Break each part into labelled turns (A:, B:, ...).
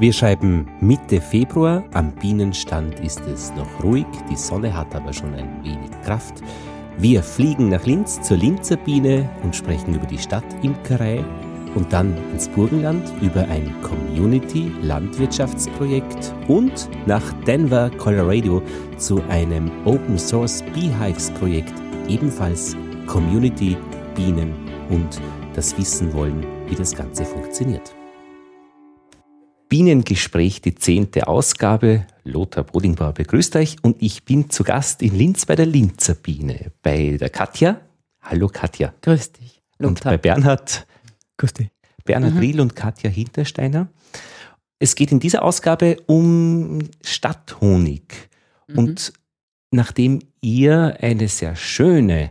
A: Wir schreiben Mitte Februar, am Bienenstand ist es noch ruhig, die Sonne hat aber schon ein wenig Kraft. Wir fliegen nach Linz zur Linzer Biene und sprechen über die Stadtimkerei und dann ins Burgenland über ein Community-Landwirtschaftsprojekt und nach Denver, Colorado zu einem Open Source Beehives-Projekt, ebenfalls Community, Bienen und das Wissen wollen, wie das Ganze funktioniert. Bienengespräch, die zehnte Ausgabe. Lothar Bodingbauer begrüßt euch und ich bin zu Gast in Linz bei der Linzer Biene, bei der Katja. Hallo Katja.
B: Grüß dich.
A: Lothar. Und bei Bernhard.
C: Grüß dich.
A: Bernhard mhm. Riel und Katja Hintersteiner. Es geht in dieser Ausgabe um Stadthonig. Mhm. Und nachdem ihr eine sehr schöne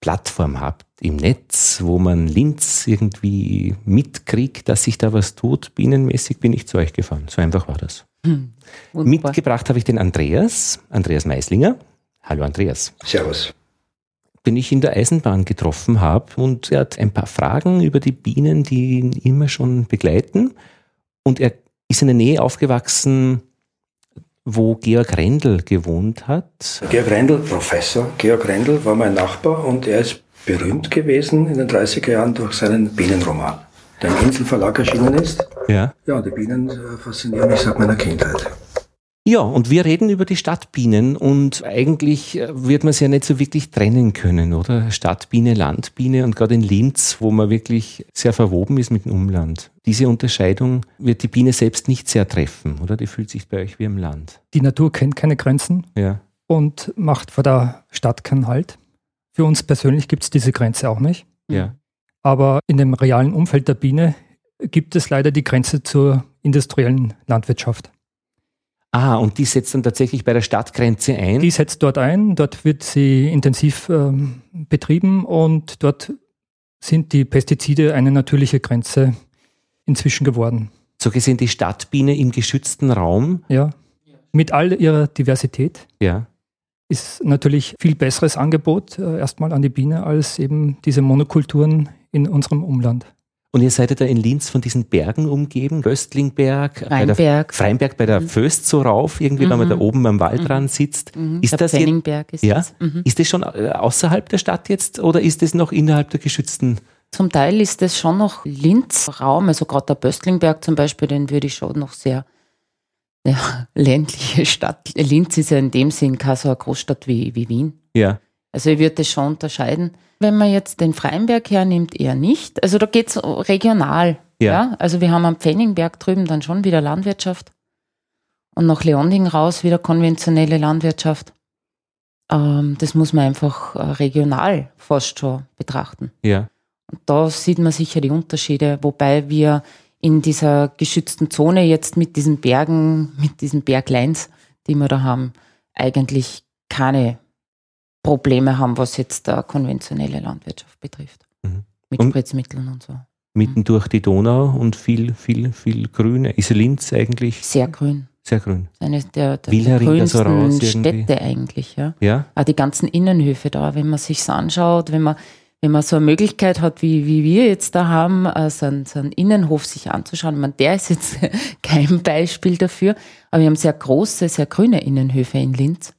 A: Plattform habt im Netz, wo man Linz irgendwie mitkriegt, dass sich da was tut, bienenmäßig bin ich zu euch gefahren. So einfach war das. Hm, Mitgebracht habe ich den Andreas, Andreas Meislinger. Hallo Andreas.
D: Servus.
A: Den ich in der Eisenbahn getroffen habe und er hat ein paar Fragen über die Bienen, die ihn immer schon begleiten. Und er ist in der Nähe aufgewachsen, wo Georg Rendel gewohnt hat.
D: Georg Rendel, Professor Georg Rendel, war mein Nachbar und er ist berühmt gewesen in den 30er Jahren durch seinen Bienenroman, der im Inselverlag erschienen ist.
A: Ja.
D: Ja, die Bienen äh, faszinieren mich seit meiner Kindheit.
A: Ja, und wir reden über die Stadtbienen und eigentlich äh, wird man es ja nicht so wirklich trennen können, oder? Stadtbiene, Landbiene und gerade in Linz, wo man wirklich sehr verwoben ist mit dem Umland. Diese Unterscheidung wird die Biene selbst nicht sehr treffen, oder? Die fühlt sich bei euch wie im Land.
C: Die Natur kennt keine Grenzen
A: ja.
C: und macht vor der Stadt keinen Halt. Für uns persönlich gibt es diese Grenze auch nicht.
A: Ja.
C: Aber in dem realen Umfeld der Biene gibt es leider die Grenze zur industriellen Landwirtschaft.
A: Ah, und die setzt dann tatsächlich bei der Stadtgrenze ein?
C: Die setzt dort ein, dort wird sie intensiv ähm, betrieben und dort sind die Pestizide eine natürliche Grenze inzwischen geworden.
A: So gesehen die Stadtbiene im geschützten Raum?
C: Ja, mit all ihrer Diversität.
A: Ja.
C: Ist natürlich viel besseres Angebot äh, erstmal an die Biene als eben diese Monokulturen in unserem Umland.
A: Und ihr seid ja da in Linz von diesen Bergen umgeben, Göstlingberg,
B: Freinberg,
A: bei der, Freinberg bei der mhm. Föst so rauf, irgendwie, mhm. wenn man da oben am Waldrand mhm. sitzt.
B: Mhm. Ist das
A: Pfenningberg ist
B: ja?
A: das. Mhm. Ist das schon äh, außerhalb der Stadt jetzt oder ist das noch innerhalb der geschützten?
B: Zum Teil ist das schon noch Linz-Raum, also gerade der Böstlingberg zum Beispiel, den würde ich schon noch sehr ja, ländliche Stadt. Linz ist ja in dem Sinn keine so eine Großstadt wie, wie Wien.
A: Ja.
B: Also ich würde das schon unterscheiden. Wenn man jetzt den Freienberg hernimmt, eher nicht. Also da geht es regional. Ja. ja. Also wir haben am Pfenningberg drüben dann schon wieder Landwirtschaft. Und nach Leonding raus wieder konventionelle Landwirtschaft. Ähm, das muss man einfach äh, regional fast schon betrachten.
A: Ja.
B: Und da sieht man sicher die Unterschiede, wobei wir in dieser geschützten Zone jetzt mit diesen Bergen, mit diesen Bergleins, die wir da haben, eigentlich keine Probleme haben, was jetzt da konventionelle Landwirtschaft betrifft. Mhm. Mit und Spritzmitteln und so.
A: Mitten mhm. durch die Donau und viel, viel, viel Grüne. Ist Linz eigentlich?
B: Sehr grün.
A: Sehr grün.
B: Eine der, der, der grünsten so raus, Städte eigentlich, ja.
A: ja.
B: Auch die ganzen Innenhöfe da, wenn man sich anschaut, wenn man, wenn man so eine Möglichkeit hat, wie, wie wir jetzt da haben, äh, so, einen, so einen Innenhof sich anzuschauen. Ich meine, der ist jetzt kein Beispiel dafür, aber wir haben sehr große, sehr grüne Innenhöfe in Linz.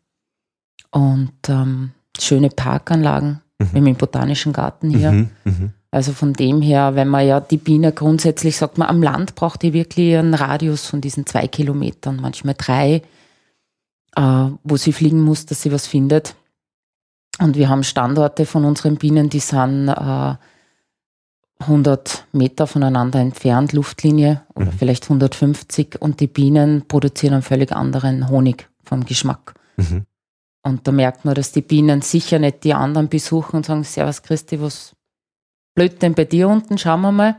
B: Und ähm, schöne Parkanlagen. Mhm. Wir haben einen botanischen Garten hier. Mhm, mhm. Also von dem her, wenn man ja die Biene grundsätzlich sagt, man am Land braucht die wirklich einen Radius von diesen zwei Kilometern, manchmal drei, äh, wo sie fliegen muss, dass sie was findet. Und wir haben Standorte von unseren Bienen, die sind äh, 100 Meter voneinander entfernt, Luftlinie oder mhm. vielleicht 150 und die Bienen produzieren einen völlig anderen Honig vom Geschmack. Mhm. Und da merkt man, dass die Bienen sicher nicht die anderen besuchen und sagen, Servus Christi, was blöd denn bei dir unten, schauen wir mal.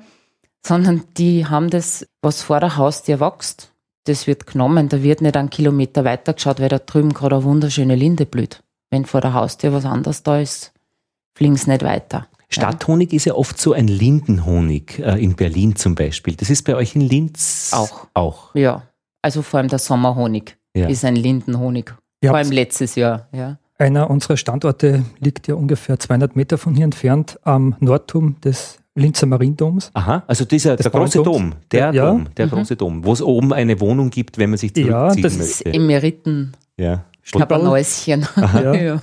B: Sondern die haben das, was vor der Haustür wächst, das wird genommen. Da wird nicht einen Kilometer weiter geschaut, weil da drüben gerade eine wunderschöne Linde blüht. Wenn vor der Haustür was anderes da ist, fliegen sie nicht weiter.
A: Stadthonig ist ja oft so ein Lindenhonig, äh, in Berlin zum Beispiel. Das ist bei euch in Linz
B: auch.
A: Auch.
B: Ja, also vor allem der Sommerhonig ja. ist ein Lindenhonig. Vor allem letztes Jahr, ja.
C: Einer unserer Standorte liegt ja ungefähr 200 Meter von hier entfernt am Nordturm des Linzer Mariendoms.
A: Aha, also dieser, der große? Dom, der
C: Ja.
A: Dom, der
B: Mhm.
A: große Dom, wo es oben eine Wohnung gibt, wenn man sich
C: Ja,
A: zurückziehen
C: das
B: Das
A: möchte.
B: Emeriten
A: Ja,
B: Kabernäuschen.
C: Ja.
B: Ja.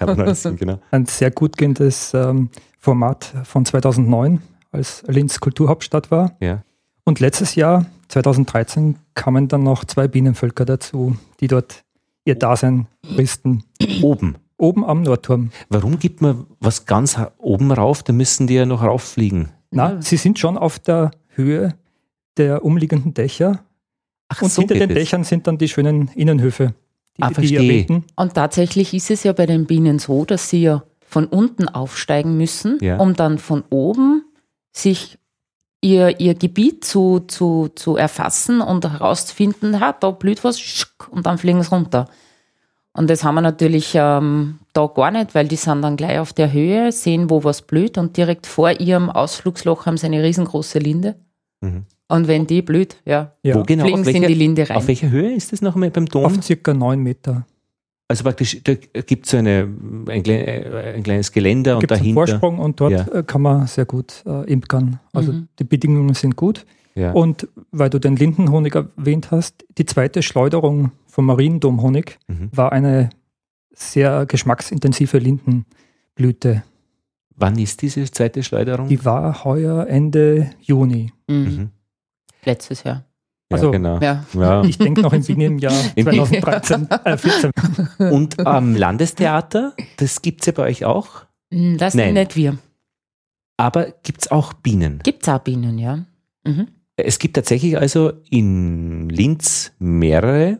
A: Genau.
C: Ein sehr gut gehendes ähm, Format von 2009, als Linz Kulturhauptstadt war.
A: Ja.
C: Und letztes Jahr, 2013, kamen dann noch zwei Bienenvölker dazu, die dort ihr Dasein fristen.
A: Oben.
C: Oben am Nordturm.
A: Warum gibt man was ganz oben rauf? Da müssen die ja noch rauffliegen.
C: Na, sie sind schon auf der Höhe der umliegenden Dächer.
A: Ach,
C: und hinter den
A: es.
C: Dächern sind dann die schönen Innenhöfe, die,
A: Ah,
C: die erwähnten.
B: Und tatsächlich ist es ja bei den Bienen so, dass sie ja von unten aufsteigen müssen,
A: Ja.
B: um dann von oben sich ihr, ihr Gebiet zu, zu, zu erfassen und herauszufinden, ha, da blüht was, und dann fliegen sie runter. Und das haben wir natürlich ähm, da gar nicht, weil die sind dann gleich auf der Höhe, sehen, wo was blüht und direkt vor ihrem Ausflugsloch haben sie eine riesengroße Linde.
A: Mhm.
B: Und wenn die blüht, ja,
C: Ja,
A: Wo genau?
B: fliegen sie in die Linde rein.
A: auf welcher Höhe ist das noch einmal beim Dom?
C: auf circa neun Meter.
A: Also praktisch, da gibt es so eine, ein, ein kleines Geländer und
C: Gibt es einen
A: dahinter.
C: Vorsprung und dort
A: Ja.
C: äh, kann man sehr gut äh, imkern. Also
B: Mhm.
C: die Bedingungen sind gut.
A: Ja.
C: Und weil du den Lindenhonig erwähnt hast, die zweite Schleuderung vom Mariendomhonig
A: Mhm.
C: war eine sehr geschmacksintensive Lindenblüte.
A: Wann ist diese zweite Schleuderung?
C: Die war heuer Ende Juni.
B: Mhm.
A: Mhm.
B: Letztes Jahr.
A: Ja,
C: Also-
A: genau.
B: Ja.
A: Ja.
C: Ich denke noch im Bienenjahr
A: Im
C: 2013, äh, 14.
A: Und am Landestheater, das gibt es ja bei euch auch.
B: Mm, Das
A: Nein.
B: sind nicht wir.
A: Aber gibt es auch Bienen?
B: Gibt es auch Bienen, ja. Mhm.
A: Es gibt tatsächlich also in Linz mehrere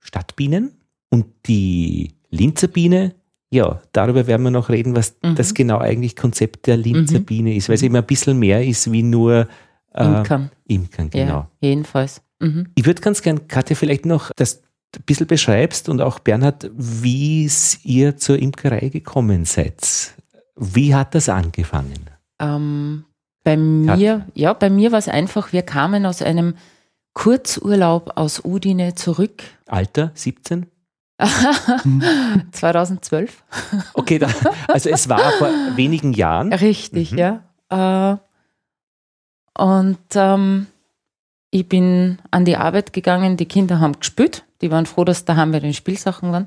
A: Stadtbienen und die Linzer Biene, ja, darüber werden wir noch reden, was
B: Mhm.
A: das genau eigentlich Konzept der Linzer
B: Mhm.
A: Biene ist, weil es eben ein bisschen mehr ist wie nur äh,
B: Imkern.
A: Imkern, genau.
B: Ja, jedenfalls. Mhm.
A: Ich würde ganz gern, Katja, vielleicht noch, dass du ein bisschen beschreibst und auch Bernhard, wie ihr zur Imkerei gekommen seid. Wie hat das angefangen?
B: Ähm, bei mir, ja, bei mir war es einfach, wir kamen aus einem Kurzurlaub aus Udine zurück.
A: Alter, 17?
B: 2012.
A: Okay, da, also es war vor wenigen Jahren.
B: Richtig,
A: Mhm.
B: ja. Äh, und ähm, ich bin an die Arbeit gegangen, die Kinder haben gespielt, die waren froh, dass daheim bei den Spielsachen waren.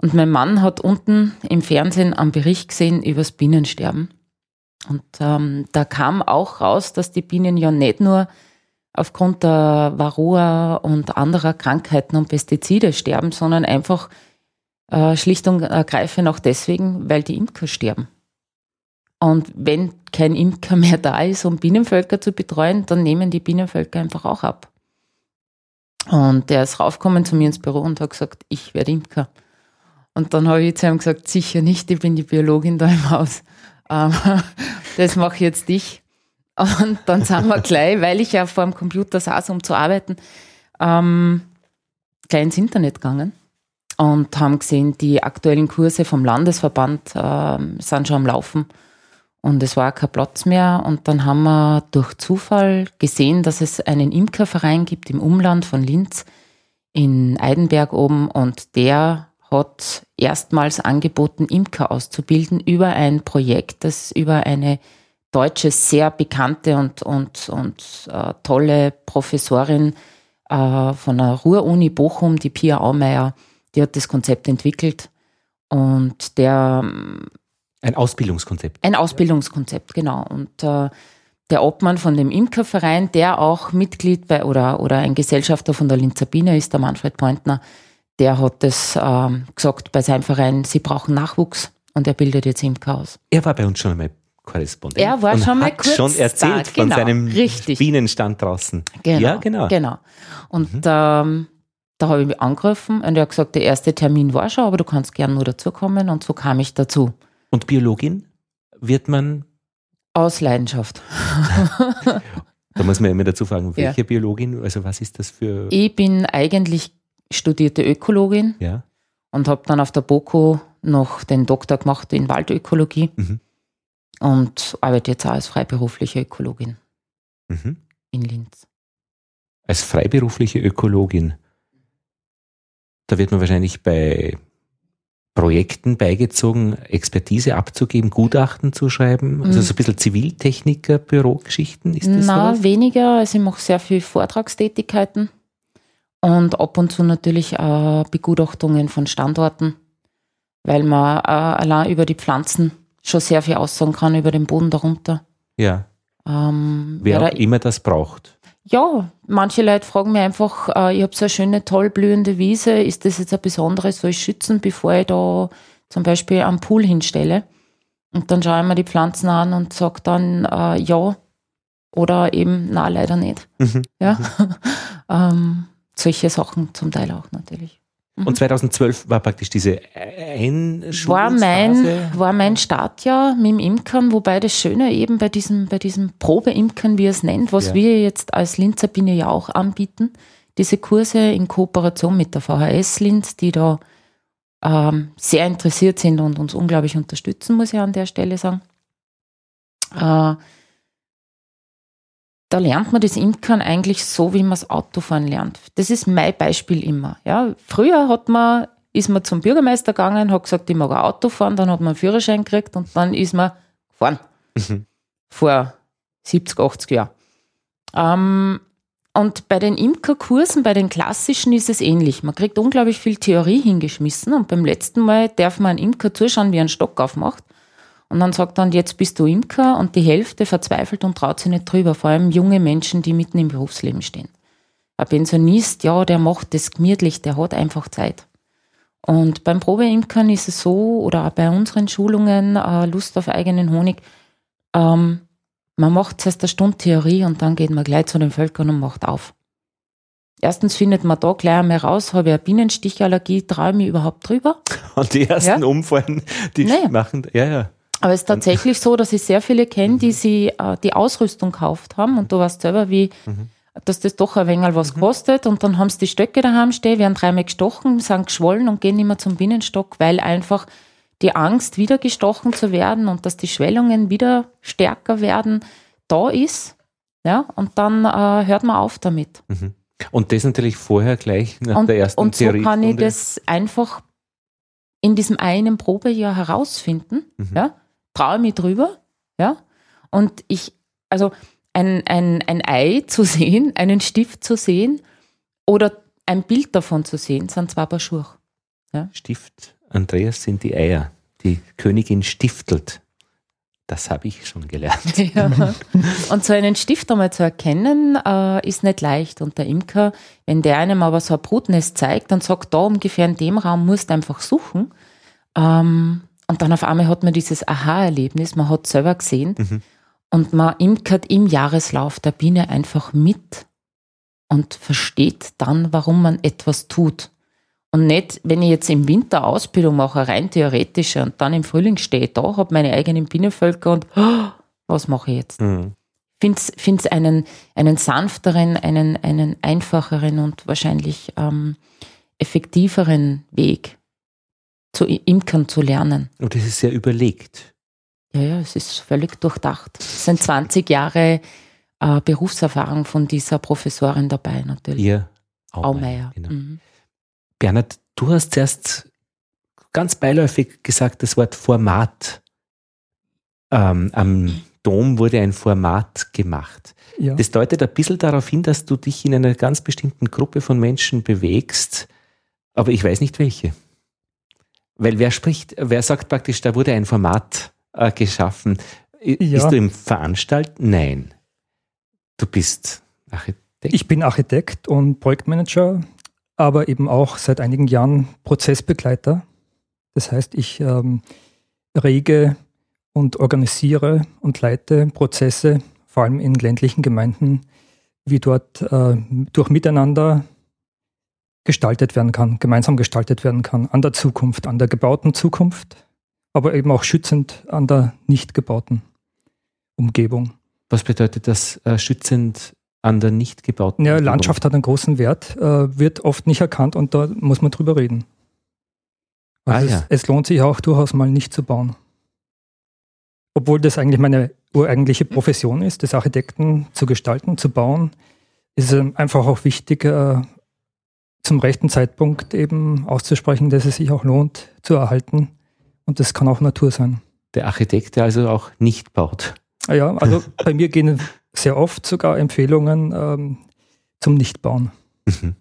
B: Und mein Mann hat unten im Fernsehen einen Bericht gesehen über das Bienensterben. Und ähm, da kam auch raus, dass die Bienen ja nicht nur aufgrund der Varroa und anderer Krankheiten und Pestizide sterben, sondern einfach äh, schlicht und ergreifend auch deswegen, weil die Imker sterben. Und wenn kein Imker mehr da ist, um Bienenvölker zu betreuen, dann nehmen die Bienenvölker einfach auch ab. Und der ist raufgekommen zu mir ins Büro und hat gesagt, ich werde Imker. Und dann habe ich zu ihm gesagt, sicher nicht, ich bin die Biologin da im Haus. Ähm, das mache jetzt ich. Und dann sind wir gleich, weil ich ja vor dem Computer saß, um zu arbeiten, ähm, gleich ins Internet gegangen und haben gesehen, die aktuellen Kurse vom Landesverband ähm, sind schon am Laufen und es war kein Platz mehr. Und dann haben wir durch Zufall gesehen, dass es einen Imkerverein gibt im Umland von Linz in Eidenberg oben und der hat erstmals angeboten, Imker auszubilden über ein Projekt, das über eine deutsche, sehr bekannte und, und, und äh, tolle Professorin äh, von der Ruhr-Uni Bochum, die Pia Aumeier, die hat das Konzept entwickelt. Und der
A: Ein Ausbildungskonzept.
B: ein Ausbildungskonzept, genau. Und äh, der Obmann von dem Imkerverein, der auch Mitglied bei oder, oder ein Gesellschafter von der Linzer Biene ist, der Manfred Pointner, der hat das ähm, gesagt bei seinem Verein, sie brauchen Nachwuchs und er bildet jetzt Imker aus.
A: Er war bei uns schon einmal Korrespondent.
B: Er war schon mal kurz
A: schon erzählt
B: da,
A: von
B: genau,
A: seinem
B: richtig.
A: Bienenstand draußen.
B: Genau,
A: Ja, genau.
B: genau. Und ähm, da habe ich mich angerufen und er hat gesagt, der erste Termin war schon, aber du kannst gern nur dazukommen und so kam ich dazu.
A: Und Biologin wird man,
B: Aus Leidenschaft.
A: da muss man immer dazu fragen,
B: Ja.
A: welche Biologin, also was ist das für,
B: Ich bin eigentlich studierte Ökologin
A: ja?
B: und habe dann auf der BOKU noch den Doktor gemacht in Waldökologie
A: Mhm.
B: und arbeite jetzt auch als freiberufliche Ökologin
A: Mhm.
B: in Linz.
A: Als freiberufliche Ökologin, da wird man wahrscheinlich bei Projekten beigezogen, Expertise abzugeben, Gutachten zu schreiben? Also so ein bisschen Ziviltechniker, Bürogeschichten, ist das
B: Na, weniger. Also ich mache sehr viel Vortragstätigkeiten und ab und zu natürlich äh, Begutachtungen von Standorten, weil man äh, allein über die Pflanzen schon sehr viel aussagen kann, über den Boden darunter.
A: Ja,
B: Ähm,
A: wer auch immer das braucht.
B: Ja, manche Leute fragen mich einfach, äh, ich habe so eine schöne, toll blühende Wiese, ist das jetzt ein besonderes, soll ich schützen, bevor ich da zum Beispiel am Pool hinstelle? Und dann schaue ich mir die Pflanzen an und sage dann äh, ja oder eben na leider nicht.
A: Mhm.
B: Ja, ähm, solche Sachen zum Teil auch natürlich.
A: Und 2012 war praktisch diese
B: War mein,
A: Einschulungsphase.
B: war mein Startjahr mit dem Imkern, wobei das Schöne eben bei diesem, bei diesem Probeimkern, wie er es nennt, was
A: Ja.
B: wir jetzt als Linzer Biene ja auch anbieten, diese Kurse in Kooperation mit der VHS Linz, die da ähm, sehr interessiert sind und uns unglaublich unterstützen, muss ich an der Stelle sagen. Äh, da lernt man das Imkern eigentlich so, wie man das Autofahren lernt. Das ist mein Beispiel immer. Ja. Früher hat man, ist man zum Bürgermeister gegangen, hat gesagt, ich mag ein Auto fahren, dann hat man einen Führerschein gekriegt und dann ist man gefahren.
A: Mhm.
B: Vor 70, 80 Jahren. Ähm, und bei den Imkerkursen, bei den klassischen ist es ähnlich. Man kriegt unglaublich viel Theorie hingeschmissen und beim letzten Mal darf man einen Imker zuschauen, wie er einen Stock aufmacht. Und dann sagt und jetzt bist du Imker und die Hälfte verzweifelt und traut sich nicht drüber, vor allem junge Menschen, die mitten im Berufsleben stehen. Ein Pensionist, ja, der macht das gemütlich, der hat einfach Zeit. Und beim Probeimkern ist es so, oder auch bei unseren Schulungen, äh, Lust auf eigenen Honig, ähm, man macht zuerst eine Stunde Theorie und dann geht man gleich zu den Völkern und macht auf. Erstens findet man da gleich einmal raus, habe ich eine Bienenstichallergie, traue ich mich überhaupt drüber.
A: Und die ersten
B: Ja.
A: Umfallen, die
B: Naja.
A: machen, ja, ja.
B: Aber es ist tatsächlich so, dass ich sehr viele kenne, die sie äh, die Ausrüstung gekauft haben und du weißt selber, wie, dass das doch ein wenig was kostet und dann haben sie die Stöcke daheim stehen, werden dreimal gestochen, sind geschwollen und gehen nicht mehr zum Bienenstock, weil einfach die Angst, wieder gestochen zu werden und dass die Schwellungen wieder stärker werden, da ist. Ja, und dann äh, hört man auf damit.
A: Und das natürlich vorher gleich nach
B: Und,
A: der ersten
B: und so kann ich das einfach in diesem einen Probejahr herausfinden.
A: Mhm.
B: Ja? Traue mich drüber. Ja? Und ich, also ein, ein, ein Ei zu sehen, einen Stift zu sehen oder ein Bild davon zu sehen, sind zwei Paar Schuhe.
A: Stift, Andreas, sind die Eier. Die Königin stiftelt. Das habe ich schon gelernt.
B: Ja. Und so einen Stift einmal zu erkennen, äh, ist nicht leicht. Und der Imker, wenn der einem aber so ein Brutnest zeigt und sagt, da ungefähr in dem Raum musst du einfach suchen. Ähm, und dann auf einmal hat man dieses Aha-Erlebnis, man hat selber gesehen und man imkert im Jahreslauf der Biene einfach mit und versteht dann, warum man etwas tut. Und nicht, wenn ich jetzt im Winter Ausbildung mache, rein theoretische, und dann im Frühling stehe ich da, habe meine eigenen Bienenvölker und oh, was mache ich jetzt?
A: Mhm.
B: finde es einen, einen sanfteren, einen, einen einfacheren und wahrscheinlich ähm, effektiveren Weg, zu Imkern zu lernen.
A: Und das ist sehr überlegt.
B: Ja, ja, es ist völlig durchdacht. Es sind 20 Jahre äh, Berufserfahrung von dieser Professorin dabei, natürlich.
A: Ihr
B: Aumeier.
A: Genau.
B: Mhm.
A: Bernhard, du hast zuerst ganz beiläufig gesagt, das Wort Format. Ähm, am Dom wurde ein Format gemacht.
C: Ja.
A: Das deutet ein bisschen darauf hin, dass du dich in einer ganz bestimmten Gruppe von Menschen bewegst, aber ich weiß nicht welche. Weil wer spricht, wer sagt praktisch, da wurde ein Format äh, geschaffen. I-
C: Ja.
A: Bist du im Veranstalten? Nein. Du bist Architekt.
C: Ich bin Architekt und Projektmanager, aber eben auch seit einigen Jahren Prozessbegleiter. Das heißt, ich ähm, rege und organisiere und leite Prozesse, vor allem in ländlichen Gemeinden, wie dort äh, durch Miteinander gestaltet werden kann, gemeinsam gestaltet werden kann, an der Zukunft, an der gebauten Zukunft, aber eben auch schützend an der nicht gebauten Umgebung.
A: Was bedeutet das äh, schützend an der nicht gebauten
C: Ja,
A: Umgebung?
C: Landschaft hat einen großen Wert, äh, wird oft nicht erkannt und da muss man drüber reden. Also
A: Ah, ja.
C: es, es lohnt sich auch durchaus mal nicht zu bauen. Obwohl das eigentlich meine ureigentliche Profession ist, des Architekten zu gestalten, zu bauen, ist es einfach auch wichtig, äh, zum rechten Zeitpunkt eben auszusprechen, dass es sich auch lohnt zu erhalten. Und das kann auch Natur sein.
A: Der Architekt, der also auch nicht baut.
C: Ja, also bei mir gehen sehr oft sogar Empfehlungen ähm, zum Nichtbauen. Mhm.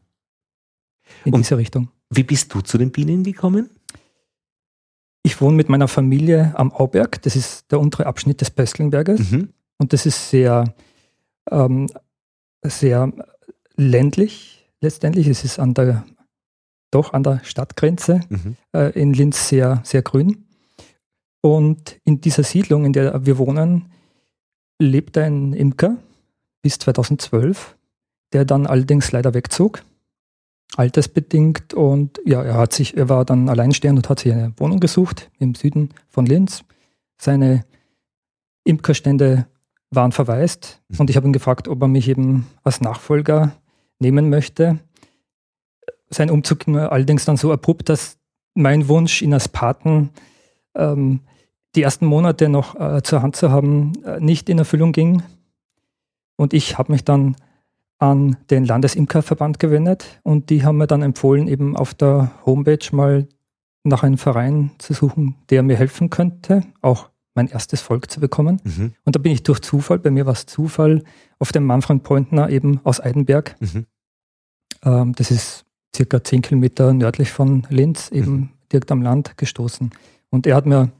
C: In Und diese Richtung.
A: Wie bist du zu den Bienen gekommen?
C: Ich wohne mit meiner Familie am Auberg. Das ist der untere Abschnitt des Pöstlenberges. Mhm. Und das ist sehr, ähm, sehr ländlich letztendlich. Es ist an der, doch an der Stadtgrenze mhm. äh, in Linz sehr, sehr grün. Und in dieser Siedlung, in der wir wohnen, lebt ein Imker bis 2012, der dann allerdings leider wegzog altersbedingt und ja, er hat sich, er war dann alleinstehend und hat sich eine Wohnung gesucht im Süden von Linz. Seine Imkerstände waren verwaist mhm. und ich habe ihn gefragt, ob er mich eben als Nachfolger nehmen möchte. Sein Umzug ging allerdings dann so abrupt, dass mein Wunsch, ihn als Paten ähm, die ersten Monate noch äh, zur Hand zu haben, äh, nicht in Erfüllung ging. Und ich habe mich dann an den Landesimkerverband gewendet und die haben mir dann empfohlen, eben auf der Homepage mal nach einem Verein zu suchen, der mir helfen könnte, auch mein erstes Volk zu bekommen. Mhm. Und da bin ich durch Zufall, bei mir war es Zufall, auf den Manfred Pointner eben aus Eidenberg. Mhm. Ähm, das ist circa zehn Kilometer nördlich von Linz, eben mhm. direkt am Land gestoßen. Und er hat mir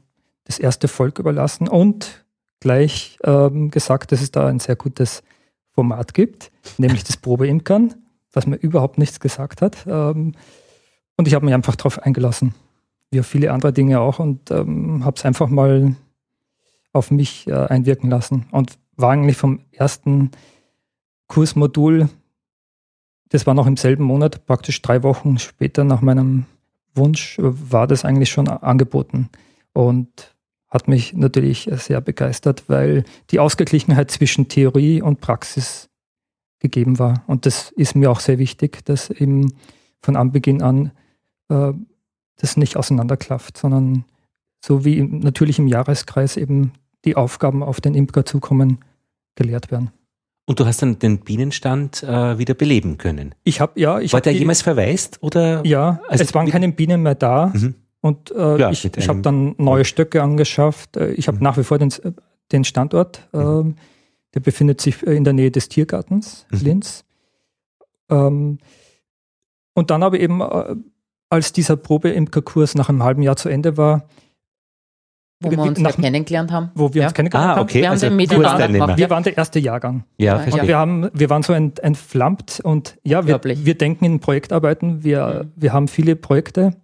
C: das erste Volk überlassen und gleich ähm, gesagt, dass es da ein sehr gutes Format gibt, nämlich das Probeimkern, was mir überhaupt nichts gesagt hat. Ähm, und ich habe mich einfach darauf eingelassen, wie auf viele andere Dinge auch, und ähm, habe es einfach mal auf mich äh, einwirken lassen. Und war eigentlich vom ersten Kursmodul, das war noch im selben Monat, praktisch drei Wochen später nach meinem Wunsch, war das eigentlich schon angeboten. Und hat mich natürlich sehr begeistert, weil die Ausgeglichenheit zwischen Theorie und Praxis gegeben war. Und das ist mir auch sehr wichtig, dass eben von Anbeginn an äh, das nicht auseinanderklafft, sondern so wie im, natürlich im Jahreskreis eben die Aufgaben auf den Imker zukommen, gelehrt werden.
A: Und du hast dann den Bienenstand äh, wieder beleben können.
C: Ich habe ja, ich
A: war der jemals verwaist oder?
C: Ja, also es waren keine Bienen mehr da. Mhm. Und äh, ja, ich, ich habe dann neue Stöcke angeschafft. Äh, ich habe mhm. nach wie vor den, den Standort. Äh, mhm. Der befindet sich in der Nähe des Tiergartens mhm. Linz. Ähm, und dann aber eben, äh, als dieser Probeimkerkurs nach einem halben Jahr zu Ende war,
B: wo wir uns nach, kennengelernt haben.
C: Wo wir
B: ja.
C: uns kennengelernt
A: ah, okay.
C: haben.
A: Wir,
C: also haben wir waren der erste Jahrgang.
A: Ja, verstehe.
C: Und wir, haben, wir waren so entflammt und ja, wir, wir denken in Projektarbeiten. Wir, mhm. wir haben viele Projekte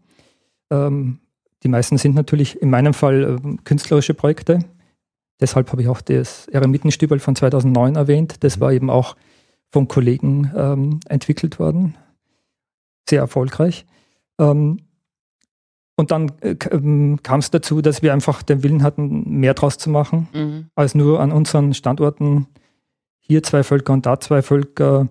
C: ähm, die meisten sind natürlich in meinem Fall äh, künstlerische Projekte. Deshalb habe ich auch das Eremitenstübel von 2009 erwähnt. Das war eben auch von Kollegen ähm, entwickelt worden. Sehr erfolgreich. Ähm, und dann äh, ähm, kam es dazu, dass wir einfach den Willen hatten, mehr draus zu machen, mhm. als nur an unseren Standorten hier zwei Völker und da zwei Völker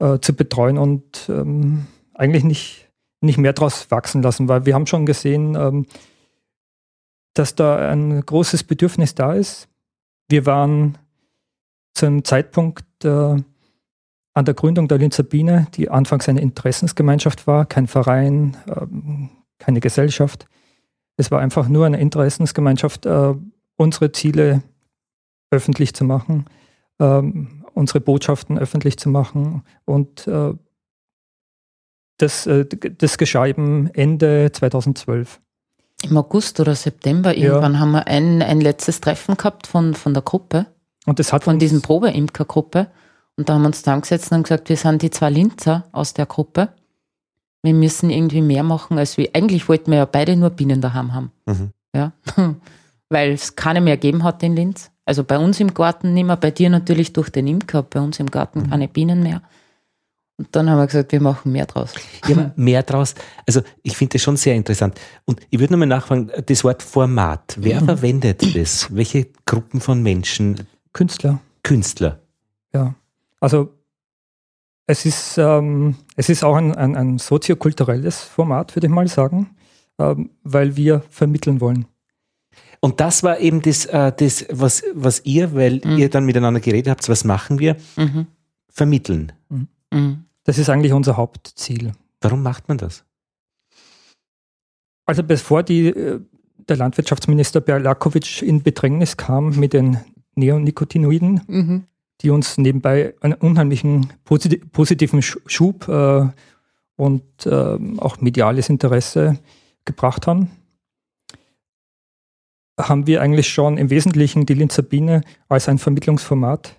C: äh, zu betreuen und ähm, eigentlich nicht nicht mehr draus wachsen lassen, weil wir haben schon gesehen, ähm, dass da ein großes Bedürfnis da ist. Wir waren zu einem Zeitpunkt äh, an der Gründung der Linzer Biene, die anfangs eine Interessensgemeinschaft war, kein Verein, ähm, keine Gesellschaft. Es war einfach nur eine Interessensgemeinschaft, äh, unsere Ziele öffentlich zu machen, ähm, unsere Botschaften öffentlich zu machen und äh, das, äh, das geschah eben Ende 2012.
B: Im August oder September irgendwann ja. haben wir ein, ein letztes Treffen gehabt von, von der Gruppe.
C: Und das hat
B: von diesem Probeimkergruppe. Und da haben wir uns dann gesetzt und gesagt, wir sind die zwei Linzer aus der Gruppe. Wir müssen irgendwie mehr machen, als wir. Eigentlich wollten wir ja beide nur Bienen daheim haben. Mhm. Ja. Weil es keine mehr gegeben hat in Linz. Also bei uns im Garten nicht mehr, bei dir natürlich durch den Imker, bei uns im Garten mhm. keine Bienen mehr. Und dann haben wir gesagt, wir machen mehr draus.
A: Ja, mehr draus. Also ich finde das schon sehr interessant. Und ich würde nochmal nachfragen, das Wort Format, wer mhm. verwendet das? Welche Gruppen von Menschen?
C: Künstler.
A: Künstler.
C: Ja. Also es ist, ähm, es ist auch ein, ein, ein soziokulturelles Format, würde ich mal sagen, ähm, weil wir vermitteln wollen.
A: Und das war eben das, äh, das was, was ihr, weil mhm. ihr dann miteinander geredet habt, was machen wir? Mhm. Vermitteln.
C: Mhm. mhm. Das ist eigentlich unser Hauptziel.
A: Warum macht man das?
C: Also bevor die, äh, der Landwirtschaftsminister Berlakovic in Bedrängnis kam mit den Neonicotinoiden, mhm. Die uns nebenbei einen unheimlichen positiven Schub äh, und äh, auch mediales Interesse gebracht haben, haben wir eigentlich schon im Wesentlichen die Linzer Biene als ein Vermittlungsformat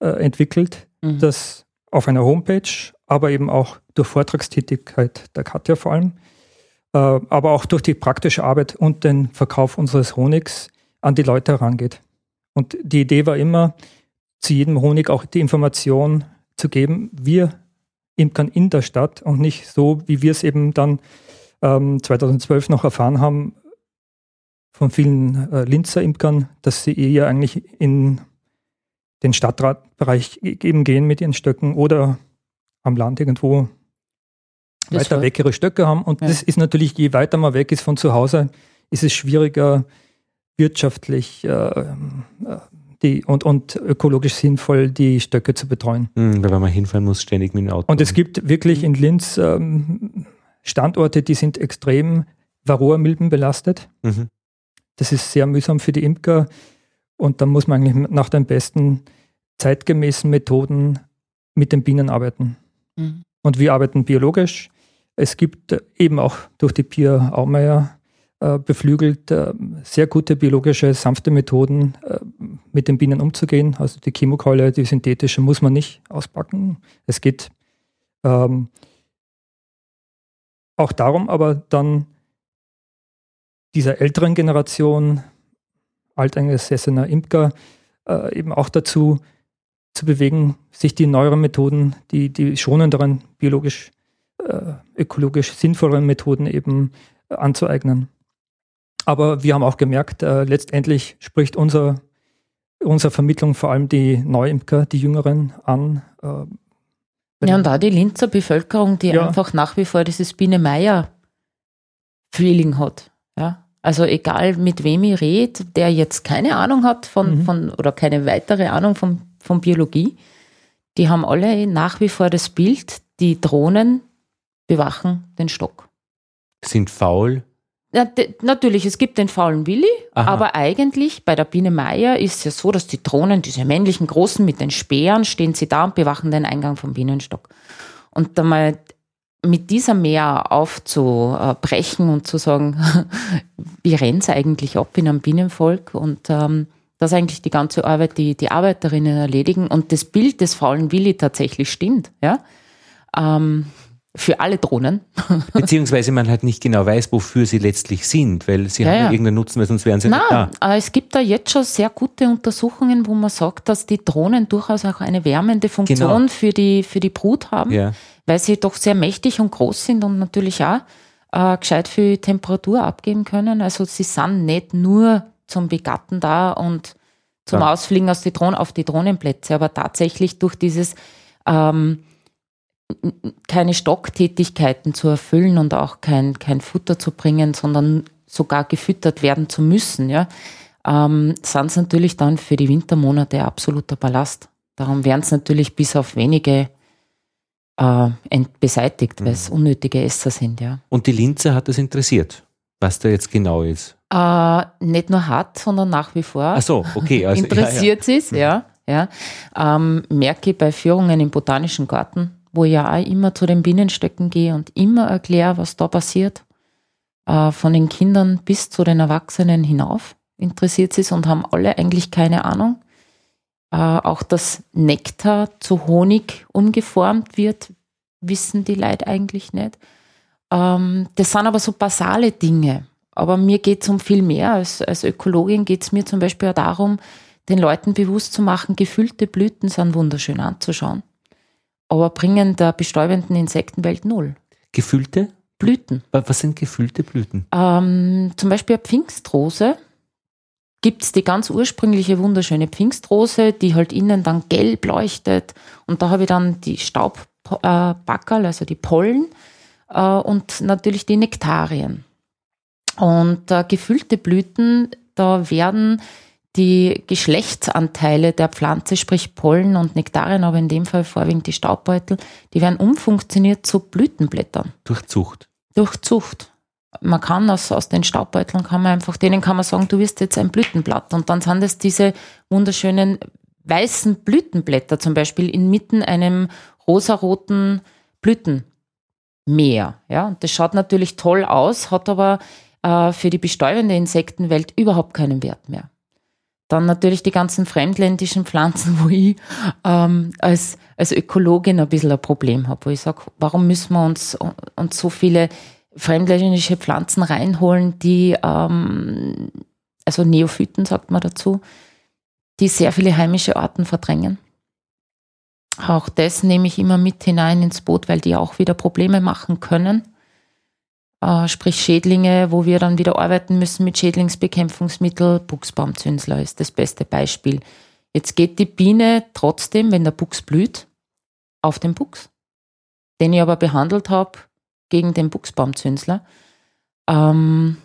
C: äh, entwickelt, mhm. das auf einer Homepage, aber eben auch durch Vortragstätigkeit der Katja vor allem, äh, aber auch durch die praktische Arbeit und den Verkauf unseres Honigs an die Leute herangeht. Und die Idee war immer, zu jedem Honig auch die Information zu geben, wir Imkern in der Stadt und nicht so, wie wir es eben dann ähm, 2012 noch erfahren haben von vielen äh, Linzer Imkern, dass sie eher eigentlich in den Stadtratbereich eben gehen mit ihren Stöcken oder am Land irgendwo das weiter weg ihre Stöcke haben. Und ja. das ist natürlich, je weiter man weg ist von zu Hause, ist es schwieriger, wirtschaftlich äh, äh die, und, und ökologisch sinnvoll die Stöcke zu betreuen.
A: Mhm, weil man hinfahren muss, ständig mit dem Auto.
C: Und es gibt wirklich in Linz ähm, Standorte, die sind extrem Varroa-Milben belastet. Mhm. Das ist sehr mühsam für die Imker. Und dann muss man eigentlich nach den besten zeitgemäßen Methoden mit den Bienen arbeiten. Mhm. Und wir arbeiten biologisch. Es gibt eben auch durch die Pia Aumeier beflügelt, äh, sehr gute biologische, sanfte Methoden, äh, mit den Bienen umzugehen. Also die Chemokeule, die synthetische, muss man nicht auspacken. Es geht ähm, auch darum, aber dann dieser älteren Generation alteingesessener Imker äh, eben auch dazu zu bewegen, sich die neueren Methoden, die, die schonenderen, biologisch, äh, ökologisch sinnvolleren Methoden eben äh, anzueignen. Aber wir haben auch gemerkt, äh, letztendlich spricht unser, unsere Vermittlung vor allem die Neuimker, die Jüngeren an. Äh,
B: ja, und da die Linzer Bevölkerung, die ja. einfach nach wie vor dieses Biene-Meier-Feeling hat. Ja? Also egal mit wem ich rede, der jetzt keine Ahnung hat von, mhm. von oder keine weitere Ahnung von, von Biologie, die haben alle nach wie vor das Bild, die Drohnen bewachen den Stock.
A: Sind faul,
B: natürlich, es gibt den faulen Willi, Aha. aber eigentlich bei der Biene Meier ist es ja so, dass die Drohnen, diese männlichen Großen mit den Speeren, stehen sie da und bewachen den Eingang vom Bienenstock. Und da mal mit dieser Mehr aufzubrechen und zu sagen, wie rennt es eigentlich ab in einem Bienenvolk und ähm, dass eigentlich die ganze Arbeit die, die Arbeiterinnen erledigen und das Bild des faulen Willi tatsächlich stimmt, ja. Ähm, für alle Drohnen.
A: Beziehungsweise man halt nicht genau weiß, wofür sie letztlich sind, weil sie ja, haben ja irgendeinen Nutzen, weil sonst wären sie Nein, nicht
B: da. Es gibt da jetzt schon sehr gute Untersuchungen, wo man sagt, dass die Drohnen durchaus auch eine wärmende Funktion genau. für, die, für die Brut haben, ja. weil sie doch sehr mächtig und groß sind und natürlich auch äh, gescheit viel Temperatur abgeben können. Also sie sind nicht nur zum Begatten da und zum ja. Ausfliegen aus die Drohnen auf die Drohnenplätze, aber tatsächlich durch dieses ähm, keine Stocktätigkeiten zu erfüllen und auch kein, kein Futter zu bringen, sondern sogar gefüttert werden zu müssen, ja, ähm, sind es natürlich dann für die Wintermonate absoluter Ballast. Darum werden es natürlich bis auf wenige äh, beseitigt, weil es mhm. unnötige Esser sind, ja.
A: Und die Linze hat das interessiert, was da jetzt genau ist?
B: Äh, nicht nur hat, sondern nach wie vor.
A: Ach so, okay.
B: Also, interessiert ja, ja. sie es, ja. ja. Ähm, merke bei Führungen im Botanischen Garten, wo ich ja auch immer zu den Bienenstöcken gehe und immer erkläre, was da passiert. Äh, von den Kindern bis zu den Erwachsenen hinauf interessiert sie es und haben alle eigentlich keine Ahnung. Äh, auch dass Nektar zu Honig umgeformt wird, wissen die Leute eigentlich nicht. Ähm, das sind aber so basale Dinge. Aber mir geht es um viel mehr. Als, als Ökologin geht es mir zum Beispiel auch darum, den Leuten bewusst zu machen, gefüllte Blüten sind wunderschön anzuschauen aber bringen der bestäubenden Insektenwelt null.
A: Gefüllte?
B: Blüten.
A: Was sind gefüllte Blüten?
B: Ähm, zum Beispiel eine Pfingstrose. Gibt es die ganz ursprüngliche wunderschöne Pfingstrose, die halt innen dann gelb leuchtet. Und da habe ich dann die Staubbackerl, also die Pollen äh, und natürlich die Nektarien. Und äh, gefüllte Blüten, da werden die Geschlechtsanteile der Pflanze, sprich Pollen und Nektarien, aber in dem Fall vorwiegend die Staubbeutel, die werden umfunktioniert zu Blütenblättern.
A: Durch Zucht.
B: Durch Zucht. Man kann aus, aus den Staubbeuteln kann man einfach, denen kann man sagen, du wirst jetzt ein Blütenblatt. Und dann sind es diese wunderschönen weißen Blütenblätter, zum Beispiel inmitten einem rosaroten Blütenmeer. Ja, und das schaut natürlich toll aus, hat aber äh, für die bestäubende Insektenwelt überhaupt keinen Wert mehr. Dann natürlich die ganzen fremdländischen Pflanzen, wo ich ähm, als, als Ökologin ein bisschen ein Problem habe, wo ich sage, warum müssen wir uns, uns so viele fremdländische Pflanzen reinholen, die, ähm, also Neophyten sagt man dazu, die sehr viele heimische Arten verdrängen. Auch das nehme ich immer mit hinein ins Boot, weil die auch wieder Probleme machen können äh, sprich Schädlinge, wo wir dann wieder arbeiten müssen mit Schädlingsbekämpfungsmittel. Buchsbaumzünsler ist das beste Beispiel. Jetzt geht die Biene trotzdem, wenn der Buchs blüht, auf den Buchs, den ich aber behandelt habe gegen den Buchsbaumzünsler. Ähm,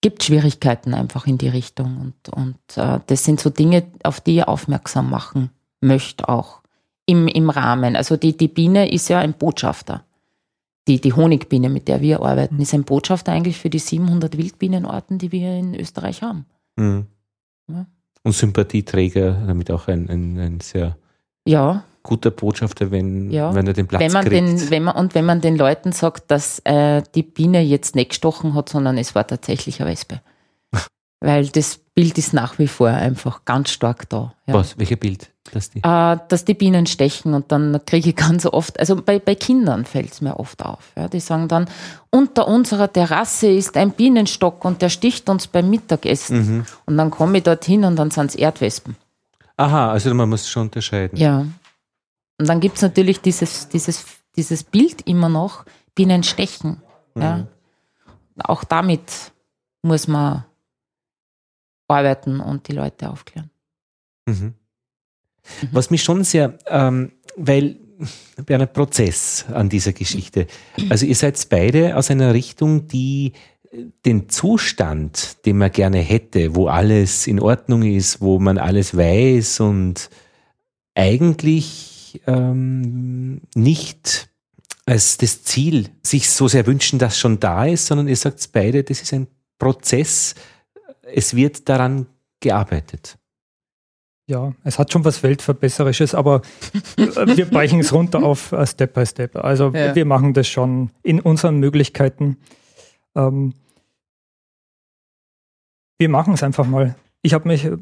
B: gibt Schwierigkeiten einfach in die Richtung. Und, und äh, das sind so Dinge, auf die ich aufmerksam machen möchte auch im, im Rahmen. Also die, die Biene ist ja ein Botschafter die, die Honigbiene, mit der wir arbeiten, ist ein Botschafter eigentlich für die 700 Wildbienenarten, die wir in Österreich haben. Mhm.
A: Ja. Und Sympathieträger, damit auch ein, ein, ein sehr
B: ja.
A: guter Botschafter, wenn, ja. wenn er den Platz
B: wenn man
A: kriegt.
B: Den, wenn man, und wenn man den Leuten sagt, dass äh, die Biene jetzt nicht gestochen hat, sondern es war tatsächlich eine Wespe. Weil das Bild ist nach wie vor einfach ganz stark da.
A: Ja. Was? Welches Bild?
B: Dass die, äh, dass die Bienen stechen und dann kriege ich ganz oft, also bei, bei Kindern fällt es mir oft auf. Ja, die sagen dann, unter unserer Terrasse ist ein Bienenstock und der sticht uns beim Mittagessen. Mhm. Und dann komme ich dorthin und dann sind es Erdwespen.
A: Aha, also man muss schon unterscheiden.
B: Ja. Und dann gibt es natürlich dieses, dieses, dieses Bild immer noch, Bienen stechen. Mhm. Ja. Auch damit muss man arbeiten und die Leute aufklären.
A: Mhm. Mhm. Was mich schon sehr, ähm, weil wir einen Prozess an dieser Geschichte. Also ihr seid beide aus einer Richtung, die äh, den Zustand, den man gerne hätte, wo alles in Ordnung ist, wo man alles weiß und eigentlich ähm, nicht als das Ziel sich so sehr wünschen, dass schon da ist, sondern ihr sagt beide, das ist ein Prozess, es wird daran gearbeitet.
C: Ja, es hat schon was Weltverbesserisches, aber äh, wir brechen es runter auf uh, Step by Step. Also ja. wir machen das schon in unseren Möglichkeiten. Ähm, wir machen es einfach mal. Ich habe mich äh,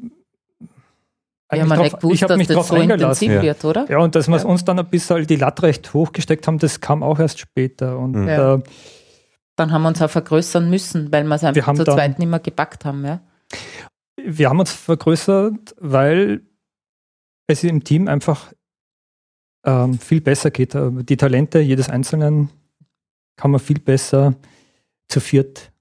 B: ja, man drauf, gewusst, ich habe mich darauf so eingelassen. Ja. Wird, oder?
C: ja, und dass wir ja. uns dann ein bisschen die Latte recht hochgesteckt haben, das kam auch erst später. Und
B: mhm. ja. äh, dann haben wir uns auch vergrößern müssen, weil wir es einfach zu zweit nicht mehr gepackt haben. Ja?
C: Wir haben uns vergrößert, weil es im Team einfach ähm, viel besser geht. Äh, die Talente jedes Einzelnen kann man viel besser zu viert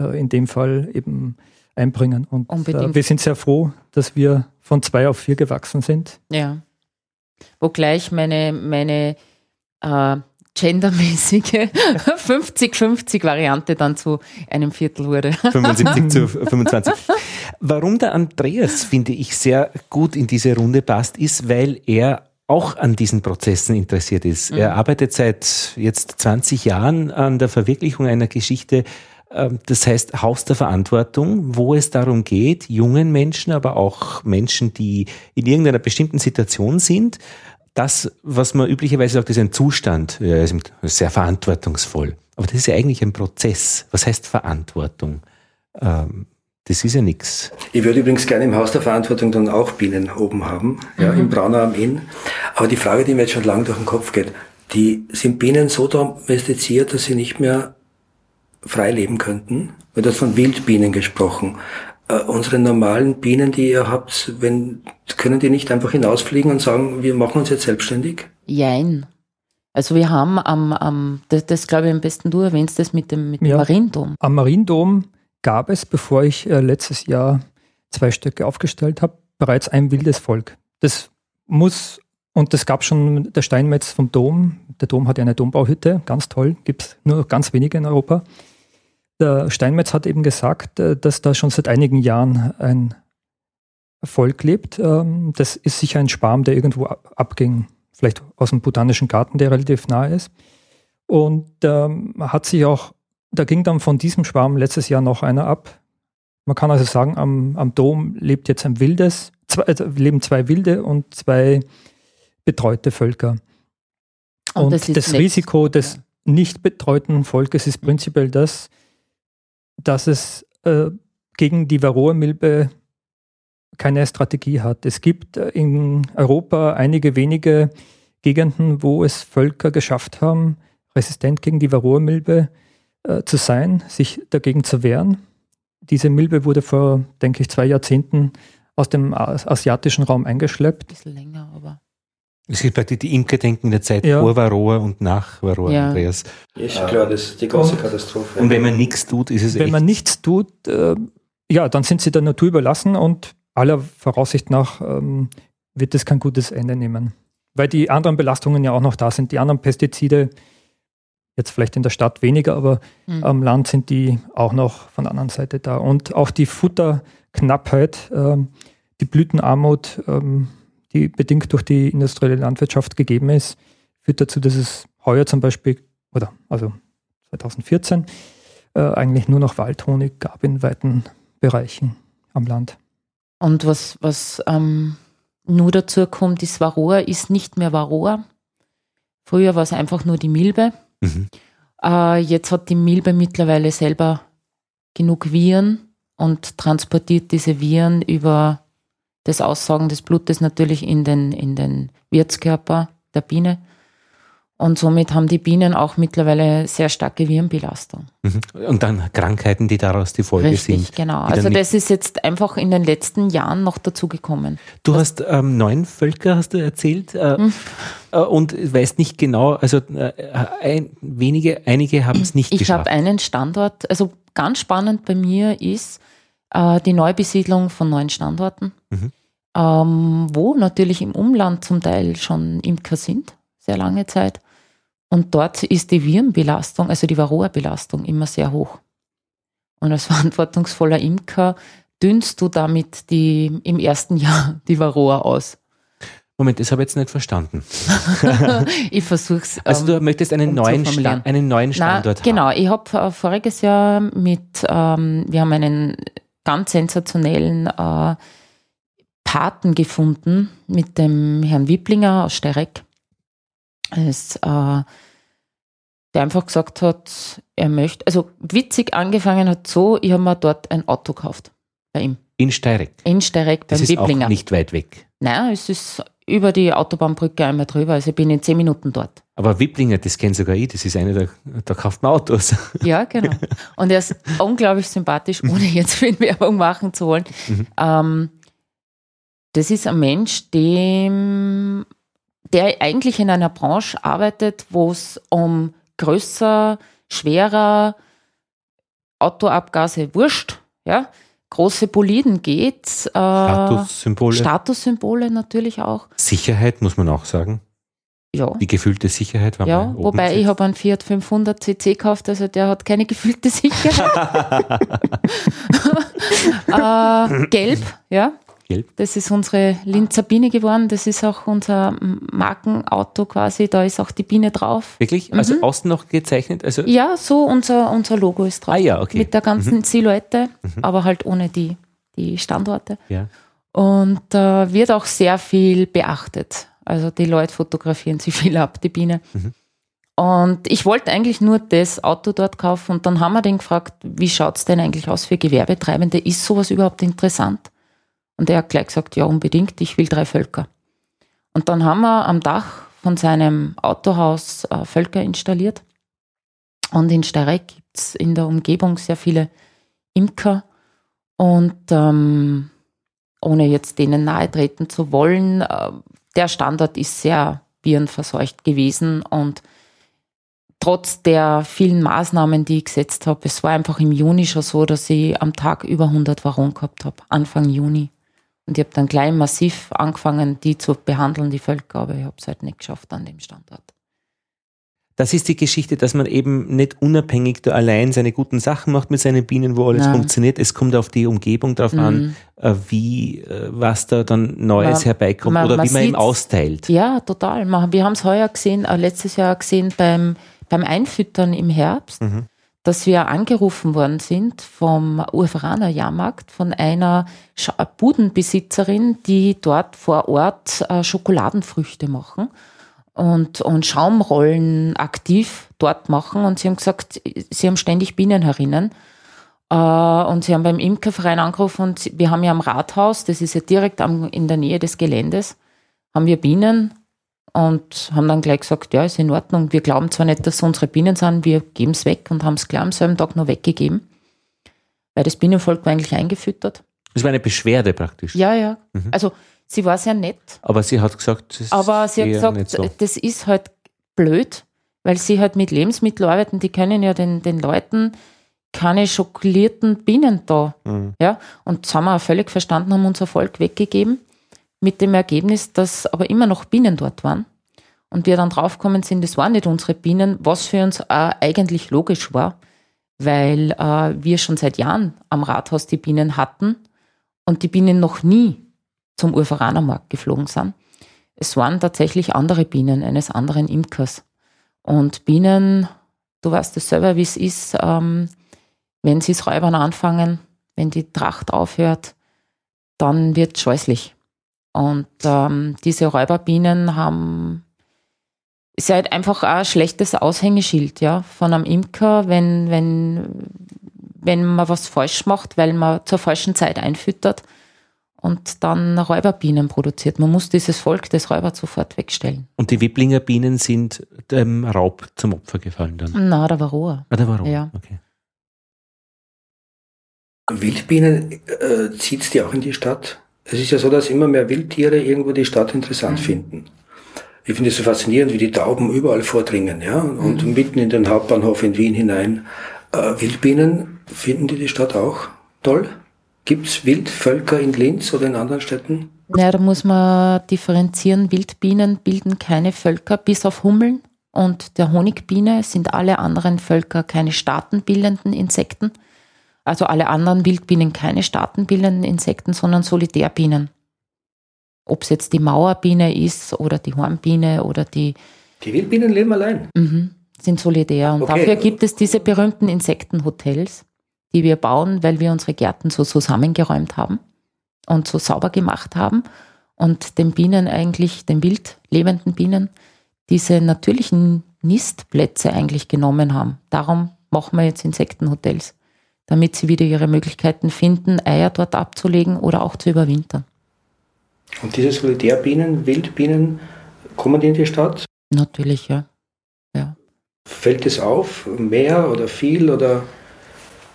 C: äh, in dem Fall eben einbringen. Und äh, wir sind sehr froh, dass wir von zwei auf vier gewachsen sind.
B: Ja. Wo gleich meine, meine äh, gendermäßige 50-50-Variante dann zu einem Viertel wurde.
A: 75 zu 25. Warum der Andreas, finde ich, sehr gut in diese Runde passt, ist, weil er auch an diesen Prozessen interessiert ist. Mhm. Er arbeitet seit jetzt 20 Jahren an der Verwirklichung einer Geschichte, ähm, das heißt Haus der Verantwortung, wo es darum geht, jungen Menschen, aber auch Menschen, die in irgendeiner bestimmten Situation sind, das, was man üblicherweise sagt, ist ein Zustand, ja, ist sehr verantwortungsvoll. Aber das ist ja eigentlich ein Prozess. Was heißt Verantwortung? Ähm, das ist ja nichts.
D: Ich würde übrigens gerne im Haus der Verantwortung dann auch Bienen oben haben, ja, mhm. im Braunau am Inn. Aber die Frage, die mir jetzt schon lange durch den Kopf geht, die sind Bienen so domestiziert, dass sie nicht mehr frei leben könnten? Weil du hast von Wildbienen gesprochen äh, unsere normalen Bienen, die ihr habt, wenn, können die nicht einfach hinausfliegen und sagen, wir machen uns jetzt selbstständig?
B: Jein. Also wir haben am, am das, das glaube ich am besten du erwähnst das mit dem, mit dem ja, Mariendom.
C: Am Mariendom gab es, bevor ich äh, letztes Jahr zwei Stöcke aufgestellt habe, bereits ein wildes Volk. Das muss, und das gab schon der Steinmetz vom Dom. Der Dom hat ja eine Dombauhütte, ganz toll, gibt es nur ganz wenige in Europa. Der Steinmetz hat eben gesagt, äh, dass da schon seit einigen Jahren ein Volk lebt. Ähm, das ist sicher ein Schwarm, der irgendwo abging, vielleicht aus dem Botanischen Garten, der relativ nahe ist. Und ähm, hat sich auch, da ging dann von diesem Schwarm letztes Jahr noch einer ab. Man kann also sagen, am, am Dom lebt jetzt ein wildes, zwei, also leben zwei wilde und zwei betreute Völker. Und, und das, das Risiko des nicht betreuten Volkes ist prinzipiell das, dass es äh, gegen die Varroa-Milbe keine Strategie hat. Es gibt äh, in Europa einige wenige Gegenden, wo es Völker geschafft haben, resistent gegen die Varroa-Milbe äh, zu sein, sich dagegen zu wehren. Diese Milbe wurde vor, denke ich, zwei Jahrzehnten aus dem asiatischen Raum eingeschleppt. Ein bisschen länger,
A: aber. Es gibt praktisch die Imkerdenken der Zeit ja. vor Varroa und nach Varroa, ja. Andreas.
D: Ist klar, das ist die große Katastrophe.
A: Und wenn man nichts tut, ist es
C: Wenn echt man nichts tut, äh, ja, dann sind sie der Natur überlassen und aller Voraussicht nach ähm, wird es kein gutes Ende nehmen. Weil die anderen Belastungen ja auch noch da sind. Die anderen Pestizide, jetzt vielleicht in der Stadt weniger, aber mhm. am Land sind die auch noch von der anderen Seite da. Und auch die Futterknappheit, ähm, die Blütenarmut, ähm, die bedingt durch die industrielle Landwirtschaft gegeben ist, führt dazu, dass es heuer zum Beispiel, oder also 2014, äh, eigentlich nur noch Waldhonig gab in weiten Bereichen am Land.
B: Und was, was ähm, nur dazu kommt, ist Varroa ist nicht mehr Varroa. Früher war es einfach nur die Milbe. Mhm. Äh, jetzt hat die Milbe mittlerweile selber genug Viren und transportiert diese Viren über das Aussaugen des Blutes natürlich in den, in den Wirtskörper der Biene. Und somit haben die Bienen auch mittlerweile sehr starke Virenbelastung.
A: Mhm. Und dann Krankheiten, die daraus die Folge Richtig, sind.
B: genau. Also das ist jetzt einfach in den letzten Jahren noch dazugekommen.
A: Du hast ähm, neun Völker, hast du erzählt, äh, äh, und weißt nicht genau, also äh, ein, wenige, einige haben es nicht
B: ich
A: geschafft.
B: Ich habe einen Standort, also ganz spannend bei mir ist äh, die Neubesiedlung von neuen Standorten, mhm. ähm, wo natürlich im Umland zum Teil schon Imker sind, sehr lange Zeit und dort ist die Virenbelastung, also die Varroa-Belastung immer sehr hoch. Und als verantwortungsvoller Imker dünnst du damit die, im ersten Jahr die Varroa aus.
A: Moment, das habe ich jetzt nicht verstanden.
B: ich versuche es.
A: Also du ähm, möchtest einen, um neuen, Sta einen neuen Standort
B: Na, genau. haben? Genau, ich habe äh, voriges Jahr mit, ähm, wir haben einen ganz sensationellen äh, Paten gefunden mit dem Herrn Wipplinger aus Stereck. Es, äh, der einfach gesagt hat, er möchte, also witzig angefangen hat so, ich habe mir dort ein Auto gekauft bei ihm.
A: In Steyrek?
B: In Steyrek beim
A: das ist Wipplinger. Auch nicht weit weg.
B: Nein, es ist über die Autobahnbrücke einmal drüber, also ich bin in zehn Minuten dort.
A: Aber Wipplinger, das kennt sogar ich, das ist eine, der, da kauft man Autos.
B: Ja, genau. Und er ist unglaublich sympathisch, ohne jetzt viel Werbung machen zu wollen. Mhm. Ähm, das ist ein Mensch, dem, der eigentlich in einer Branche arbeitet, wo es um größer, schwerer, Autoabgase wurscht, ja, große Boliden geht. Äh,
A: Statussymbole.
B: Statussymbole natürlich auch.
A: Sicherheit muss man auch sagen. Ja. Die gefühlte Sicherheit
B: war Ja, wobei sitzt. ich habe einen Fiat 500 CC gekauft, also der hat keine gefühlte Sicherheit. äh, gelb, ja. Gelb. Das ist unsere Linzer Biene geworden. Das ist auch unser Markenauto quasi. Da ist auch die Biene drauf.
A: Wirklich? Also mhm. außen noch gezeichnet? Also
B: ja, so unser, unser Logo ist drauf.
A: Ah ja, okay.
B: Mit der ganzen mhm. Silhouette, mhm. aber halt ohne die, die Standorte. Ja. Und äh, wird auch sehr viel beachtet. Also die Leute fotografieren sich viel ab, die Biene. Mhm. Und ich wollte eigentlich nur das Auto dort kaufen und dann haben wir den gefragt, wie schaut es denn eigentlich aus für Gewerbetreibende? Ist sowas überhaupt interessant? Und er hat gleich gesagt, ja, unbedingt, ich will drei Völker. Und dann haben wir am Dach von seinem Autohaus äh, Völker installiert. Und in Steyrek gibt es in der Umgebung sehr viele Imker. Und ähm, ohne jetzt denen nahe treten zu wollen, äh, der Standort ist sehr virenverseucht gewesen und trotz der vielen Maßnahmen, die ich gesetzt habe, es war einfach im Juni schon so, dass ich am Tag über 100 Varroen gehabt habe, Anfang Juni. Und ich habe dann gleich massiv angefangen, die zu behandeln, die Völker, aber ich habe es halt nicht geschafft an dem Standort.
A: das ist die Geschichte, dass man eben nicht unabhängig da allein seine guten Sachen macht mit seinen Bienen, wo alles
B: Nein.
A: funktioniert. Es kommt auf die Umgebung drauf an, äh, wie, äh, was da dann Neues
B: Man-
A: herbeikommt
B: man-
A: oder
B: man
A: wie man ihm
B: sieht's.
A: austeilt.
B: Ja, total. Wir haben es heuer gesehen, äh, letztes Jahr gesehen beim, beim Einfüttern im Herbst,
A: Mhm.
B: Dass wir angerufen worden sind vom Urveraner Jahrmarkt von einer Budenbesitzerin, die dort vor Ort äh, Schokoladenfrüchte machen und, und Schaumrollen aktiv dort machen. Und sie haben gesagt, sie haben ständig Bienen herinnen. Äh, Und sie haben beim Imkerverein angerufen und wir haben ja am Rathaus, das ist ja direkt in der Nähe des Geländes, haben wir Bienen und haben dann gleich gesagt, ja, ist in Ordnung. Wir glauben zwar nicht, dass es unsere Bienen sind, wir geben es weg und haben es gleich am selben Tag noch weggegeben, weil das Bienenvolk war eigentlich eingefüttert.
A: Das war eine Beschwerde praktisch.
B: Ja, ja. Also sie war sehr nett,
A: Aber sie hat gesagt, das ist
B: aber sie hat gesagt,
A: so.
B: das ist halt blöd, weil sie halt mit Lebensmitteln arbeiten, die können ja den, den Leuten keine schokolierten Bienen da.
A: Mhm.
B: Ja, und das haben wir auch völlig verstanden, haben unser Volk weggegeben, mit dem Ergebnis, dass aber immer noch Bienen dort waren. Und wir dann draufgekommen sind, das waren nicht unsere Bienen, was für uns auch eigentlich logisch war, weil äh, wir schon seit Jahren am Rathaus die Bienen hatten und die Bienen noch nie zum Urveranermarkt geflogen sind. Es waren tatsächlich andere Bienen eines anderen Imkers. Und Bienen, du weißt es selber, wie es ist, ähm, wenn sie das Räubern anfangen, wenn die Tracht aufhört, dann wird es scheußlich. Und ähm, diese Räuberbienen haben, ist halt einfach auch ein schlechtes Aushängeschild, ja, von einem Imker, wenn, wenn, wenn man was falsch macht, weil man zur falschen Zeit einfüttert und dann Räuberbienen produziert. Man muss dieses Volk des Räubers sofort wegstellen.
A: Und die Wiblinger Bienen sind dem Raub zum Opfer gefallen dann.
B: Na, da war Ruhe.
A: Ah, der war Raub.
B: Ja.
A: Okay.
D: Wildbienen äh, zieht es die auch in die Stadt? Es ist ja so, dass immer mehr Wildtiere irgendwo die Stadt interessant finden. Ich finde es so faszinierend, wie die Tauben überall vordringen, ja, und mitten in den Hauptbahnhof in Wien hinein. Äh, Wildbienen, finden die die Stadt auch toll? Gibt es Wildvölker in Linz oder in anderen Städten?
B: Ja, da muss man differenzieren. Wildbienen bilden keine Völker, bis auf Hummeln und der Honigbiene sind alle anderen Völker keine staatenbildenden Insekten. Also alle anderen Wildbienen keine staatenbildenden Insekten, sondern Solitärbienen. Ob es jetzt die Mauerbiene ist oder die Hornbiene oder die
D: Die Wildbienen leben allein.
B: Mhm, sind solidär. Und
D: Okay.
B: dafür gibt es diese berühmten Insektenhotels, die wir bauen, weil wir unsere Gärten so zusammengeräumt haben und so sauber gemacht haben und den Bienen eigentlich, den wild lebenden Bienen, diese natürlichen Nistplätze eigentlich genommen haben. Darum machen wir jetzt Insektenhotels, damit sie wieder ihre Möglichkeiten finden, Eier dort abzulegen oder auch zu überwintern.
D: Und diese Solitärbienen, Wildbienen, kommen die in die Stadt?
B: Natürlich, ja. ja.
D: Fällt es auf? Mehr oder viel oder?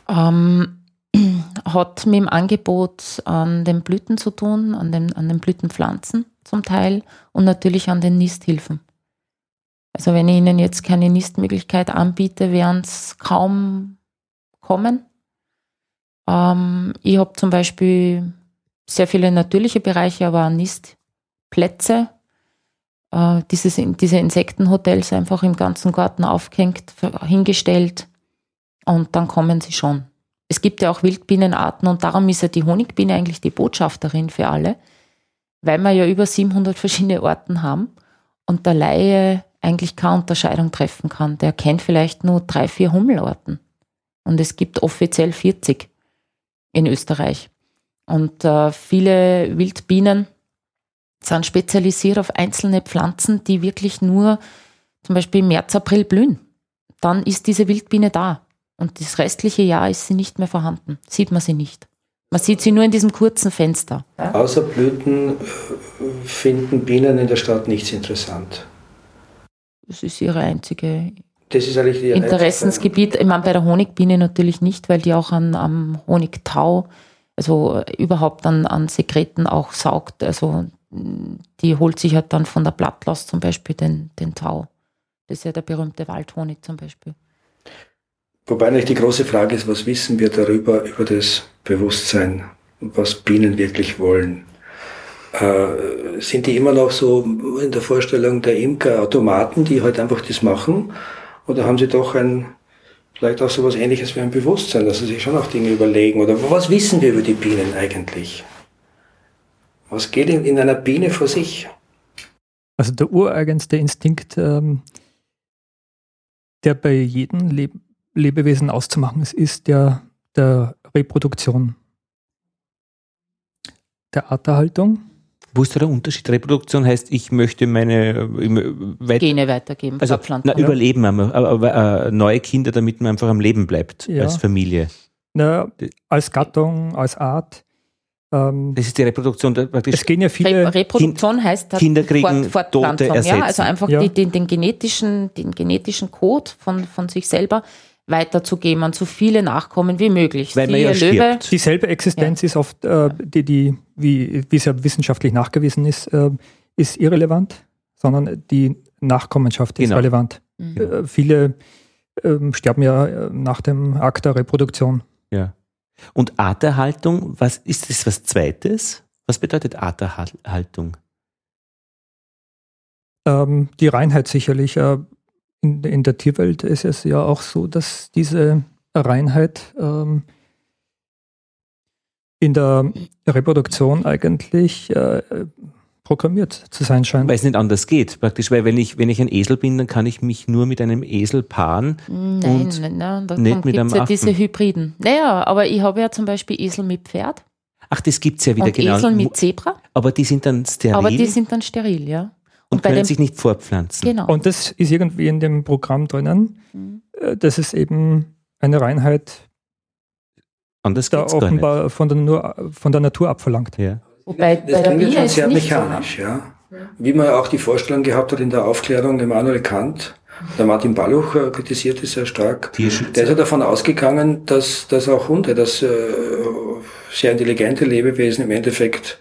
B: Ähm, hat mit dem Angebot an den Blüten zu tun, an den, an den Blütenpflanzen zum Teil und natürlich an den Nisthilfen. Also wenn ich Ihnen jetzt keine Nistmöglichkeit anbiete, werden es kaum kommen. Ähm, ich habe zum Beispiel sehr viele natürliche Bereiche, aber auch Nistplätze. Äh, dieses, diese Insektenhotels einfach im ganzen Garten aufgehängt, hingestellt und dann kommen sie schon. Es gibt ja auch Wildbienenarten und darum ist ja die Honigbiene eigentlich die Botschafterin für alle, weil wir ja über 700 verschiedene Arten haben und der Laie eigentlich keine Unterscheidung treffen kann. Der kennt vielleicht nur drei, vier Hummelarten und es gibt offiziell 40 in Österreich. Und äh, viele Wildbienen sind spezialisiert auf einzelne Pflanzen, die wirklich nur zum Beispiel im März, April blühen. Dann ist diese Wildbiene da. Und das restliche Jahr ist sie nicht mehr vorhanden. Sieht man sie nicht. Man sieht sie nur in diesem kurzen Fenster.
D: Außer Blüten äh, finden Bienen in der Stadt nichts interessant.
B: Das ist ihre einzige
D: Das ist eigentlich ihr
B: Interessensgebiet. Ich meine, bei der Honigbiene natürlich nicht, weil die auch an, am Honigtau, also überhaupt an, an Sekreten auch saugt. Also die holt sich halt dann von der Blattlast zum Beispiel den, den Tau. Das ist ja der berühmte Waldhonig zum Beispiel.
D: Wobei eigentlich die große Frage ist, was wissen wir darüber, über das Bewusstsein, was Bienen wirklich wollen? Äh, sind die immer noch so in der Vorstellung der Imker Automaten, die halt einfach das machen? Oder haben sie doch ein, vielleicht auch so was ähnliches wie ein Bewusstsein, dass sie sich schon auch Dinge überlegen? Oder was wissen wir über die Bienen eigentlich? Was geht in, in einer Biene vor sich?
C: Also der ureigenste Instinkt, ähm, der bei jedem Leb Lebewesen auszumachen ist, ist der der Reproduktion, der Arterhaltung.
A: Wo ist da der Unterschied? Reproduktion heißt, ich möchte meine
B: weit Gene weitergeben,
A: also na, überleben, aber, äh, neue Kinder, damit man einfach am Leben bleibt ja. als Familie.
C: Na, als Gattung, als Art.
A: Ähm, das ist die Reproduktion.
C: Praktisch es gehen ja viele
B: Re Reproduktion heißt
A: Kinder kriegen Fort, Tote ersetzen.
B: Ja, also einfach ja. Die, den, den, genetischen, den genetischen Code von, von sich selber weiterzugeben an so viele Nachkommen wie möglich.
A: Weil man ja
C: Löwe, Dieselbe Existenz ja. ist oft, äh, die, die, wie, wie es ja wissenschaftlich nachgewiesen ist, äh, ist irrelevant, sondern die Nachkommenschaft genau. ist relevant. Mhm. Äh, viele ähm, sterben ja äh, nach dem Akt der Reproduktion.
A: Ja. Und Arterhaltung, was ist das was Zweites? Was bedeutet Arterhaltung?
C: Ähm, die Reinheit sicherlich. In, in der Tierwelt ist es ja auch so, dass diese Reinheit ähm, in der Reproduktion eigentlich äh, programmiert zu sein scheint.
A: Weil es nicht anders geht, praktisch, weil wenn ich, wenn ich ein Esel bin, dann kann ich mich nur mit einem Esel paaren
B: nein, und nein, nein, da nicht mit einem ja Affen. diese Hybriden. Naja, aber ich habe ja zum Beispiel Esel mit Pferd.
A: Ach, das gibt es ja wieder
B: und
A: genau.
B: Esel mit Zebra.
A: Aber die sind dann steril.
B: Aber die sind dann steril, ja
A: und, können sich nicht fortpflanzen.
C: Genau. Und das ist irgendwie in dem Programm drinnen, mhm. Äh, dass es eben eine Reinheit
A: Anders
C: da offenbar von der, nur, von der Natur abverlangt.
A: Ja.
D: Wobei das bei der klingt schon sehr mechanisch, so, ja. Wie man auch die Vorstellung gehabt hat in der Aufklärung, Immanuel Kant, der Martin Balluch äh, kritisiert es sehr stark. Der ist ja davon ausgegangen, dass, dass auch Hunde, dass äh, sehr intelligente Lebewesen im Endeffekt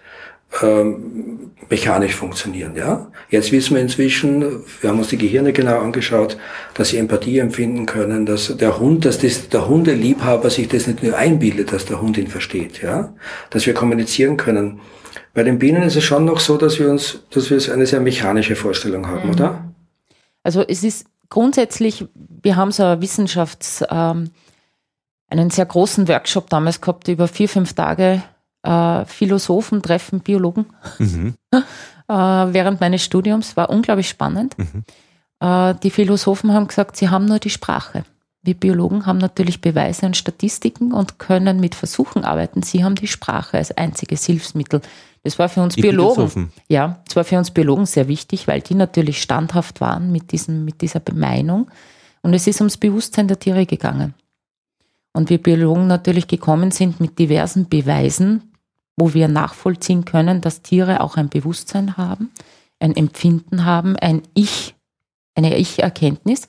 D: ähm, mechanisch funktionieren. Ja? Jetzt wissen wir inzwischen, wir haben uns die Gehirne genau angeschaut, dass sie Empathie empfinden können, dass der Hund, dass das, der Hundeliebhaber sich das nicht nur einbildet, dass der Hund ihn versteht, ja? dass wir kommunizieren können. Bei den Bienen ist es schon noch so, dass wir uns, dass wir eine sehr mechanische Vorstellung haben, mhm. oder?
B: Also es ist grundsätzlich, wir haben so eine Wissenschafts, ähm, einen sehr großen Workshop damals gehabt, über vier, fünf Tage äh, Philosophen treffen Biologen mhm. äh, während meines Studiums. War unglaublich spannend. Mhm. Äh, die Philosophen haben gesagt, sie haben nur die Sprache. Wir Biologen haben natürlich Beweise und Statistiken und können mit Versuchen arbeiten. Sie haben die Sprache als einziges Hilfsmittel. Das war für uns die Biologen. Ja, das war für uns Biologen sehr wichtig, weil die natürlich standhaft waren mit, diesem, mit dieser Meinung. Und es ist ums Bewusstsein der Tiere gegangen. Und wir Biologen natürlich gekommen sind mit diversen Beweisen, wo wir nachvollziehen können, dass Tiere auch ein Bewusstsein haben, ein Empfinden haben, ein Ich, eine Ich-Erkenntnis.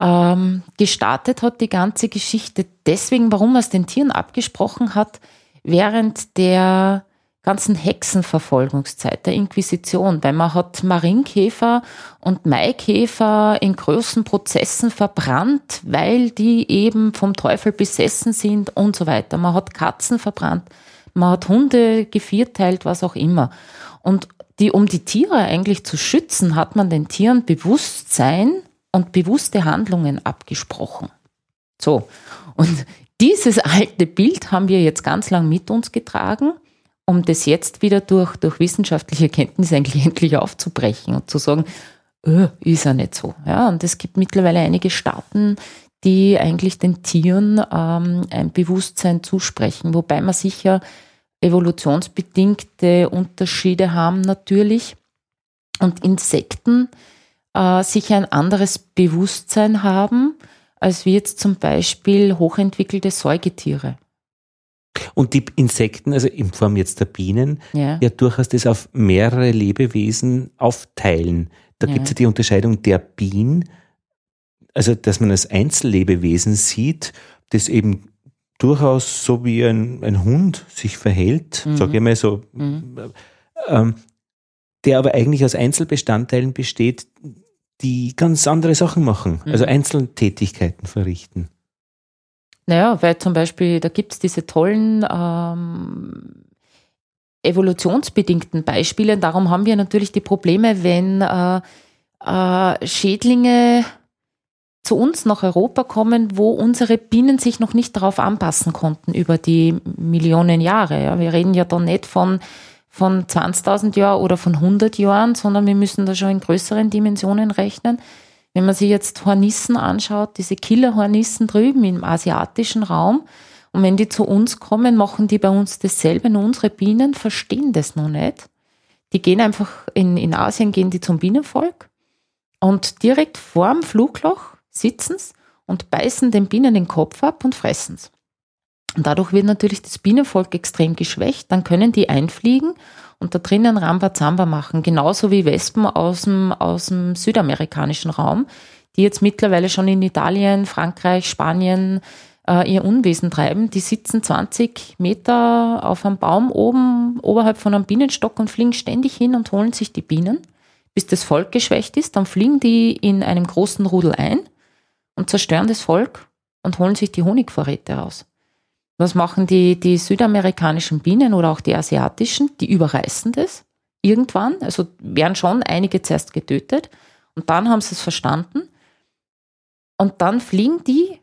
B: Ähm, gestartet hat die ganze Geschichte deswegen, warum man es den Tieren abgesprochen hat, während der ganzen Hexenverfolgungszeit, der Inquisition, weil man hat Marienkäfer und Maikäfer in großen Prozessen verbrannt, weil die eben vom Teufel besessen sind und so weiter. Man hat Katzen verbrannt man hat Hunde gevierteilt, was auch immer. Und die, um die Tiere eigentlich zu schützen, hat man den Tieren Bewusstsein und bewusste Handlungen abgesprochen. So. Und dieses alte Bild haben wir jetzt ganz lang mit uns getragen, um das jetzt wieder durch, durch wissenschaftliche Kenntnis eigentlich endlich aufzubrechen und zu sagen, öh, ist ja nicht so. Ja, und es gibt mittlerweile einige Staaten, die eigentlich den Tieren ähm, ein Bewusstsein zusprechen, wobei man sicher evolutionsbedingte Unterschiede haben natürlich und Insekten äh, sicher ein anderes Bewusstsein haben, als wie jetzt zum Beispiel hochentwickelte Säugetiere.
A: Und die Insekten, also in Form jetzt der Bienen, ja, ja durchaus das auf mehrere Lebewesen aufteilen. Da ja. gibt es ja die Unterscheidung der Bienen, also dass man als Einzellebewesen sieht, das eben durchaus so wie ein, ein Hund sich verhält, mhm. sage ich mal so, mhm. ähm, der aber eigentlich aus Einzelbestandteilen besteht, die ganz andere Sachen machen, mhm. also Einzeltätigkeiten verrichten.
B: Naja, weil zum Beispiel, da gibt es diese tollen ähm, evolutionsbedingten Beispiele. Darum haben wir natürlich die Probleme, wenn äh, äh, Schädlinge zu uns nach Europa kommen, wo unsere Bienen sich noch nicht darauf anpassen konnten über die Millionen Jahre. Ja. Wir reden ja da nicht von, von 20.000 Jahren oder von 100 Jahren, sondern wir müssen da schon in größeren Dimensionen rechnen. Wenn man sich jetzt Hornissen anschaut, diese Killerhornissen drüben im asiatischen Raum, und wenn die zu uns kommen, machen die bei uns dasselbe. Nur unsere Bienen verstehen das noch nicht. Die gehen einfach, in, in Asien gehen die zum Bienenvolk und direkt vorm Flugloch sitzen und beißen den Bienen den Kopf ab und fressen es. Und dadurch wird natürlich das Bienenvolk extrem geschwächt. Dann können die einfliegen und da drinnen Rambazamba machen. Genauso wie Wespen aus dem, aus dem südamerikanischen Raum, die jetzt mittlerweile schon in Italien, Frankreich, Spanien äh, ihr Unwesen treiben. Die sitzen 20 Meter auf einem Baum oben, oberhalb von einem Bienenstock und fliegen ständig hin und holen sich die Bienen, bis das Volk geschwächt ist. Dann fliegen die in einem großen Rudel ein und zerstören das Volk und holen sich die Honigvorräte raus. Was machen die, die südamerikanischen Bienen oder auch die asiatischen? Die überreißen das irgendwann. Also werden schon einige zuerst getötet und dann haben sie es verstanden. Und dann fliegen die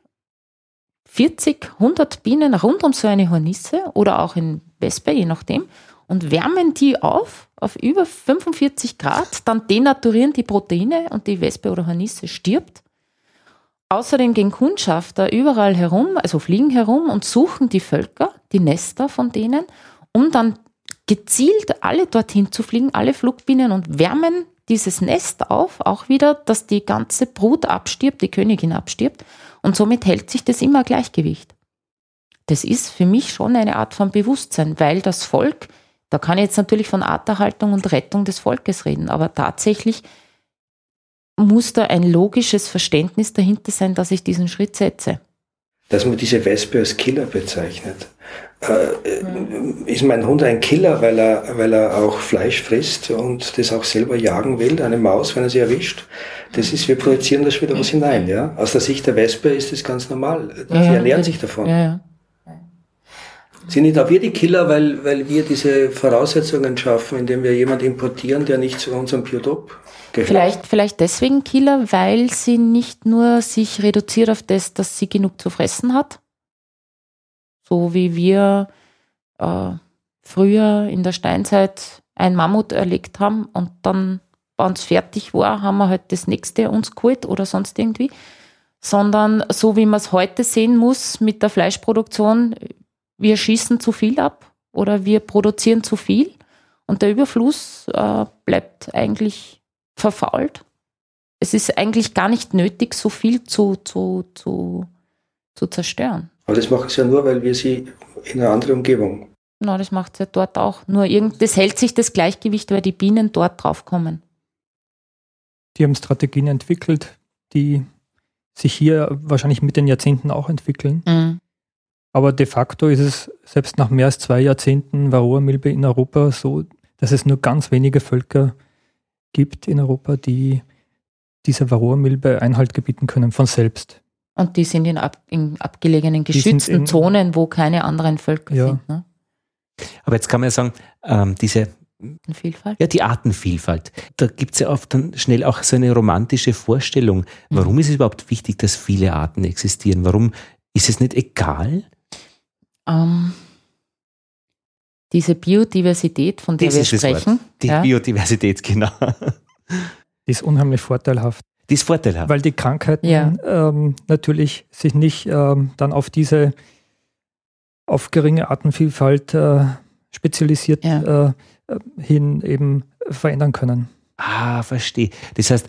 B: 40, 100 Bienen rund um so eine Hornisse oder auch in Wespe, je nachdem, und wärmen die auf auf über 45 Grad, dann denaturieren die Proteine und die Wespe oder Hornisse stirbt. Außerdem gehen Kundschafter überall herum, also fliegen herum und suchen die Völker, die Nester von denen, um dann gezielt alle dorthin zu fliegen, alle Flugbienen und wärmen dieses Nest auf, auch wieder, dass die ganze Brut abstirbt, die Königin abstirbt und somit hält sich das immer Gleichgewicht. Das ist für mich schon eine Art von Bewusstsein, weil das Volk, da kann ich jetzt natürlich von Arterhaltung und Rettung des Volkes reden, aber tatsächlich muss da ein logisches Verständnis dahinter sein, dass ich diesen Schritt setze.
D: Dass man diese Wespe als Killer bezeichnet. Äh, mhm. Ist mein Hund ein Killer, weil er, weil er auch Fleisch frisst und das auch selber jagen will, eine Maus, wenn er sie erwischt? Das ist, wir projizieren da schon wieder was hinein, ja. Aus der Sicht der Wespe ist das ganz normal. Sie ja, ernähren sich davon. Ja, ja. Sind nicht auch wir die Killer, weil, weil wir diese Voraussetzungen schaffen, indem wir jemanden importieren, der nicht zu unserem Biotop
B: Vielleicht, vielleicht deswegen Killer, weil sie nicht nur sich reduziert auf das, dass sie genug zu fressen hat, so wie wir äh, früher in der Steinzeit ein Mammut erlegt haben und dann, wenn es fertig war, haben wir halt das nächste uns geholt oder sonst irgendwie. Sondern so wie man es heute sehen muss mit der Fleischproduktion, wir schießen zu viel ab oder wir produzieren zu viel und der Überfluss äh, bleibt eigentlich verfault. Es ist eigentlich gar nicht nötig, so viel zu, zu, zu, zu zerstören.
D: Aber das machen sie ja nur, weil wir sie in eine andere Umgebung.
B: Na, das macht es ja dort auch. Nur irgend, das hält sich das Gleichgewicht, weil die Bienen dort drauf kommen.
C: Die haben Strategien entwickelt, die sich hier wahrscheinlich mit den Jahrzehnten auch entwickeln. Mhm. Aber de facto ist es selbst nach mehr als zwei Jahrzehnten Varroa-Milbe in Europa so, dass es nur ganz wenige Völker gibt in Europa, die dieser Varroa-Milbe Einhalt gebieten können von selbst.
B: Und die sind in, ab, in abgelegenen, geschützten in, Zonen, wo keine anderen Völker ja. sind. Ne?
A: Aber jetzt kann man ja sagen, ähm, diese
B: Vielfalt?
A: Ja, die Artenvielfalt. Da gibt es ja oft dann schnell auch so eine romantische Vorstellung. Warum mhm. ist es überhaupt wichtig, dass viele Arten existieren? Warum ist es nicht egal?
B: Ähm, diese Biodiversität, von der das wir sprechen.
A: Die ja. Biodiversität, genau.
C: Die ist unheimlich vorteilhaft.
A: Die ist vorteilhaft.
C: Weil die Krankheiten ja. ähm, natürlich sich nicht ähm, dann auf diese, auf geringe Artenvielfalt äh, spezialisiert ja. äh, hin eben verändern können.
A: Ah, verstehe. Das heißt,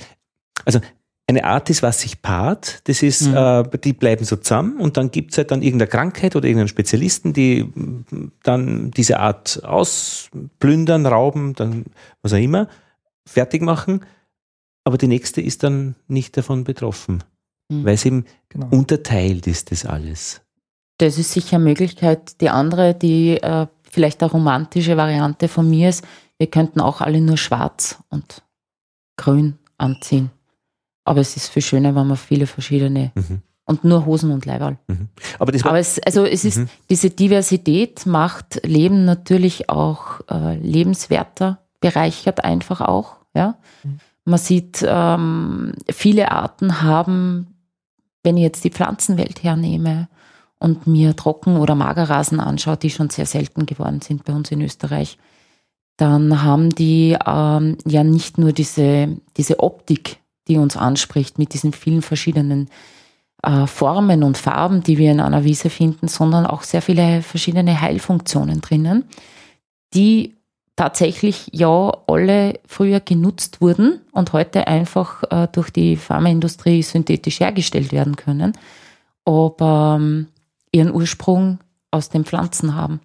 A: also eine Art ist, was sich paart, das ist, mhm. äh, die bleiben so zusammen und dann gibt es halt dann irgendeine Krankheit oder irgendeinen Spezialisten, die dann diese Art ausplündern, rauben, dann was auch immer, fertig machen aber die nächste ist dann nicht davon betroffen, mhm. weil es eben genau. unterteilt ist, das alles.
B: Das ist sicher eine Möglichkeit. Die andere, die äh, vielleicht eine romantische Variante von mir ist, wir könnten auch alle nur schwarz und grün anziehen. Aber es ist viel schöner, wenn man viele verschiedene mhm. und nur Hosen und Leiberl. Mhm. Aber, Aber es, also es ist, mhm. diese Diversität macht Leben natürlich auch äh, lebenswerter, bereichert einfach auch. Ja? Mhm. Man sieht, ähm, viele Arten haben, wenn ich jetzt die Pflanzenwelt hernehme und mir Trocken- oder Magerrasen anschaue, die schon sehr selten geworden sind bei uns in Österreich, dann haben die ähm, ja nicht nur diese, diese Optik, die uns anspricht mit diesen vielen verschiedenen äh, Formen und Farben, die wir in einer Wiese finden, sondern auch sehr viele verschiedene Heilfunktionen drinnen, die tatsächlich ja alle früher genutzt wurden und heute einfach äh, durch die Pharmaindustrie synthetisch hergestellt werden können, aber ähm, ihren Ursprung aus den Pflanzen haben.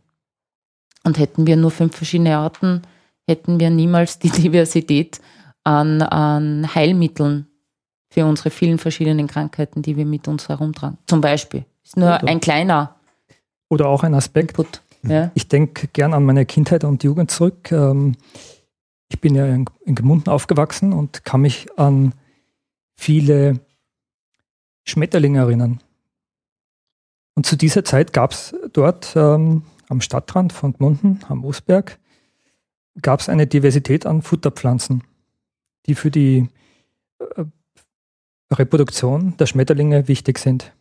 B: Und hätten wir nur fünf verschiedene Arten, hätten wir niemals die Diversität an, an Heilmitteln für unsere vielen verschiedenen Krankheiten, die wir mit uns herumtragen. Zum Beispiel. Ist nur oder, ein kleiner.
C: Oder auch ein Aspekt. Ja. Ich denke gern an meine Kindheit und Jugend zurück. Ähm, ich bin ja in, Gemunden aufgewachsen und kann mich an viele Schmetterlinge erinnern. Und zu dieser Zeit gab es dort ähm, am Stadtrand von Gmunden, am Osberg, gab es eine Diversität an Futterpflanzen, die für die äh, Reproduktion der Schmetterlinge wichtig sind.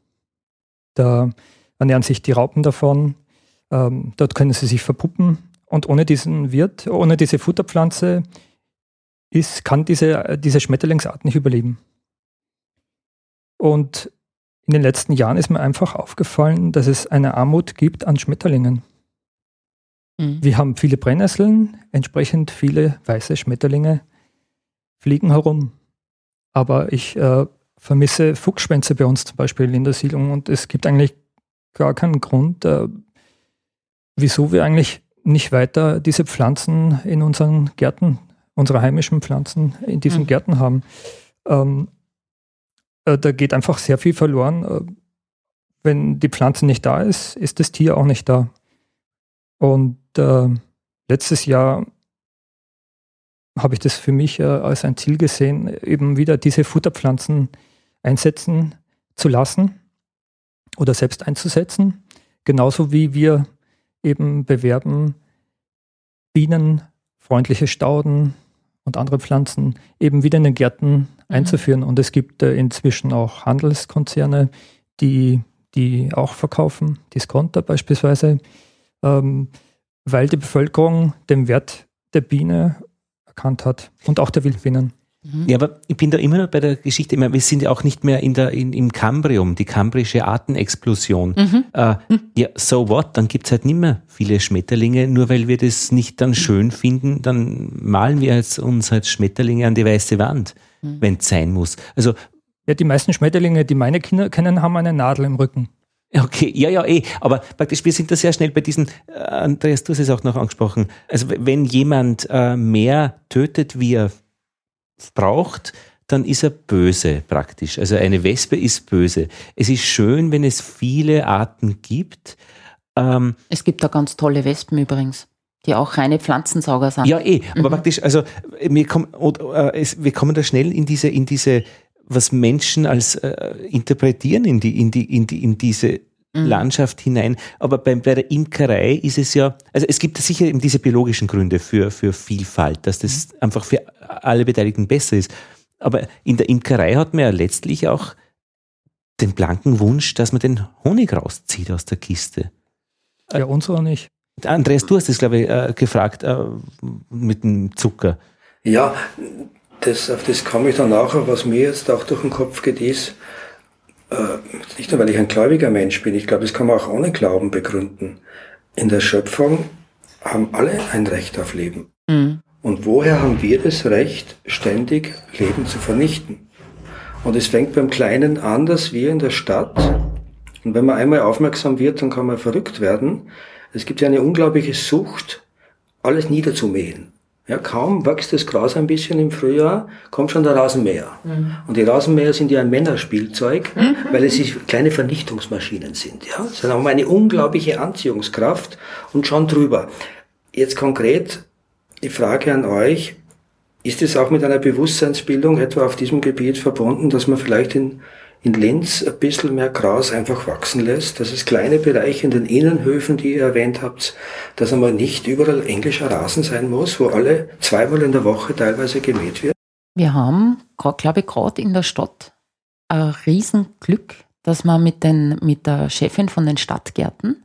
C: Da ernähren sich die Raupen davon, ähm, dort können sie sich verpuppen und ohne diesen Wirt, ohne diese Futterpflanze ist, kann diese, diese Schmetterlingsart nicht überleben. Und in den letzten Jahren ist mir einfach aufgefallen, dass es eine Armut gibt an Schmetterlingen. Mhm. Wir haben viele Brennnesseln, entsprechend viele weiße Schmetterlinge fliegen herum. Aber ich äh, vermisse Fuchsschwänze bei uns zum Beispiel in der Siedlung und es gibt eigentlich gar keinen Grund, äh, wieso wir eigentlich nicht weiter diese Pflanzen in unseren Gärten, unsere heimischen Pflanzen in diesen mhm. Gärten haben. Ähm, äh, da geht einfach sehr viel verloren. Äh, wenn die Pflanze nicht da ist, ist das Tier auch nicht da. Und äh, letztes Jahr habe ich das für mich äh, als ein Ziel gesehen, eben wieder diese Futterpflanzen einsetzen zu lassen oder selbst einzusetzen. Genauso wie wir eben bewerben, bienenfreundliche Stauden und andere Pflanzen eben wieder in den Gärten mhm. einzuführen. Und es gibt äh, inzwischen auch Handelskonzerne, die die auch verkaufen, Discounter beispielsweise, ähm, weil die Bevölkerung den Wert der Biene erkannt hat und auch der Wildbienen.
A: Mhm. Ja, aber ich bin da immer noch bei der Geschichte, wir sind ja auch nicht mehr in der, in, im Kambrium, die kambrische Artenexplosion. Mhm. Äh, ja, so what? Dann gibt's halt nicht mehr viele Schmetterlinge, nur weil wir das nicht dann schön finden, dann malen wir jetzt uns als Schmetterlinge an die weiße Wand, mhm. wenn es sein muss. Also
C: ja, die meisten Schmetterlinge, die meine Kinder kennen, haben eine Nadel im Rücken.
A: Okay, ja, ja, eh. Aber praktisch, wir sind da sehr schnell bei diesen, äh, Andreas, du hast es auch noch angesprochen. Also wenn jemand äh, mehr tötet, wie er braucht, dann ist er böse praktisch. Also eine Wespe ist böse. Es ist schön, wenn es viele Arten gibt.
B: Ähm, es gibt da ganz tolle Wespen übrigens, die auch reine Pflanzensauger sind.
A: Ja, eh. Aber mhm. praktisch, also wir kommen, äh, wir kommen da schnell in diese, in diese, was Menschen als äh, interpretieren in die, in die, in die, in diese mhm. Landschaft hinein. Aber bei, bei der Imkerei ist es ja, also es gibt sicher eben diese biologischen Gründe für, für Vielfalt, dass das mhm. einfach für alle Beteiligten besser ist. Aber in der Imkerei hat man ja letztlich auch den blanken Wunsch, dass man den Honig rauszieht aus der Kiste.
C: Ja, unserer nicht.
A: Andreas, du hast das, glaube ich, äh, gefragt äh, mit dem Zucker.
D: Ja, das, auf das komme ich dann nachher. Was mir jetzt auch durch den Kopf geht, ist, äh, nicht nur weil ich ein gläubiger Mensch bin, ich glaube, das kann man auch ohne Glauben begründen. In der Schöpfung haben alle ein Recht auf Leben. Mhm. Und woher haben wir das Recht, ständig Leben zu vernichten? Und es fängt beim Kleinen an, dass wir in der Stadt, und wenn man einmal aufmerksam wird, dann kann man verrückt werden. Es gibt ja eine unglaubliche Sucht, alles niederzumähen. Ja, kaum wächst das Gras ein bisschen im Frühjahr, kommt schon der Rasenmäher. Mhm. Und die Rasenmäher sind ja ein Männerspielzeug, mhm. weil es kleine Vernichtungsmaschinen sind. Ja, sie haben eine unglaubliche Anziehungskraft und schon drüber. Jetzt konkret die Frage an euch, ist es auch mit einer Bewusstseinsbildung etwa auf diesem Gebiet verbunden, dass man vielleicht in, in Linz ein bisschen mehr Gras einfach wachsen lässt, dass es kleine Bereiche in den Innenhöfen, die ihr erwähnt habt, dass einmal nicht überall englischer Rasen sein muss, wo alle zweimal in der Woche teilweise gemäht wird?
B: Wir haben, glaube ich, gerade in der Stadt ein Riesenglück, dass wir mit, den, mit der Chefin von den Stadtgärten,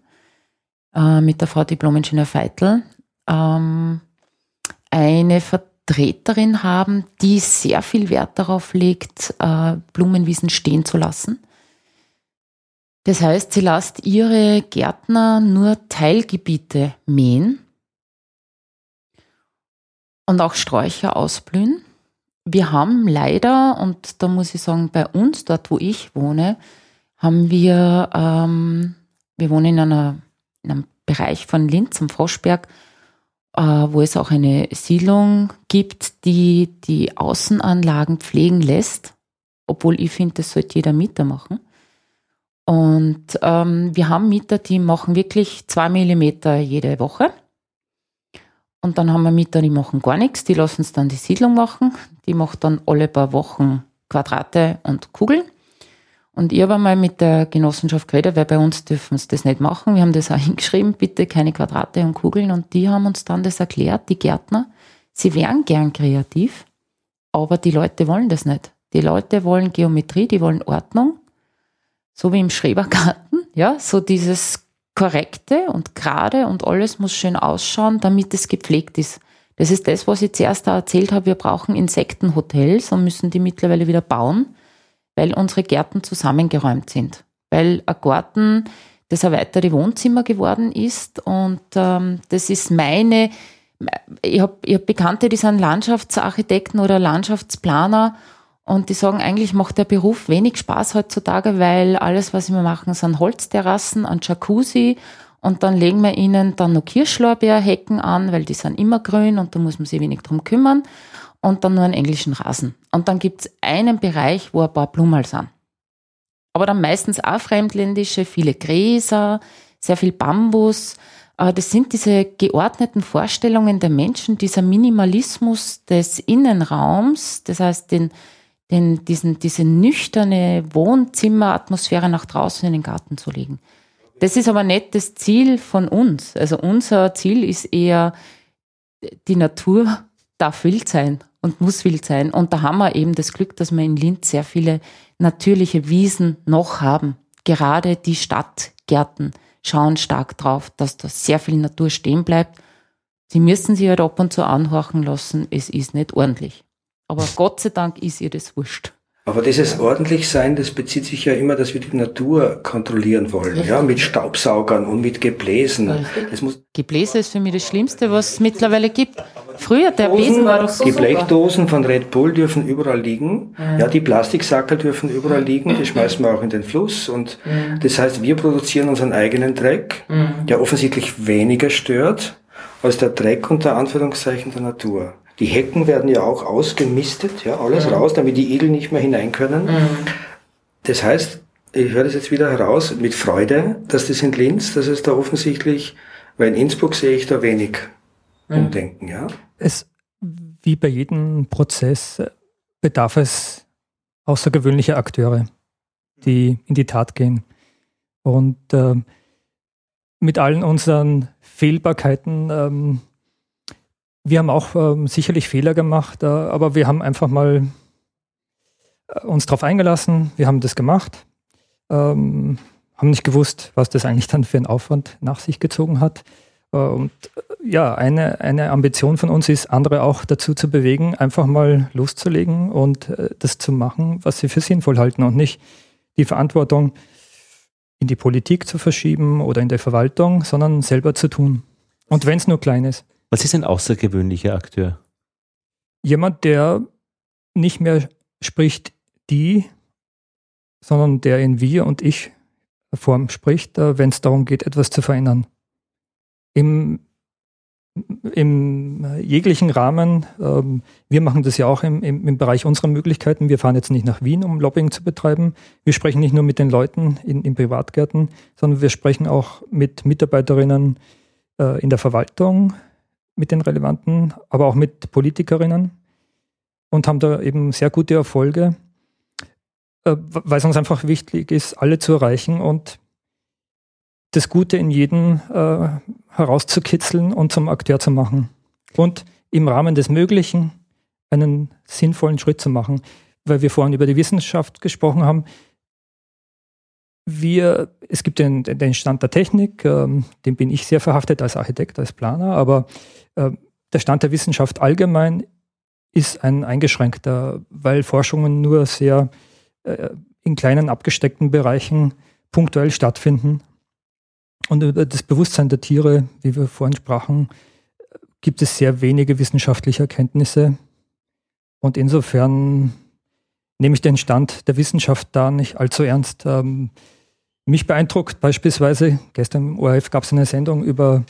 B: äh, mit der Frau Diplomingenieur Feitel, ähm, eine Vertreterin haben, die sehr viel Wert darauf legt, äh, Blumenwiesen stehen zu lassen. Das heißt, sie lässt ihre Gärtner nur Teilgebiete mähen und auch Sträucher ausblühen. Wir haben leider, und da muss ich sagen, bei uns, dort wo ich wohne, haben wir, ähm, wir wohnen in, einer, in einem Bereich von Linz am Froschberg, wo es auch eine Siedlung gibt, die die Außenanlagen pflegen lässt, obwohl ich finde, das sollte jeder Mieter machen. Und ähm, wir haben Mieter, die machen wirklich zwei Millimeter jede Woche. Und dann haben wir Mieter, die machen gar nichts, die lassen es dann die Siedlung machen. Die macht dann alle paar Wochen Quadrate und Kugeln. Und ich habe einmal mit der Genossenschaft geredet, weil bei uns dürfen sie das nicht machen. Wir haben das auch hingeschrieben, bitte keine Quadrate und Kugeln. Und die haben uns dann das erklärt, die Gärtner. Sie wären gern kreativ, aber die Leute wollen das nicht. Die Leute wollen Geometrie, die wollen Ordnung, so wie im Schrebergarten, ja, so dieses korrekte und gerade und alles muss schön ausschauen, damit es gepflegt ist. Das ist das, was ich zuerst da erzählt habe. Wir brauchen Insektenhotels und müssen die mittlerweile wieder bauen weil unsere Gärten zusammengeräumt sind. Weil ein Garten das erweiterte Wohnzimmer geworden ist und ähm, das ist meine, ich habe hab Bekannte, die sind Landschaftsarchitekten oder Landschaftsplaner und die sagen, eigentlich macht der Beruf wenig Spaß heutzutage, weil alles, was wir machen, sind Holzterrassen, ein Jacuzzi und dann legen wir ihnen dann noch Kirschlorbeerhecken an, weil die sind immer grün und da muss man sich wenig drum kümmern und dann nur einen englischen Rasen. Und dann gibt es einen Bereich, wo ein paar Blumen sind. Aber dann meistens auch fremdländische, viele Gräser, sehr viel Bambus. Das sind diese geordneten Vorstellungen der Menschen, dieser Minimalismus des Innenraums, das heißt den, den, diesen, diese nüchterne Wohnzimmeratmosphäre nach draußen in den Garten zu legen. Das ist aber nicht das Ziel von uns. Also unser Ziel ist eher, die Natur darf wild sein und muss wild sein. Und da haben wir eben das Glück, dass wir in Linz sehr viele natürliche Wiesen noch haben. Gerade die Stadtgärten schauen stark drauf, dass da sehr viel Natur stehen bleibt. Sie müssen sich halt ab und zu anhorchen lassen, es ist nicht ordentlich. Aber Gott sei Dank ist ihr das wurscht.
D: Aber dieses ordentlich sein, das bezieht sich ja immer, dass wir die Natur kontrollieren wollen, ja, mit Staubsaugern und mit Gebläsen.
B: Das muss Gebläse ist für mich das Schlimmste, was es mittlerweile gibt. Früher, der Besen war doch so
D: Die Blechdosen von Red Bull dürfen überall liegen. Mhm. Ja, die Plastiksackel dürfen überall liegen. Die schmeißen wir auch in den Fluss. Und mhm. das heißt, wir produzieren unseren eigenen Dreck, mhm. der offensichtlich weniger stört als der Dreck unter Anführungszeichen der Natur. Die Hecken werden ja auch ausgemistet, ja, alles raus, damit die Igel nicht mehr hinein können. Das heißt, ich höre das jetzt wieder heraus mit Freude, dass das in Linz, dass es da offensichtlich, weil in Innsbruck sehe ich da wenig. Umdenken, ja.
C: Es, wie bei jedem Prozess bedarf es außergewöhnlicher Akteure, die in die Tat gehen. Und äh, mit allen unseren Fehlbarkeiten ähm, wir haben auch ähm, sicherlich Fehler gemacht, äh, aber wir haben einfach mal äh, uns darauf eingelassen, wir haben das gemacht, ähm, haben nicht gewusst, was das eigentlich dann für einen Aufwand nach sich gezogen hat. Äh, und äh, ja, eine, eine Ambition von uns ist, andere auch dazu zu bewegen, einfach mal loszulegen und äh, das zu machen, was sie für sinnvoll halten und nicht die Verantwortung in die Politik zu verschieben oder in der Verwaltung, sondern selber zu tun. Und wenn es nur klein ist.
A: Was ist ein außergewöhnlicher Akteur?
C: Jemand, der nicht mehr spricht die, sondern der in wir und ich Form spricht, äh, wenn es darum geht, etwas zu verändern. Im, im jeglichen Rahmen, ähm, wir machen das ja auch im, im, im, Bereich unserer Möglichkeiten. Wir fahren jetzt nicht nach Wien, um Lobbying zu betreiben. Wir sprechen nicht nur mit den Leuten in, in Privatgärten, sondern wir sprechen auch mit Mitarbeiterinnen äh, in der Verwaltung, mit den relevanten, aber auch mit Politikerinnen und haben da eben sehr gute Erfolge. äh, weil es uns einfach wichtig ist, alle zu erreichen und das Gute in jedem äh, herauszukitzeln und zum Akteur zu machen. Und im Rahmen des Möglichen einen sinnvollen Schritt zu machen. Weil wir vorhin über die Wissenschaft gesprochen haben. Wir, es gibt den, den Stand der Technik, ähm, dem bin ich sehr verhaftet als Architekt, als Planer, aber äh, der Stand der Wissenschaft allgemein ist ein eingeschränkter, weil Forschungen nur sehr äh, in kleinen abgesteckten Bereichen punktuell stattfinden. Und über das Bewusstsein der Tiere, wie wir vorhin sprachen, gibt es sehr wenige wissenschaftliche Erkenntnisse. Und insofern nehme ich den Stand der Wissenschaft da nicht allzu ernst. Ähm, mich beeindruckt beispielsweise, gestern im ORF gab es eine Sendung über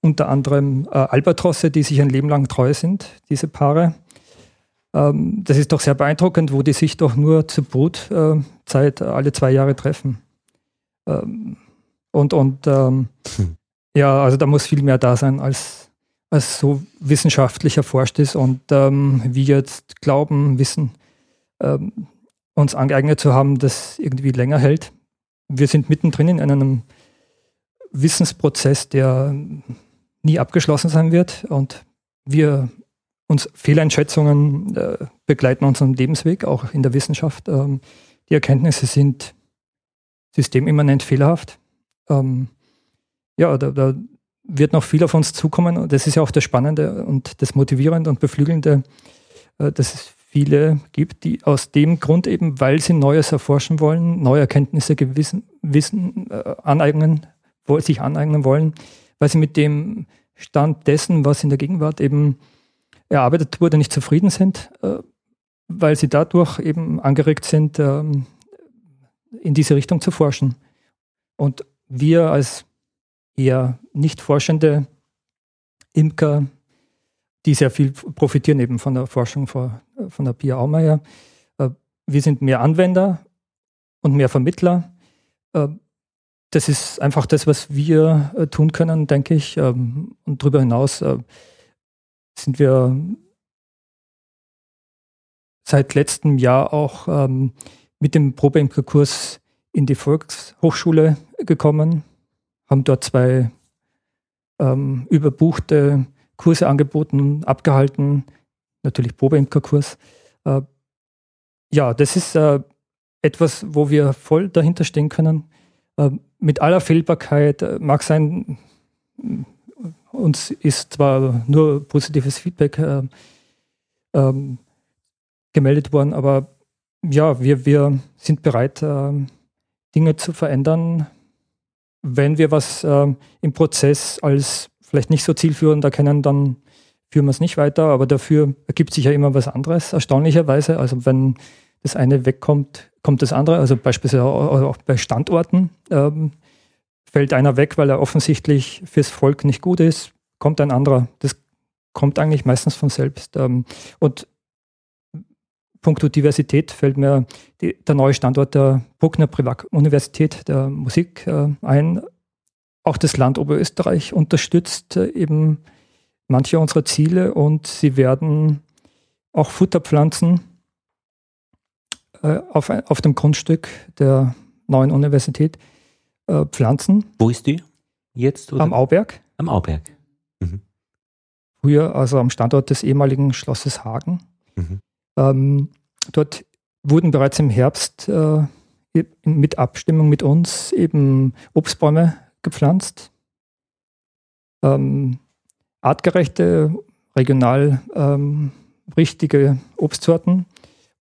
C: unter anderem äh, Albatrosse, die sich ein Leben lang treu sind, diese Paare. Ähm, das ist doch sehr beeindruckend, wo die sich doch nur zur Brutzeit äh, alle zwei Jahre treffen. Ähm, und und ähm, hm. ja, also da muss viel mehr da sein, als, als so wissenschaftlich erforscht ist und ähm, wir jetzt glauben, wissen, ähm, uns angeeignet zu haben, das irgendwie länger hält. Wir sind mittendrin in einem Wissensprozess, der nie abgeschlossen sein wird und wir uns Fehleinschätzungen äh, begleiten unseren Lebensweg, auch in der Wissenschaft. Ähm, die Erkenntnisse sind systemimmanent fehlerhaft. Ähm, ja, da, da, wird noch viel auf uns zukommen. Und das ist ja auch das Spannende und das Motivierende und Beflügelnde, äh, dass es viele gibt, die aus dem Grund eben, weil sie Neues erforschen wollen, neue Erkenntnisse gewissen, Wissen äh, aneignen, sich aneignen wollen, weil sie mit dem Stand dessen, was in der Gegenwart eben erarbeitet wurde, nicht zufrieden sind, äh, weil sie dadurch eben angeregt sind, ähm, in diese Richtung zu forschen. Und wir als eher nicht forschende Imker, die sehr viel profitieren eben von der Forschung von, von der Pia Aumeier, äh, wir sind mehr Anwender und mehr Vermittler. Äh, das ist einfach das, was wir tun können, denke ich. Ähm, und darüber hinaus sind wir seit letztem Jahr auch ähm, mit dem Probeimkerkurs in die Volkshochschule gekommen, haben dort zwei ähm, überbuchte Kurse angeboten, abgehalten, natürlich Probeimkerkurs. Äh, ja, das ist äh, etwas, wo wir voll dahinter stehen können. Äh, mit aller Fehlbarkeit äh, mag sein, uns ist zwar nur positives Feedback äh, ähm, gemeldet worden, aber ja, wir, wir sind bereit, äh, Dinge zu verändern, wenn wir was äh, im Prozess als vielleicht nicht so zielführend erkennen, dann führen wir es nicht weiter, aber dafür ergibt sich ja immer was anderes, erstaunlicherweise. Also wenn das eine wegkommt, kommt das andere. Also beispielsweise auch bei Standorten ähm, fällt einer weg, weil er offensichtlich fürs Volk nicht gut ist, kommt ein anderer. Das kommt eigentlich meistens von selbst. Ähm, und puncto Diversität fällt mir die, der neue Standort der Bruckner Privatuniversität der Musik äh, ein. Auch das Land Oberösterreich unterstützt äh, eben manche unserer Ziele und sie werden auch Futterpflanzen äh, auf, auf dem Grundstück der neuen Universität äh, pflanzen.
A: Wo ist die jetzt?
C: Oder? Am Auberg.
A: Am Auberg.
C: Mhm. Früher also am Standort des ehemaligen Schlosses Hagen. Mhm. Ähm, dort wurden bereits im Herbst äh, mit Abstimmung mit uns eben Obstbäume gepflanzt. Ähm, artgerechte, regional ähm, richtige Obstsorten.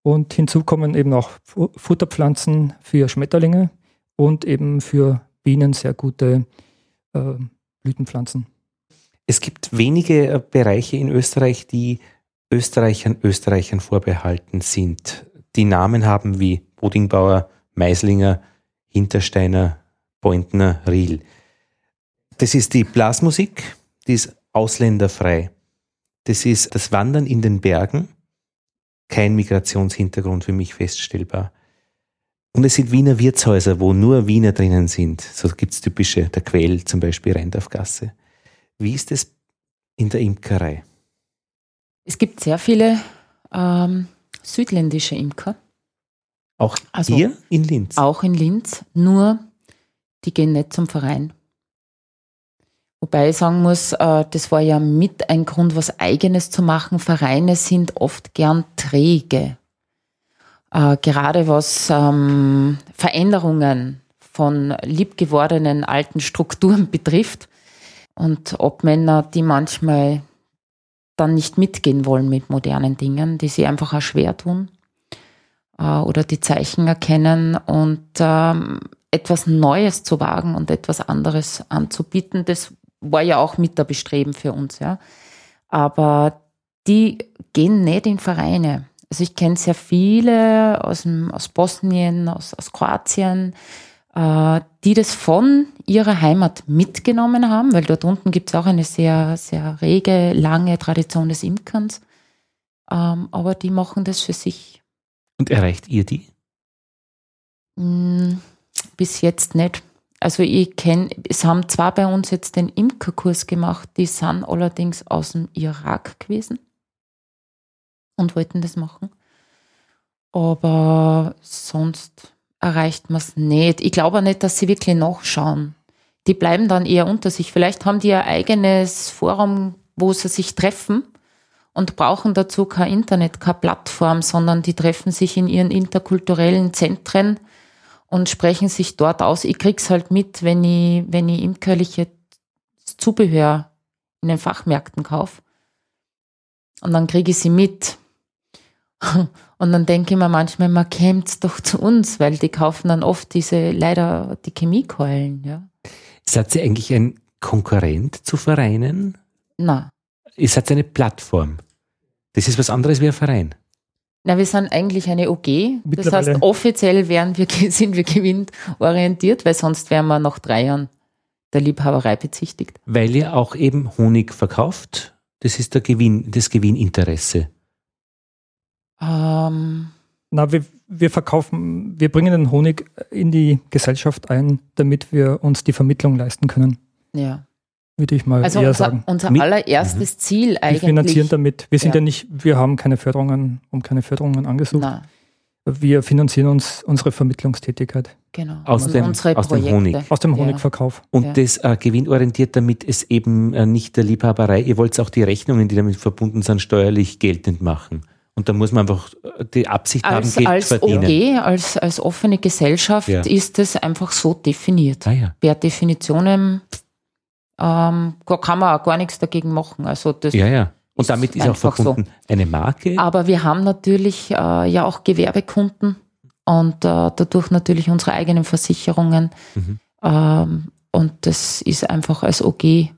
C: Und hinzu kommen eben auch Futterpflanzen für Schmetterlinge und eben für Bienen sehr gute äh, Blütenpflanzen.
A: Es gibt wenige äh, Bereiche in Österreich, die Österreichern Österreichern vorbehalten sind. Die Namen haben wie Bodingbauer, Meislinger, Hintersteiner, Pointner, Riel. Das ist die Blasmusik, die ist ausländerfrei. Das ist das Wandern in den Bergen, kein Migrationshintergrund für mich feststellbar. Und es sind Wiener Wirtshäuser, wo nur Wiener drinnen sind. So gibt es typische, der Quell zum Beispiel, Rheindorfgasse. Wie ist es in der Imkerei?
B: Es gibt sehr viele ähm, südländische Imker.
A: Auch
B: Also-
A: hier in Linz?
B: Auch in Linz, nur die gehen nicht zum Verein. Wobei ich sagen muss, äh, das war ja mit ein Grund, was Eigenes zu machen. Vereine sind oft gern träge. Äh, Gerade was ähm, Veränderungen von liebgewordenen alten Strukturen betrifft. Und Obmänner, die manchmal dann nicht mitgehen wollen mit modernen Dingen, die sie einfach auch schwer tun äh, oder die Zeichen erkennen und ähm, etwas Neues zu wagen und etwas anderes anzubieten, das war ja auch mit der Bestreben für uns, ja. Aber die gehen nicht in Vereine. Also ich kenne sehr viele aus, dem, aus Bosnien, aus, aus Kroatien, die das von ihrer Heimat mitgenommen haben, weil dort unten gibt es auch eine sehr, sehr rege, lange Tradition des Imkerns. Ähm, aber die machen das für sich.
A: Und erreicht ihr die?
B: Mm, Bis jetzt nicht. Also ich kenne, es haben zwar bei uns jetzt den Imkerkurs gemacht, die sind allerdings aus dem Irak gewesen und wollten das machen. Aber sonst erreicht man es nicht. Ich glaube nicht, dass sie wirklich nachschauen. Die bleiben dann eher unter sich. Vielleicht haben die ein eigenes Forum, wo sie sich treffen und brauchen dazu kein Internet, keine Plattform, sondern die treffen sich in ihren interkulturellen Zentren und sprechen sich dort aus. Ich krieg's halt mit, wenn ich, wenn ich imkerliche Zubehör in den Fachmärkten kaufe. Und dann kriege ich sie mit. Und dann denke ich mir manchmal, man kämt's doch zu uns, weil die kaufen dann oft diese, leider die Chemiekeulen, ja.
A: Seid ihr eigentlich ein Konkurrent zu Vereinen?
B: Na,
A: Ihr seid eine Plattform. Das ist was anderes wie ein Verein.
B: Na, wir sind eigentlich eine OG. Das heißt, offiziell wären wir, sind wir gewinnorientiert, weil sonst wären wir nach drei Jahren der Liebhaberei bezichtigt.
A: Weil ihr auch eben Honig verkauft. Das ist der Gewinn, das Gewinninteresse.
B: Ähm,
C: Na, wir, wir verkaufen, wir bringen den Honig in die Gesellschaft ein, damit wir uns die Vermittlung leisten können,
B: ja.
C: würde ich mal
B: Also
C: eher
B: unser,
C: sagen.
B: unser
A: Mit-
B: allererstes Ziel
C: Wir
B: eigentlich.
C: finanzieren damit. Wir sind
B: Ja.
C: ja. nicht, wir haben keine Förderungen, um keine Förderungen angesucht.
B: Na,
C: Wir finanzieren uns unsere Vermittlungstätigkeit
B: genau.
A: Aus
B: Und
A: dem- aus dem. Honig.
C: aus dem
B: Ja.
C: Honigverkauf.
A: Und
B: Ja.
A: das äh, gewinnorientiert, damit es eben äh, nicht der Liebhaberei, ihr wollt auch die Rechnungen, die damit verbunden sind, steuerlich geltend machen. Und da muss man einfach äh, die Absicht
B: Als,
A: haben, Geld
B: als
A: verdienen.
B: OG, als, als offene Gesellschaft
A: Ja.
B: ist es einfach so definiert.
A: Ah ja.
B: Per Definition ähm, kann man auch gar nichts dagegen machen. Also das,
A: ja, ja. Und damit ist auch
B: einfach so.
A: verbunden eine Marke.
B: Aber wir haben natürlich äh, ja auch Gewerbekunden und äh, dadurch natürlich unsere eigenen Versicherungen.
A: Mhm.
B: Ähm, und das ist einfach als OG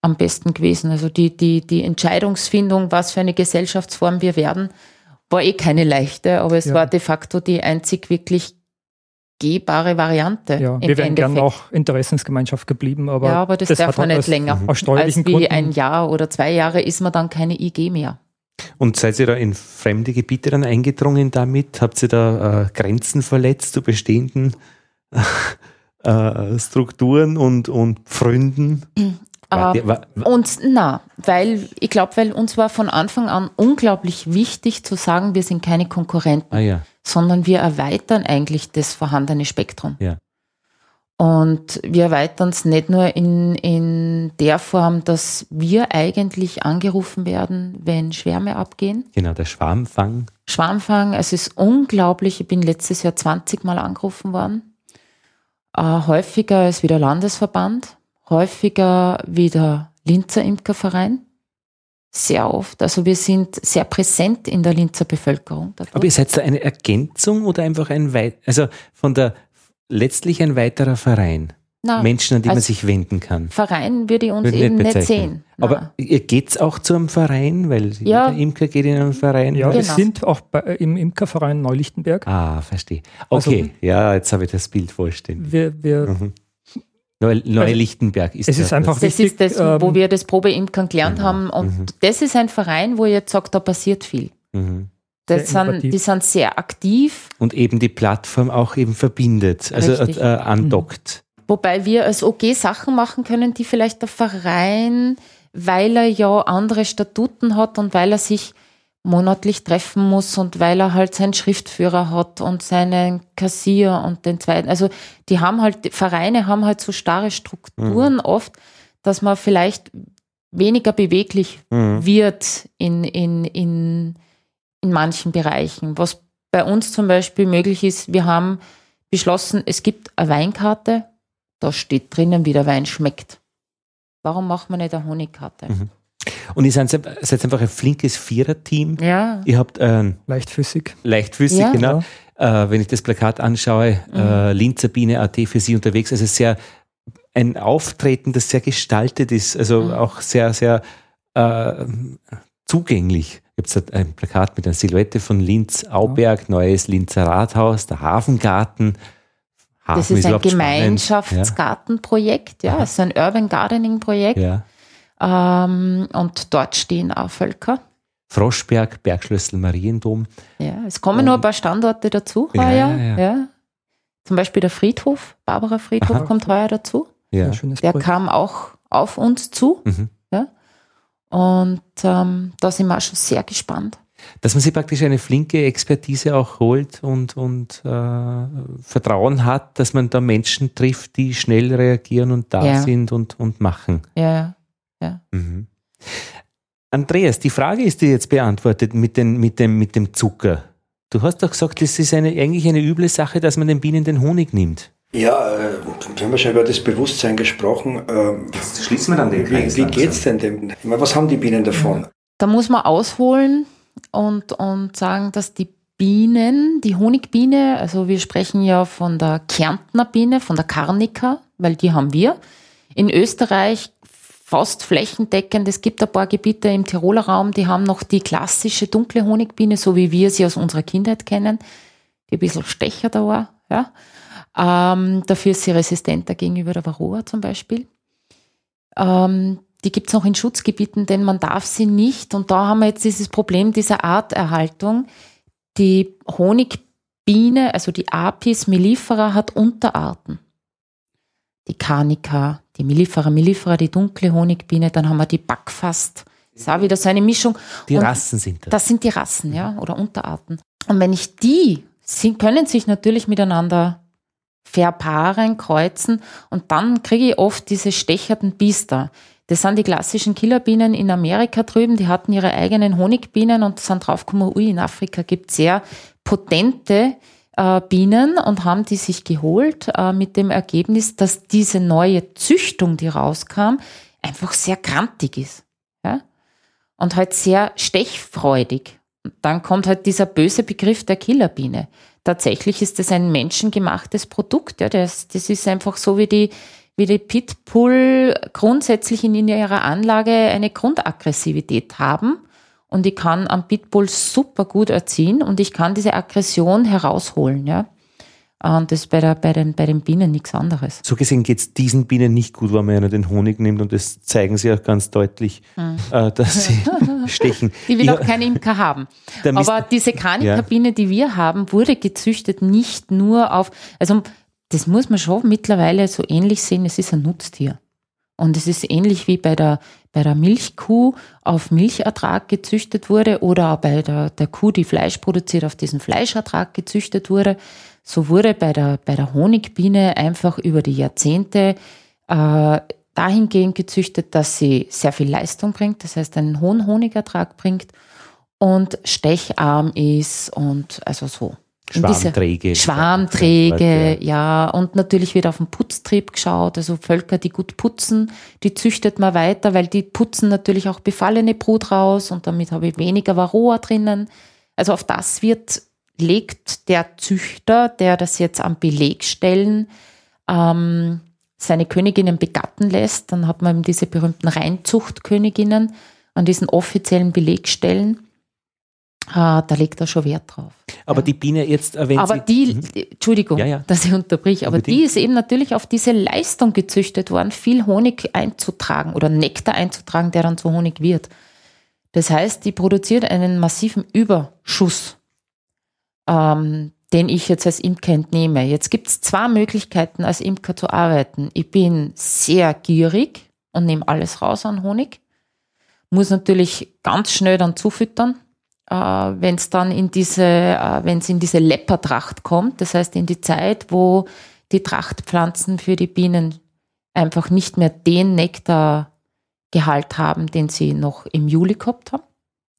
B: am besten gewesen. Also die, die, die Entscheidungsfindung, was für eine Gesellschaftsform wir werden, war eh keine leichte, aber es
C: Ja.
B: war de facto die einzig wirklich gehbare Variante.
C: Ja, wir wären gern
B: Endeffekt.
C: auch Interessensgemeinschaft geblieben, aber,
B: ja, aber das,
C: das
B: darf man nicht
C: aus-
B: länger.
C: Aus
B: Als wie
C: Gründen.
B: ein Jahr oder zwei Jahre ist man dann keine IG mehr.
A: Und seid ihr da in fremde Gebiete dann eingedrungen damit? Habt ihr da äh, Grenzen verletzt zu bestehenden äh, Strukturen und, und Pfründen? Wart
B: Ähm,
A: wa-
B: Und na, weil ich glaube, weil uns war von Anfang an unglaublich wichtig zu sagen, wir sind keine Konkurrenten,
A: ah ja,
B: sondern wir erweitern eigentlich das vorhandene Spektrum.
A: Ja.
B: Und wir erweitern es nicht nur in, in der Form, dass wir eigentlich angerufen werden, wenn Schwärme abgehen.
A: genau, der Schwarmfang.
B: Schwarmfang, es ist unglaublich. Ich bin letztes Jahr 20 Mal angerufen worden. Äh, häufiger als wie der Landesverband, häufiger wie der Linzer Imkerverein. Sehr oft. Also wir sind sehr präsent in der Linzer Bevölkerung. dadurch.
A: Aber ihr seid da eine Ergänzung oder einfach ein weit, also von der letztlich ein weiterer Verein.
B: Na,
A: Menschen, an die man
B: als
A: sich wenden kann.
B: Verein würde ich uns
A: Würde
B: eben nicht
A: bezeichnen.
B: sehen. Na.
A: Aber ihr geht's auch zu einem Verein, weil
B: Ja.
A: jeder Imker geht in einen Verein.
C: Ja,
B: Genau.
C: wir sind auch bei, äh, im Imkerverein Neulichtenberg.
A: Ah, verstehe. Okay,
C: Also-
A: ja, jetzt habe ich das Bild vorstellen.
C: Wir, wir,
A: Mhm. Neu, Neulichtenberg ist
C: es ist einfach
B: das
C: wichtig.
B: ist das, wo
C: ähm,
B: wir das Probeimkern gelernt
A: Genau.
B: haben. Und
A: Mhm.
B: das ist ein Verein, wo ich jetzt sage, da passiert viel.
A: Mhm.
B: Sind, die sind sehr aktiv,
A: Und eben die Plattform auch eben verbindet, also äh, äh, andockt.
B: wobei wir als OG Sachen machen können, die vielleicht der Verein, weil er ja andere Statuten hat und weil er sich monatlich treffen muss und weil er halt seinen Schriftführer hat und seinen Kassier und den zweiten. Also die haben halt, die Vereine haben halt so starre Strukturen mhm. oft, dass man vielleicht weniger beweglich mhm. wird in, in, in, in manchen Bereichen. Was bei uns zum Beispiel möglich ist, wir haben beschlossen, es gibt eine Weinkarte, da steht drinnen, wie der Wein schmeckt. Warum macht man nicht eine Honigkarte? Mhm.
A: Und ihr seid, seid einfach ein flinkes Viererteam.
B: Ja.
A: Ihr habt ähm,
C: leichtfüßig.
A: Leichtfüßig, ja. genau. Äh, wenn ich das Plakat anschaue, mhm. äh, Linzer Biene AT für Sie unterwegs, also sehr ein Auftreten, das sehr gestaltet ist, also mhm. auch sehr, sehr äh, zugänglich. Gibt es ein Plakat mit einer Silhouette von Linz, Auberg, ja. neues Linzer Rathaus, der Hafengarten.
B: Hafen das ist, ist ein Gemeinschaftsgartenprojekt, ja, es ist ein Urban Gardening Projekt. Ja. Ähm, und dort stehen auch Völker.
A: Froschberg, Bergschlössel, Mariendom.
B: Ja, es kommen um, nur ein paar Standorte dazu ja, heuer. Ja, ja. Zum Beispiel der Friedhof, Barbara Friedhof Aha. kommt heuer dazu. Ja. Der Projekt. kam auch auf uns zu. Mhm. Ja. Und ähm, da sind wir auch schon sehr gespannt.
A: Dass man sich praktisch eine flinke Expertise auch holt und, und äh, Vertrauen hat, dass man da Menschen trifft, die schnell reagieren und da ja. sind und, und machen.
B: Ja, ja. Mhm.
A: Andreas, die Frage ist dir jetzt beantwortet mit, den, mit, dem, mit dem Zucker. Du hast doch gesagt, es ist eine, eigentlich eine üble Sache, dass man den Bienen den Honig nimmt.
D: Ja, äh, wir haben ja schon über das Bewusstsein gesprochen.
A: Ähm, Jetzt schließen wir dann den
D: Kreis. Wie, wie geht es denn dem? Ich meine, was haben die Bienen davon?
B: Da muss man ausholen und, und sagen, dass die Bienen, die Honigbiene, also wir sprechen ja von der Kärntner Biene, von der Carnica, weil die haben wir. In Österreich fast flächendeckend. Es gibt ein paar Gebiete im Tiroler Raum, die haben noch die klassische dunkle Honigbiene, so wie wir sie aus unserer Kindheit kennen, die ein bisschen stecher da war. Ja. Ähm, dafür ist sie resistenter gegenüber der Varroa zum Beispiel. Ähm, die gibt es noch in Schutzgebieten, denn man darf sie nicht. Und da haben wir jetzt dieses Problem dieser Arterhaltung. Die Honigbiene, also die Apis mellifera, hat Unterarten. Die Carnica, die Mellifera mellifera, die dunkle Honigbiene, dann haben wir die Backfast. Das ist auch wieder so eine Mischung.
A: Die Und Rassen sind
B: das. Das sind die Rassen, ja, oder Unterarten. Und wenn ich die, sie können sich natürlich miteinander verpaaren, kreuzen und dann kriege ich oft diese stecherten Biester. Das sind die klassischen Killerbienen in Amerika drüben, die hatten ihre eigenen Honigbienen und sind draufgekommen, ui, in Afrika gibt es sehr potente äh, Bienen und haben die sich geholt äh, mit dem Ergebnis, dass diese neue Züchtung, die rauskam, einfach sehr grantig ist. Ja? Und halt sehr stechfreudig. Und dann kommt halt dieser böse Begriff der Killerbiene tatsächlich ist das ein menschengemachtes Produkt. Ja, das, das ist einfach so wie die, wie die Pitbull grundsätzlich in ihrer Anlage eine Grundaggressivität haben. Und ich kann am Pitbull super gut erziehen und ich kann diese Aggression herausholen. Ja. Und das ist bei, der, bei, den, bei den Bienen nichts anderes.
A: So gesehen geht es diesen Bienen nicht gut, wenn man ihnen den Honig nimmt und das zeigen sie auch ganz deutlich, mhm. äh, dass sie stechen.
B: Die will ja. auch kein Imker haben. Aber diese Kranikerbiene, ja. die wir haben, wurde gezüchtet nicht nur auf, also das muss man schon mittlerweile so ähnlich sehen, es ist ein Nutztier. Und es ist ähnlich wie bei der, bei der Milchkuh auf Milchertrag gezüchtet wurde oder bei der, der Kuh, die Fleisch produziert, auf diesen Fleischertrag gezüchtet wurde. So wurde bei der, bei der Honigbiene einfach über die Jahrzehnte äh, dahingehend gezüchtet, dass sie sehr viel Leistung bringt, das heißt einen hohen Honigertrag bringt und stecharm ist und also so.
A: Schwarmträge.
B: Schwarmträge, ja. Und natürlich wird auf den Putztrieb geschaut. Also Völker, die gut putzen, die züchtet man weiter, weil die putzen natürlich auch befallene Brut raus und damit habe ich weniger Varroa drinnen. Also auf das wird legt der Züchter, der das jetzt am Belegstellen ähm, seine Königinnen begatten lässt, dann hat man eben diese berühmten Reinzuchtköniginnen an diesen offiziellen Belegstellen. Äh, da legt er schon Wert drauf.
A: Aber ja. die Biene jetzt erwähnt
B: Aber die, mhm. Entschuldigung, ja, ja. dass ich unterbrich, aber Unbedingt. die ist eben natürlich auf diese Leistung gezüchtet worden, viel Honig einzutragen oder Nektar einzutragen, der dann zu Honig wird. Das heißt, die produziert einen massiven Überschuss ähm, den ich jetzt als Imker entnehme. Jetzt gibt es zwei Möglichkeiten, als Imker zu arbeiten. Ich bin sehr gierig und nehme alles raus an Honig. Muss natürlich ganz schnell dann zufüttern. Äh, wenn es dann in diese, äh, wenn es in diese Leppertracht kommt, das heißt in die Zeit, wo die Trachtpflanzen für die Bienen einfach nicht mehr den Nektargehalt haben, den sie noch im Juli gehabt haben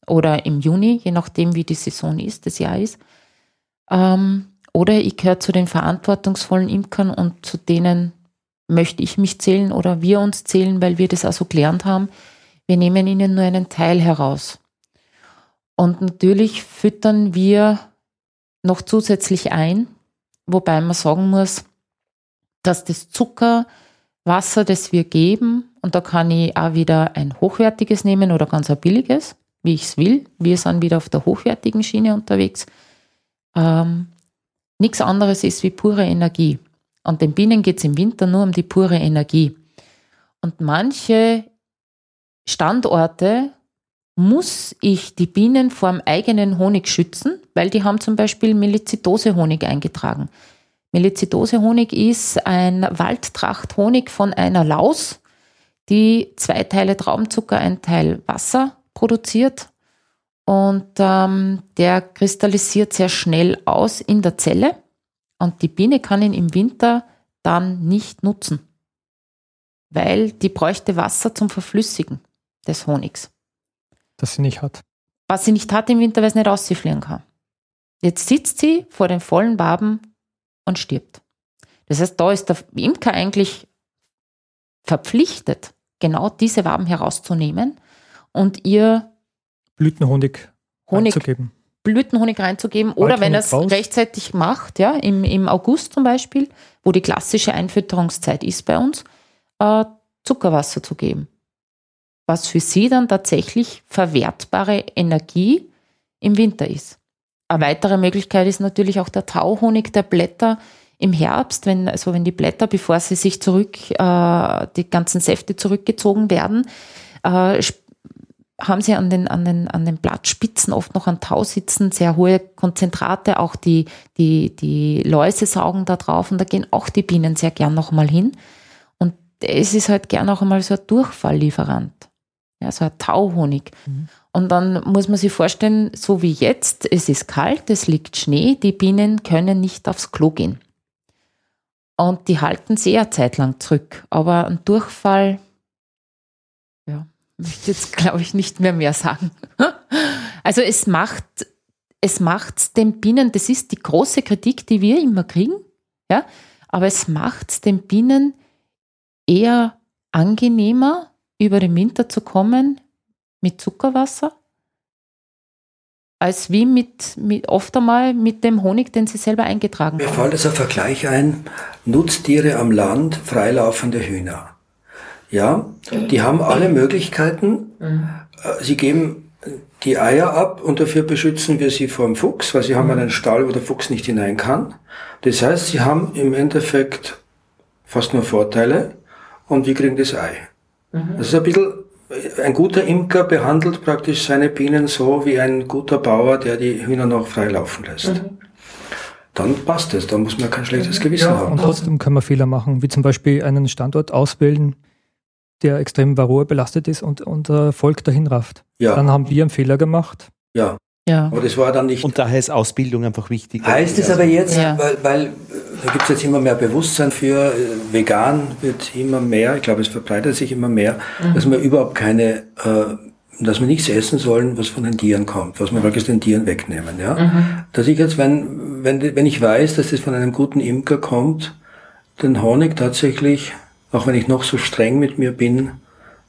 B: oder im Juni, je nachdem, wie die Saison ist, das Jahr ist. Ähm, oder ich gehöre zu den verantwortungsvollen Imkern und zu denen möchte ich mich zählen oder wir uns zählen, weil wir das auch so gelernt haben. Wir nehmen ihnen nur einen Teil heraus. Und natürlich füttern wir noch zusätzlich ein, wobei man sagen muss, dass das Zuckerwasser, das wir geben, und da kann ich auch wieder ein hochwertiges nehmen oder ganz ein billiges, wie ich es will. Wir sind wieder auf der hochwertigen Schiene unterwegs. Ähm, nichts anderes ist wie pure Energie. Und den Bienen geht es im Winter nur um die pure Energie. Und manche Standorte muss ich die Bienen vor dem eigenen Honig schützen, weil die haben zum Beispiel Melizidose-Honig eingetragen. Melizidose-Honig ist ein Waldtracht-Honig von einer Laus, die zwei Teile Traubenzucker, ein Teil Wasser produziert. Und ähm, der kristallisiert sehr schnell aus in der Zelle. Und die Biene kann ihn im Winter dann nicht nutzen, weil die bräuchte Wasser zum Verflüssigen des Honigs.
C: Das sie nicht hat.
B: Was sie nicht hat im Winter, weil sie nicht rausfliegen kann. Jetzt sitzt sie vor den vollen Waben und stirbt. Das heißt, da ist der Imker eigentlich verpflichtet, genau diese Waben herauszunehmen und ihr
C: Blütenhonig
B: Honig, reinzugeben. Blütenhonig reinzugeben oder wenn er es rechtzeitig macht, ja, im, im August zum Beispiel, wo die klassische Einfütterungszeit ist bei uns, äh, Zuckerwasser zu geben was für sie dann tatsächlich verwertbare Energie im Winter ist. Eine weitere Möglichkeit ist natürlich auch der Tauhonig der Blätter im Herbst, wenn, also wenn die Blätter, bevor sie sich zurück, äh, die ganzen Säfte zurückgezogen werden, äh, haben sie an den, an, den, an den Blattspitzen oft noch an Tau sitzen, sehr hohe Konzentrate, auch die, die, die Läuse saugen da drauf und da gehen auch die Bienen sehr gern nochmal hin. Und es ist halt gern auch einmal so ein Durchfalllieferant ja, so ein Tauhonig. Mhm. Und dann muss man sich vorstellen, so wie jetzt, es ist kalt, es liegt Schnee, die Bienen können nicht aufs Klo gehen. Und die halten sehr zeitlang zurück. Aber ein Durchfall, ja, möchte jetzt, glaube ich, nicht mehr mehr sagen. Also es macht, es macht den Bienen, das ist die große Kritik, die wir immer kriegen, ja, aber es macht den Bienen eher angenehmer, über den Winter zu kommen mit Zuckerwasser, als wie mit, mit oft einmal mit dem Honig, den sie selber eingetragen
D: Mir
B: haben.
D: Mir fällt also ein Vergleich ein, Nutztiere am Land, freilaufende Hühner. Ja, die haben alle Möglichkeiten. Mhm. Äh, sie geben die Eier ab und dafür beschützen wir sie vor dem Fuchs, weil sie haben einen Stall, wo der Fuchs nicht hinein kann. Das heißt, sie haben im Endeffekt fast nur Vorteile und wir kriegen das Ei. Mhm. Das ist ein bisschen, ein guter Imker behandelt praktisch seine Bienen so wie ein guter Bauer, der die Hühner noch frei laufen lässt. Mhm. Dann passt es, dann muss man kein schlechtes mhm. Gewissen ja, haben.
C: Und trotzdem kann man Fehler machen, wie zum Beispiel einen Standort auswählen, der extrem Varroa belastet ist und unser Volk dahin rafft. Ja. Dann haben wir einen Fehler gemacht.
D: Ja. Ja. Aber das war dann nicht.
A: Und daher ist Ausbildung einfach wichtig.
D: Heißt es aber jetzt, ja. weil, weil da gibt es jetzt immer mehr Bewusstsein für, äh, vegan wird immer mehr, ich glaube, es verbreitet sich immer mehr, mhm. dass man überhaupt keine, äh, dass wir nichts essen sollen, was von den Tieren kommt, was wir wirklich den Tieren wegnehmen. Ja? Mhm. Dass ich jetzt, wenn, wenn, wenn ich weiß, dass das von einem guten Imker kommt, den Honig tatsächlich, auch wenn ich noch so streng mit mir bin,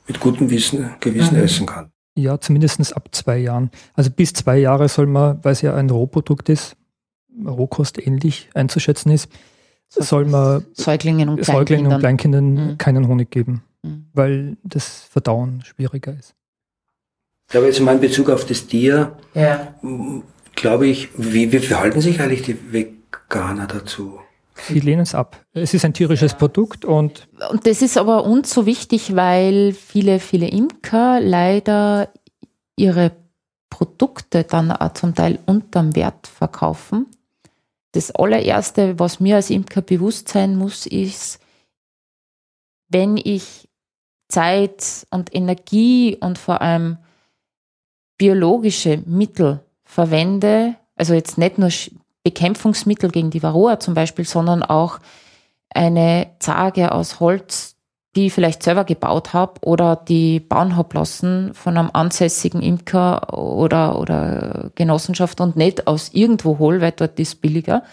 D: mit gutem Wissen, Gewissen mhm. essen kann.
C: Ja, zumindest ab zwei Jahren. Also bis zwei Jahre soll man, weil es ja ein Rohprodukt ist, Rohkost ähnlich einzuschätzen ist, so soll man
B: Säuglingen und
C: Säuglingen und Kleinkindern mhm. keinen Honig geben, mhm. weil das Verdauen schwieriger ist.
D: Ich glaube, jetzt mal in Bezug auf das Tier, ja. glaube ich, wie, wie verhalten sich eigentlich die Veganer dazu?
C: Sie lehnen es ab. Es ist ein tierisches ja. Produkt und.
B: Und das ist aber uns so wichtig, weil viele, viele Imker leider ihre Produkte dann auch zum Teil unterm Wert verkaufen das allererste, was mir als Imker bewusst sein muss, ist, wenn ich Zeit und Energie und vor allem biologische Mittel verwende, also jetzt nicht nur Bekämpfungsmittel gegen die Varroa zum Beispiel, sondern auch eine Zage aus Holz, die ich vielleicht selber gebaut habe oder die bauen habe lassen von einem ansässigen Imker oder, oder Genossenschaft und nicht aus irgendwo hol, weil dort ist billiger,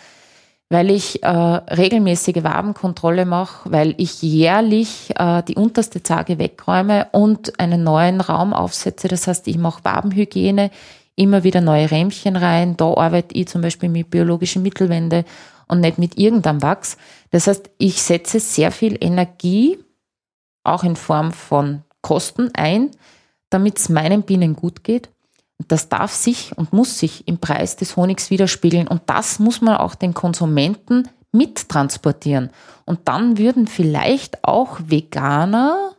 B: weil ich äh, regelmäßige Wabenkontrolle mache, weil ich jährlich äh, die unterste Zage wegräume und einen neuen Raum aufsetze. Das heißt, ich mache Wabenhygiene, immer wieder neue Rähmchen rein. Da arbeite ich zum Beispiel mit biologischen Mittelwände und nicht mit irgendeinem Wachs. Das heißt, ich setze sehr viel Energie, auch in Form von Kosten ein, damit es meinen Bienen gut geht. Das darf sich und muss sich im Preis des Honigs widerspiegeln. Und das muss man auch den Konsumenten mittransportieren. Und dann würden vielleicht auch Veganer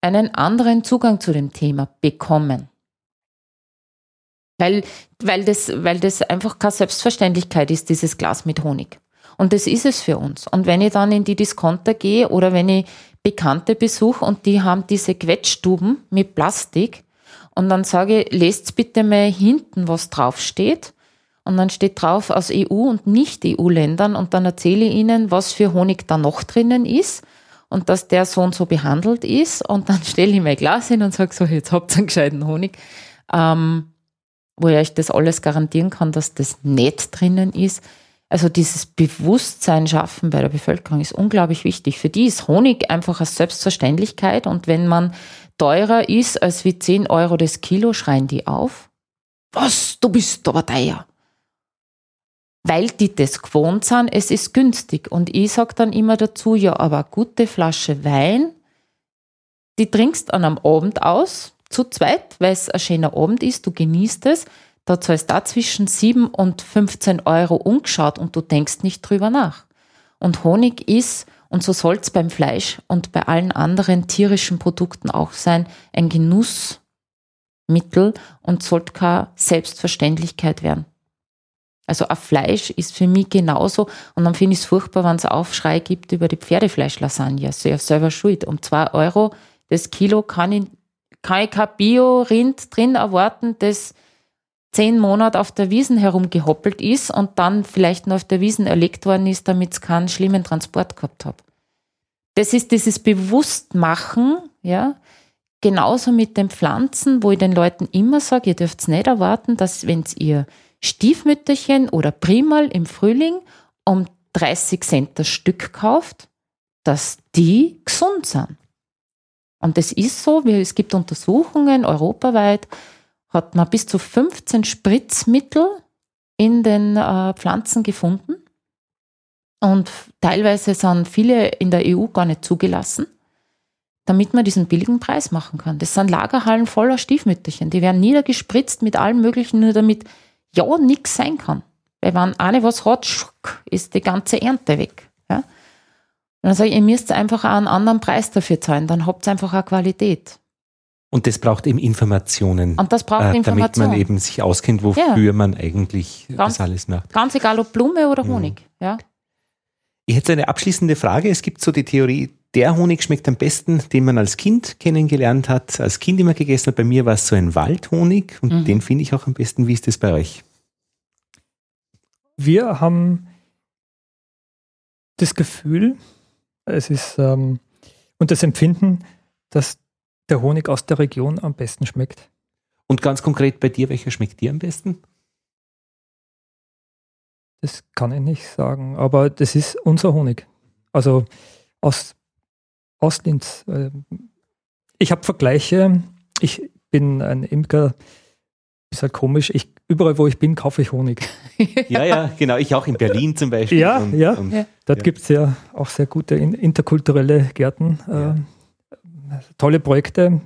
B: einen anderen Zugang zu dem Thema bekommen. Weil, weil, das, weil das einfach keine Selbstverständlichkeit ist, dieses Glas mit Honig. Und das ist es für uns. Und wenn ich dann in die Discounter gehe oder wenn ich Bekannte besuche und die haben diese Quetschstuben mit Plastik und dann sage ich, lest bitte mal hinten, was draufsteht. Und dann steht drauf aus EU und Nicht-EU-Ländern und dann erzähle ich ihnen, was für Honig da noch drinnen ist und dass der so und so behandelt ist. Und dann stelle ich mein Glas hin und sage so, jetzt habt ihr einen gescheiten Honig. Ähm, wo ich euch das alles garantieren kann, dass das nicht drinnen ist. Also dieses Bewusstsein schaffen bei der Bevölkerung ist unglaublich wichtig. Für die ist Honig einfach eine Selbstverständlichkeit und wenn man teurer ist als wie 10 Euro das Kilo, schreien die auf. Was, du bist aber teuer. Weil die das gewohnt sind, es ist günstig. Und ich sage dann immer dazu, ja, aber eine gute Flasche Wein, die trinkst an einem Abend aus, zu zweit, weil es ein schöner Abend ist, du genießt es, da zahlst du da zwischen 7 und 15 Euro umgeschaut und du denkst nicht drüber nach. Und Honig ist, und so soll es beim Fleisch und bei allen anderen tierischen Produkten auch sein, ein Genussmittel und sollte keine Selbstverständlichkeit werden. Also ein Fleisch ist für mich genauso. Und dann finde ich es furchtbar, wenn es Aufschrei gibt über die Pferdefleischlasagne. Also ja selber schuld. Um zwei Euro das Kilo kann ich kann ich kein Bio-Rind drin erwarten, das zehn Monate auf der Wiesen herumgehoppelt ist und dann vielleicht nur auf der Wiesen erlegt worden ist, damit es keinen schlimmen Transport gehabt hat. Das ist dieses Bewusstmachen, ja, genauso mit den Pflanzen, wo ich den Leuten immer sage, ihr dürft es nicht erwarten, dass wenn ihr Stiefmütterchen oder Primal im Frühling um 30 Cent das Stück kauft, dass die gesund sind. Und das ist so, es gibt Untersuchungen europaweit, hat man bis zu 15 Spritzmittel in den äh, Pflanzen gefunden. Und teilweise sind viele in der EU gar nicht zugelassen, damit man diesen billigen Preis machen kann. Das sind Lagerhallen voller Stiefmütterchen. Die werden niedergespritzt mit allem Möglichen, nur damit ja nichts sein kann. Weil wenn eine was hat, ist die ganze Ernte weg. Ja? Und dann sage ich, ihr müsst einfach einen anderen Preis dafür zahlen, dann habt ihr einfach eine Qualität.
A: Und das braucht eben Informationen.
B: Und das braucht äh,
A: Damit man eben sich auskennt, wofür ja. man eigentlich ganz, das alles macht.
B: Ganz egal, ob Blume oder mhm. Honig. Mhm. Ja.
A: Ich hätte eine abschließende Frage. Es gibt so die Theorie, der Honig schmeckt am besten, den man als Kind kennengelernt hat, als Kind immer gegessen hat. Bei mir war es so ein Waldhonig und mhm. den finde ich auch am besten. Wie ist das bei euch?
C: Wir haben das Gefühl, es ist ähm, und das Empfinden, dass der Honig aus der Region am besten schmeckt.
A: Und ganz konkret bei dir, welcher schmeckt dir am besten?
C: Das kann ich nicht sagen, aber das ist unser Honig. Also aus, aus Linz. Äh, ich habe Vergleiche. Ich bin ein Imker, ist halt komisch. Ich, überall, wo ich bin, kaufe ich Honig.
A: ja, ja, genau. Ich auch in Berlin zum Beispiel.
C: Ja, und, ja. Und, ja. Dort ja. gibt es ja auch sehr gute interkulturelle Gärten. Ja. Tolle Projekte,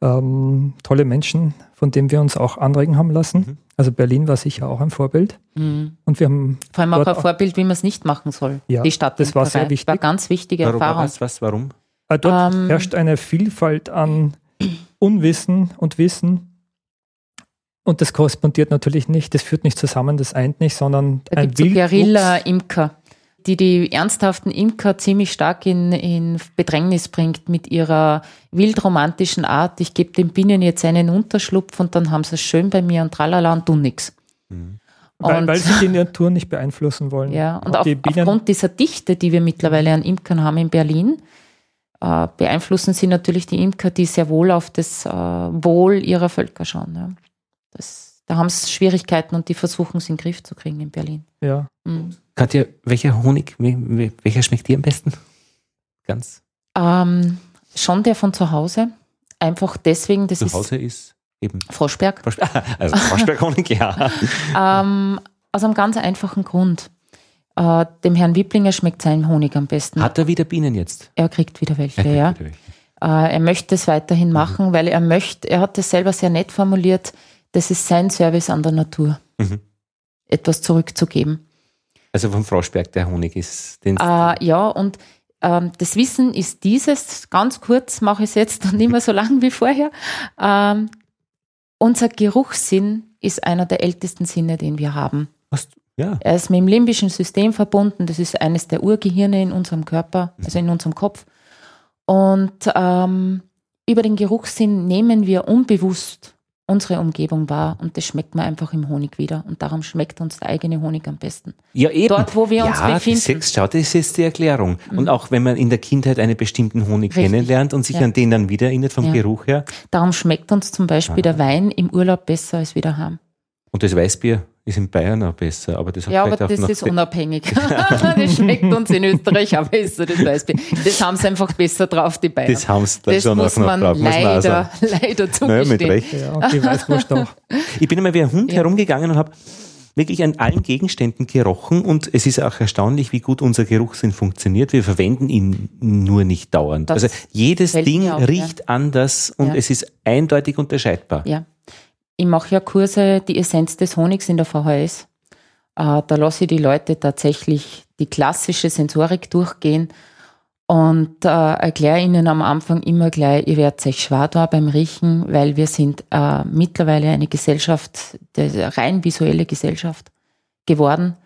C: ähm, tolle Menschen, von denen wir uns auch anregen haben lassen. Mhm. Also Berlin war sicher auch ein Vorbild.
B: Mhm.
C: Und wir haben
B: vor allem auch ein Vorbild, wie man es nicht machen soll.
C: Ja,
B: die Stadt.
C: Das war sehr wichtig.
B: War ganz wichtige
A: warum,
B: Erfahrung.
A: Was, was, warum?
C: Äh, dort ähm, herrscht eine Vielfalt an Unwissen und Wissen. Und das korrespondiert natürlich nicht, das führt nicht zusammen, das eint nicht, sondern
B: da ein Wildwuchs. So Guerilla-Imker die, die ernsthaften Imker ziemlich stark in, in Bedrängnis bringt mit ihrer wildromantischen Art. Ich gebe den Bienen jetzt einen Unterschlupf und dann haben sie es schön bei mir und tralala und tun nichts. Mhm.
C: Weil, weil, sie die Natur nicht beeinflussen wollen.
B: Ja, und auf, aufgrund dieser Dichte, die wir mittlerweile an Imkern haben in Berlin, äh, beeinflussen sie natürlich die Imker, die sehr wohl auf das äh, Wohl ihrer Völker schauen. Ja. Das, da haben sie Schwierigkeiten und die versuchen es in den Griff zu kriegen in Berlin.
C: Ja.
A: Mhm. Katja, welcher Honig, welcher schmeckt dir am besten? Ganz?
B: Ähm, schon der von zu Hause. Einfach deswegen, das
A: zu Hause ist Eben.
B: Froschberg.
A: Froschberg. Also Froschberghonig, ja.
B: ähm, aus einem ganz einfachen Grund. Äh, dem Herrn Wipplinger schmeckt sein Honig am besten.
A: Hat er wieder Bienen jetzt?
B: Er kriegt wieder welche, kriegt ja. Wieder welche. Äh, er möchte es weiterhin mhm. machen, weil er möchte, er hat es selber sehr nett formuliert, das ist sein Service an der Natur. Mhm. Etwas zurückzugeben.
A: Also vom Froschberg der Honig ist den.
B: Äh, ja, und ähm, das Wissen ist dieses, ganz kurz mache ich es jetzt und nicht mehr so lang wie vorher. Ähm, unser Geruchssinn ist einer der ältesten Sinne, den wir haben.
A: Was? Ja.
B: Er ist mit dem limbischen System verbunden. Das ist eines der Urgehirne in unserem Körper, also in unserem Kopf. Und ähm, über den Geruchssinn nehmen wir unbewusst unsere Umgebung wahr und das schmeckt man einfach im Honig wieder. Und darum schmeckt uns der eigene Honig am besten.
A: Ja, eben.
B: Dort, wo wir
A: ja,
B: uns befinden.
A: Sechs, schau, das ist die Erklärung. Mhm. Und auch wenn man in der Kindheit einen bestimmten Honig Richtig. kennenlernt und sich ja. an den dann wieder erinnert vom ja. Geruch her.
B: Darum schmeckt uns zum Beispiel ah. der Wein im Urlaub besser als wieder haben.
A: Und das Weißbier ist in Bayern auch besser, aber das hat
B: Ja, aber das ist unabhängig. das schmeckt uns in Österreich auch besser, das Weißbier. Das haben sie einfach besser drauf, die Bayern.
A: Das haben sie da
B: das
A: schon
B: muss man drauf, leider, muss man leider zugestehen. Naja, mit Recht.
C: Ja, und die Weißwurst auch.
A: Ich bin einmal wie ein Hund ja. herumgegangen und habe wirklich an allen Gegenständen gerochen und es ist auch erstaunlich, wie gut unser Geruchssinn funktioniert. Wir verwenden ihn nur nicht dauernd. Das also jedes Ding auf, riecht ja. anders und es ist eindeutig unterscheidbar.
B: Ja ich mache ja Kurse, die Essenz des Honigs in der VHS. Äh, da lasse ich die Leute tatsächlich die klassische Sensorik durchgehen und äh, erkläre ihnen am Anfang immer gleich, ihr werdet euch schwer da beim Riechen, weil wir sind äh, mittlerweile eine Gesellschaft, eine rein visuelle Gesellschaft geworden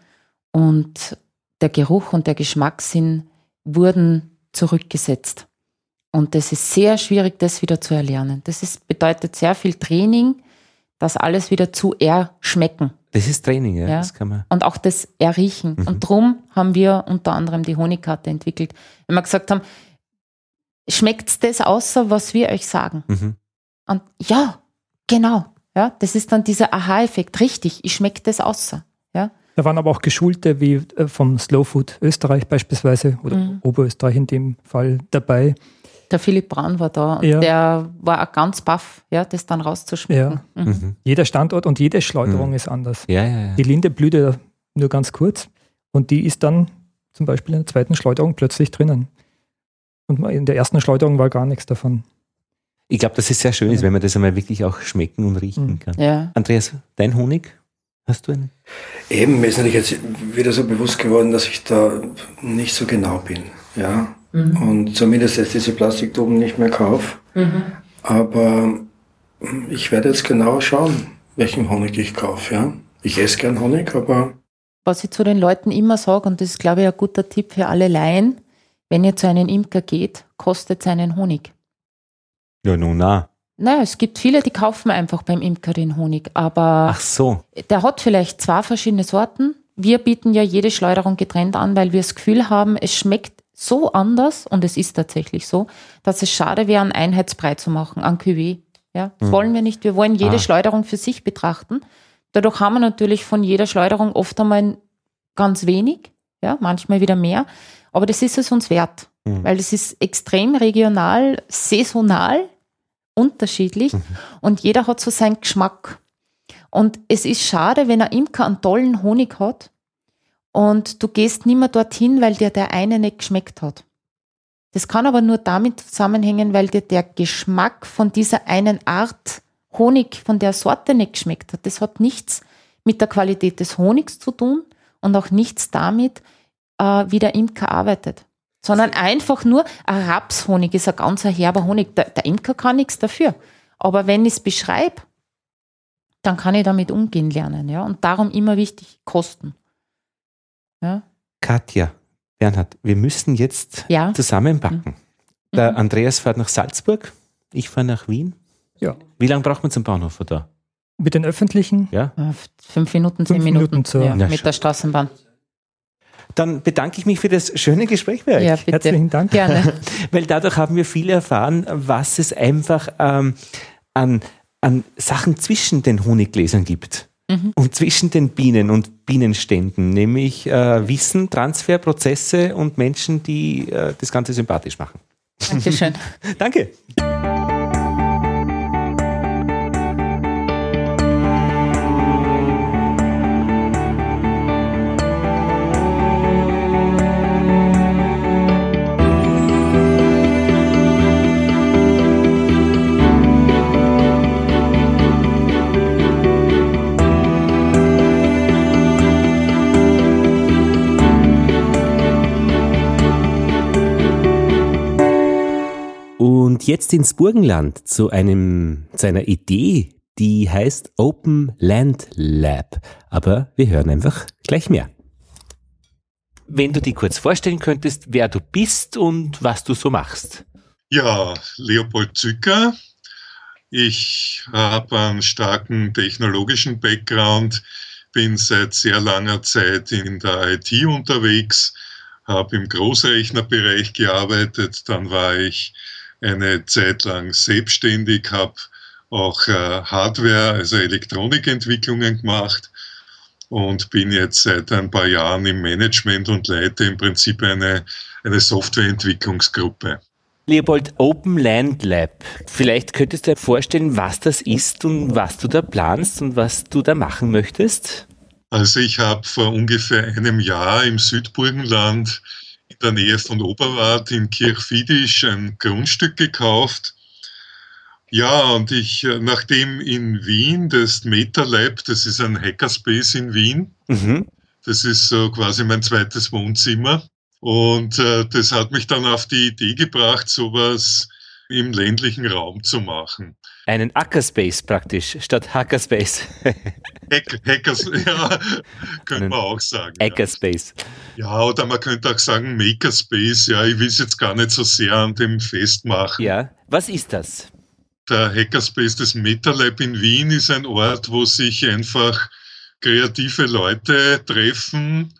B: und der Geruch und der Geschmackssinn wurden zurückgesetzt. Und das ist sehr schwierig, das wieder zu erlernen. Das ist, bedeutet sehr viel Training, das alles wieder zu erschmecken.
A: Das ist Training, ja.
B: ja.
A: Das kann man.
B: Und auch das Erriechen. Mhm. Und drum haben wir unter anderem die Honigkarte entwickelt. Wenn wir gesagt haben, schmeckt das außer, was wir euch sagen? Mhm. Und ja, genau. Ja, das ist dann dieser Aha-Effekt. Richtig, ich schmecke das außer. Ja.
C: Da waren aber auch Geschulte wie äh, vom Slow Food Österreich beispielsweise oder mhm. Oberösterreich in dem Fall dabei,
B: der Philipp Braun war da und ja. der war auch ganz baff, ja, das dann rauszuschmecken.
C: Ja. Mhm. Mhm. Jeder Standort und jede Schleuderung mhm. ist anders.
A: Ja, ja,
C: die Linde blüht nur ganz kurz und die ist dann zum Beispiel in der zweiten Schleuderung plötzlich drinnen. Und in der ersten Schleuderung war gar nichts davon.
A: Ich glaube, dass es sehr schön ist, wenn man das einmal wirklich auch schmecken und riechen mhm. kann.
B: Ja.
A: Andreas, dein Honig? Hast du einen?
D: Eben, mir ist natürlich jetzt wieder so bewusst geworden, dass ich da nicht so genau bin. Ja, mhm. und zumindest jetzt diese Plastiktuben nicht mehr kaufe. Mhm. Aber ich werde jetzt genau schauen, welchen Honig ich kaufe. Ja? Ich esse gern Honig, aber.
B: Was ich zu den Leuten immer sage, und das ist, glaube ich, ein guter Tipp für alle Laien, wenn ihr zu einem Imker geht, kostet seinen Honig.
A: Ja, nun na.
B: Naja, es gibt viele, die kaufen einfach beim Imker den Honig, aber
A: Ach so.
B: der hat vielleicht zwei verschiedene Sorten. Wir bieten ja jede Schleuderung getrennt an, weil wir das Gefühl haben, es schmeckt so anders, und es ist tatsächlich so, dass es schade wäre, einen Einheitsbrei zu machen, an Cuvée. Ja, das mhm. wollen wir nicht. Wir wollen jede ah. Schleuderung für sich betrachten. Dadurch haben wir natürlich von jeder Schleuderung oft einmal ganz wenig, ja, manchmal wieder mehr. Aber das ist es uns wert, mhm. weil es ist extrem regional, saisonal, unterschiedlich mhm. und jeder hat so seinen Geschmack. Und es ist schade, wenn ein Imker einen tollen Honig hat und du gehst nicht mehr dorthin, weil dir der eine nicht geschmeckt hat. Das kann aber nur damit zusammenhängen, weil dir der Geschmack von dieser einen Art Honig, von der Sorte nicht geschmeckt hat. Das hat nichts mit der Qualität des Honigs zu tun und auch nichts damit, äh, wie der Imker arbeitet. Sondern einfach nur, ein Rapshonig ist ein ganz herber Honig. Der, der Imker kann nichts dafür. Aber wenn ich es beschreibe, dann kann ich damit umgehen lernen. Ja? Und darum immer wichtig, Kosten. Ja?
A: Katja, Bernhard, wir müssen jetzt
B: Ja.
A: zusammenpacken. Der Andreas fährt nach Salzburg, ich fahre nach Wien.
C: Ja.
A: Wie lange braucht man zum Bahnhof von da?
C: Mit den öffentlichen,
A: Ja?
B: Äh, Fünf Minuten, zehn
C: Fünf
B: Minuten,
C: Minuten zur-
B: ja, mit der Straßenbahn.
A: Dann bedanke ich mich für das schöne Gespräch bei euch.
B: Ja, bitte.
C: Herzlichen Dank.
B: Gerne.
A: Weil dadurch haben wir viel erfahren, was es einfach ähm, an, an Sachen zwischen den Honiggläsern gibt. Und zwischen den Bienen und Bienenständen, nämlich äh, Wissen, Transfer, Prozesse und Menschen, die äh, das Ganze sympathisch machen.
B: Dankeschön.
A: Danke. Und jetzt ins Burgenland zu einem, zu einer Idee, die heißt Open Land Lab. Aber wir hören einfach gleich mehr. Wenn du dich kurz vorstellen könntest, wer du bist und was du so machst.
E: Ja, Leopold Zücker. Ich habe einen starken technologischen Background, bin seit sehr langer Zeit in der IT unterwegs, habe im Großrechnerbereich gearbeitet, dann war ich eine Zeit lang selbstständig, habe auch äh, Hardware, also Elektronikentwicklungen gemacht und bin jetzt seit ein paar Jahren im Management und leite im Prinzip eine, eine Softwareentwicklungsgruppe.
A: Leopold, Open Land Lab. Vielleicht könntest du dir vorstellen, was das ist und was du da planst und was du da machen möchtest?
E: Also ich habe vor ungefähr einem Jahr im Südburgenland in der Nähe von Oberwart in Kirchfiedisch ein Grundstück gekauft. Ja, und ich, äh, nachdem in Wien das MetaLab, das ist ein Hackerspace in Wien,
A: Mhm.
E: das ist so quasi mein zweites Wohnzimmer. Und äh, das hat mich dann auf die Idee gebracht, sowas im ländlichen Raum zu machen.
A: Einen Ackerspace praktisch, statt Hackerspace.
E: Hack, Hackers, ja, könnte man auch sagen. ja.
A: Hackerspace.
E: Ja, oder man könnte auch sagen Makerspace. Ja, ich will es jetzt gar nicht so sehr an dem festmachen.
A: Ja. Was ist das?
E: Der Hackerspace des MetaLab in Wien ist ein Ort, wo sich einfach kreative Leute treffen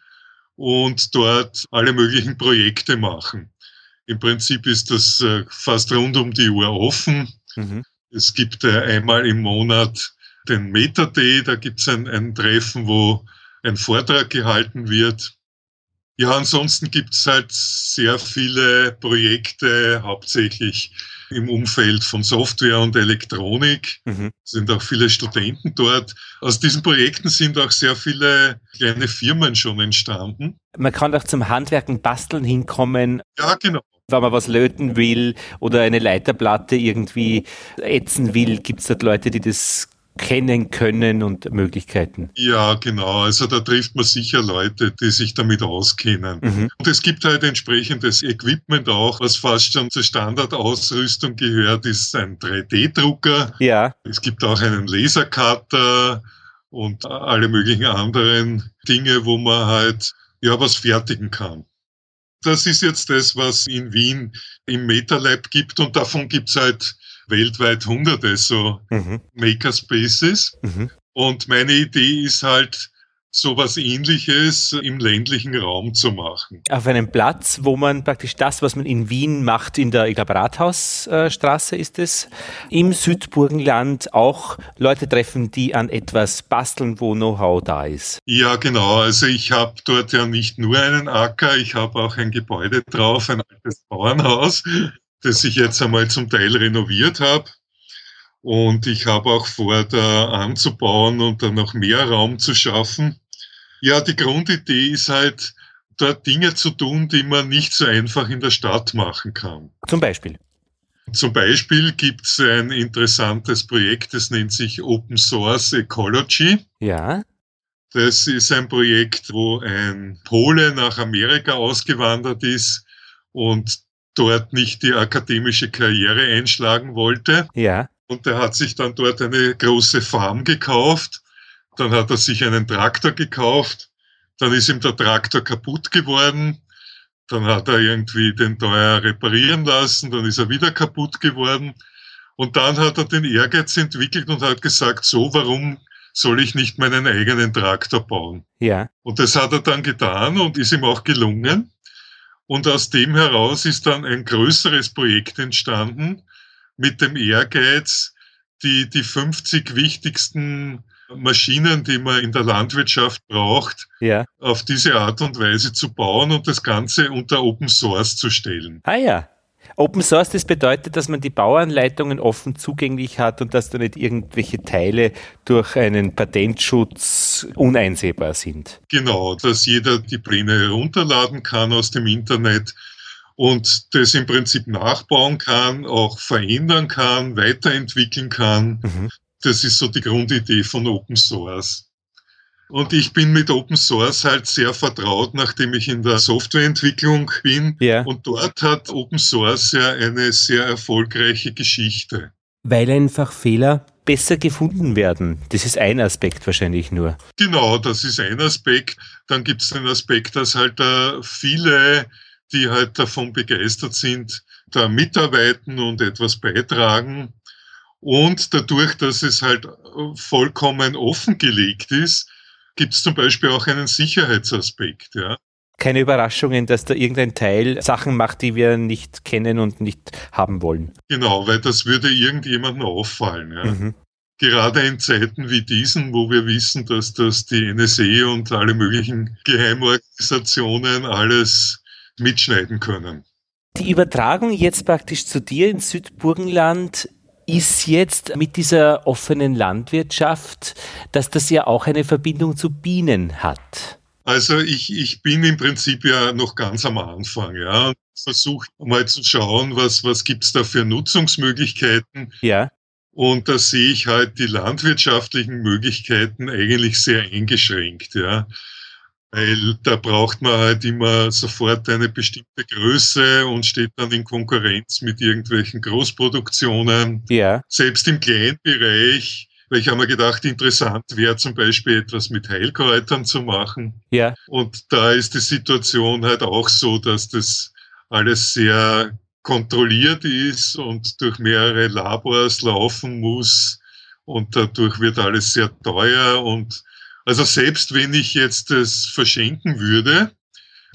E: und dort alle möglichen Projekte machen. Im Prinzip ist das äh, fast rund um die Uhr offen.
A: Mhm.
E: Es gibt äh, einmal im Monat den Meta Day, da gibt es ein, ein Treffen, wo ein Vortrag gehalten wird. Ja, ansonsten gibt es halt sehr viele Projekte, hauptsächlich im Umfeld von Software und Elektronik.
A: Mhm.
E: Es sind auch viele Studenten dort. Aus diesen Projekten sind auch sehr viele kleine Firmen schon entstanden.
A: Man kann auch zum Handwerken basteln hinkommen,
E: Ja, genau.
A: wenn man was löten will oder eine Leiterplatte irgendwie ätzen will, gibt es dort Leute, die das kennen können und Möglichkeiten.
E: Ja, genau. Also da trifft man sicher Leute, die sich damit auskennen.
A: Mhm.
E: Und es gibt halt entsprechendes Equipment auch, was fast schon zur Standardausrüstung gehört, ist ein 3D-Drucker.
A: Ja,
E: Es gibt auch einen Lasercutter und alle möglichen anderen Dinge, wo man halt ja was fertigen kann. Das ist jetzt das, was in Wien im MetaLab gibt und davon gibt's halt weltweit hunderte so
A: mhm.
E: Makerspaces.
A: Mhm.
E: Und meine Idee ist halt, sowas ähnliches im ländlichen Raum zu machen.
A: auf einem Platz, wo man praktisch das, was man in Wien macht, in der, ich glaube, Rathausstraße ist es, im Südburgenland auch Leute treffen, die an etwas basteln, wo Know-how da ist.
E: Ja, genau. Also ich habe dort ja nicht nur einen Acker, ich habe auch ein Gebäude drauf, ein altes Bauernhaus, das ich jetzt einmal zum Teil renoviert habe. Und ich habe auch vor, da anzubauen und dann noch mehr Raum zu schaffen. Ja, die Grundidee ist halt, dort Dinge zu tun, die man nicht so einfach in der Stadt machen kann.
A: Zum Beispiel.
E: Zum Beispiel gibt es ein interessantes Projekt, das nennt sich Open Source Ecology.
A: Ja.
E: Das ist ein Projekt, wo ein Pole nach Amerika ausgewandert ist und dort nicht die akademische Karriere einschlagen wollte.
A: Ja.
E: Und er hat sich dann dort eine große Farm gekauft. Dann hat er sich einen Traktor gekauft. Dann ist ihm der Traktor kaputt geworden. Dann hat er irgendwie den teuer reparieren lassen, dann ist er wieder kaputt geworden. Und dann hat er den Ehrgeiz entwickelt und hat gesagt, so, warum soll ich nicht meinen eigenen Traktor bauen?
A: Ja.
E: Und das hat er dann getan und ist ihm auch gelungen. Und aus dem heraus ist dann ein größeres Projekt entstanden mit dem Ehrgeiz, die, die 50 wichtigsten Maschinen, die man in der Landwirtschaft braucht,
A: ja.
E: auf diese Art und Weise zu bauen und das Ganze unter Open Source zu stellen.
A: Ah ja. Open Source, das bedeutet, dass man die Bauanleitungen offen zugänglich hat und dass da nicht irgendwelche Teile durch einen Patentschutz uneinsehbar sind.
E: Genau, dass jeder die Pläne herunterladen kann aus dem Internet und das im Prinzip nachbauen kann, auch verändern kann, weiterentwickeln kann. Mhm. Das ist so die Grundidee von Open Source. Und ich bin mit Open Source halt sehr vertraut, nachdem ich in der Softwareentwicklung bin.
A: Ja.
E: Und dort hat Open Source ja eine sehr erfolgreiche Geschichte.
A: Weil einfach Fehler besser gefunden werden. Das ist ein Aspekt wahrscheinlich nur.
E: Genau, das ist ein Aspekt. Dann gibt es den Aspekt, dass halt äh, viele, die halt davon begeistert sind, da mitarbeiten und etwas beitragen. Und dadurch, dass es halt vollkommen offengelegt ist, gibt es zum Beispiel auch einen Sicherheitsaspekt. Ja.
A: Keine Überraschungen, dass da irgendein Teil Sachen macht, die wir nicht kennen und nicht haben wollen.
E: Genau, weil das würde irgendjemandem auffallen. Ja. Mhm. Gerade in Zeiten wie diesen, wo wir wissen, dass das die NSA und alle möglichen Geheimorganisationen alles mitschneiden können.
A: Die Übertragung jetzt praktisch zu dir in Südburgenland ist jetzt mit dieser offenen Landwirtschaft, dass das ja auch eine Verbindung zu Bienen hat.
E: Also ich, ich bin im Prinzip ja noch ganz am Anfang, ja. Versuche mal zu schauen, was, was gibt's da für Nutzungsmöglichkeiten.
A: Ja.
E: Und da sehe ich halt die landwirtschaftlichen Möglichkeiten eigentlich sehr eingeschränkt, ja weil da braucht man halt immer sofort eine bestimmte Größe und steht dann in Konkurrenz mit irgendwelchen Großproduktionen.
A: Ja.
E: Selbst im Kleinbereich, weil ich habe mir gedacht, interessant wäre zum Beispiel etwas mit Heilkräutern zu machen.
A: Ja.
E: Und da ist die Situation halt auch so, dass das alles sehr kontrolliert ist und durch mehrere Labors laufen muss und dadurch wird alles sehr teuer und also selbst wenn ich jetzt das verschenken würde,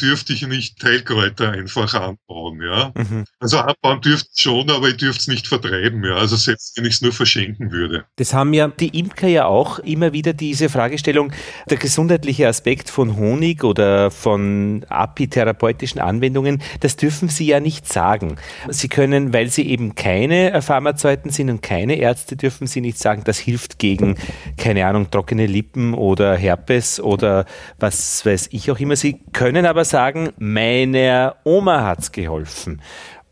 E: dürfte ich nicht Teilkräuter einfach anbauen, ja. Mhm. Also anbauen dürfte ich schon, aber ich dürfte es nicht vertreiben, ja. Also selbst wenn ich es nur verschenken würde.
A: Das haben ja die Imker ja auch immer wieder diese Fragestellung, der gesundheitliche Aspekt von Honig oder von apitherapeutischen Anwendungen, das dürfen sie ja nicht sagen. Sie können, weil sie eben keine Pharmazeuten sind und keine Ärzte, dürfen sie nicht sagen, das hilft gegen, keine Ahnung, trockene Lippen oder Herpes oder was weiß ich auch immer. Sie können aber sagen, meiner Oma hat's geholfen.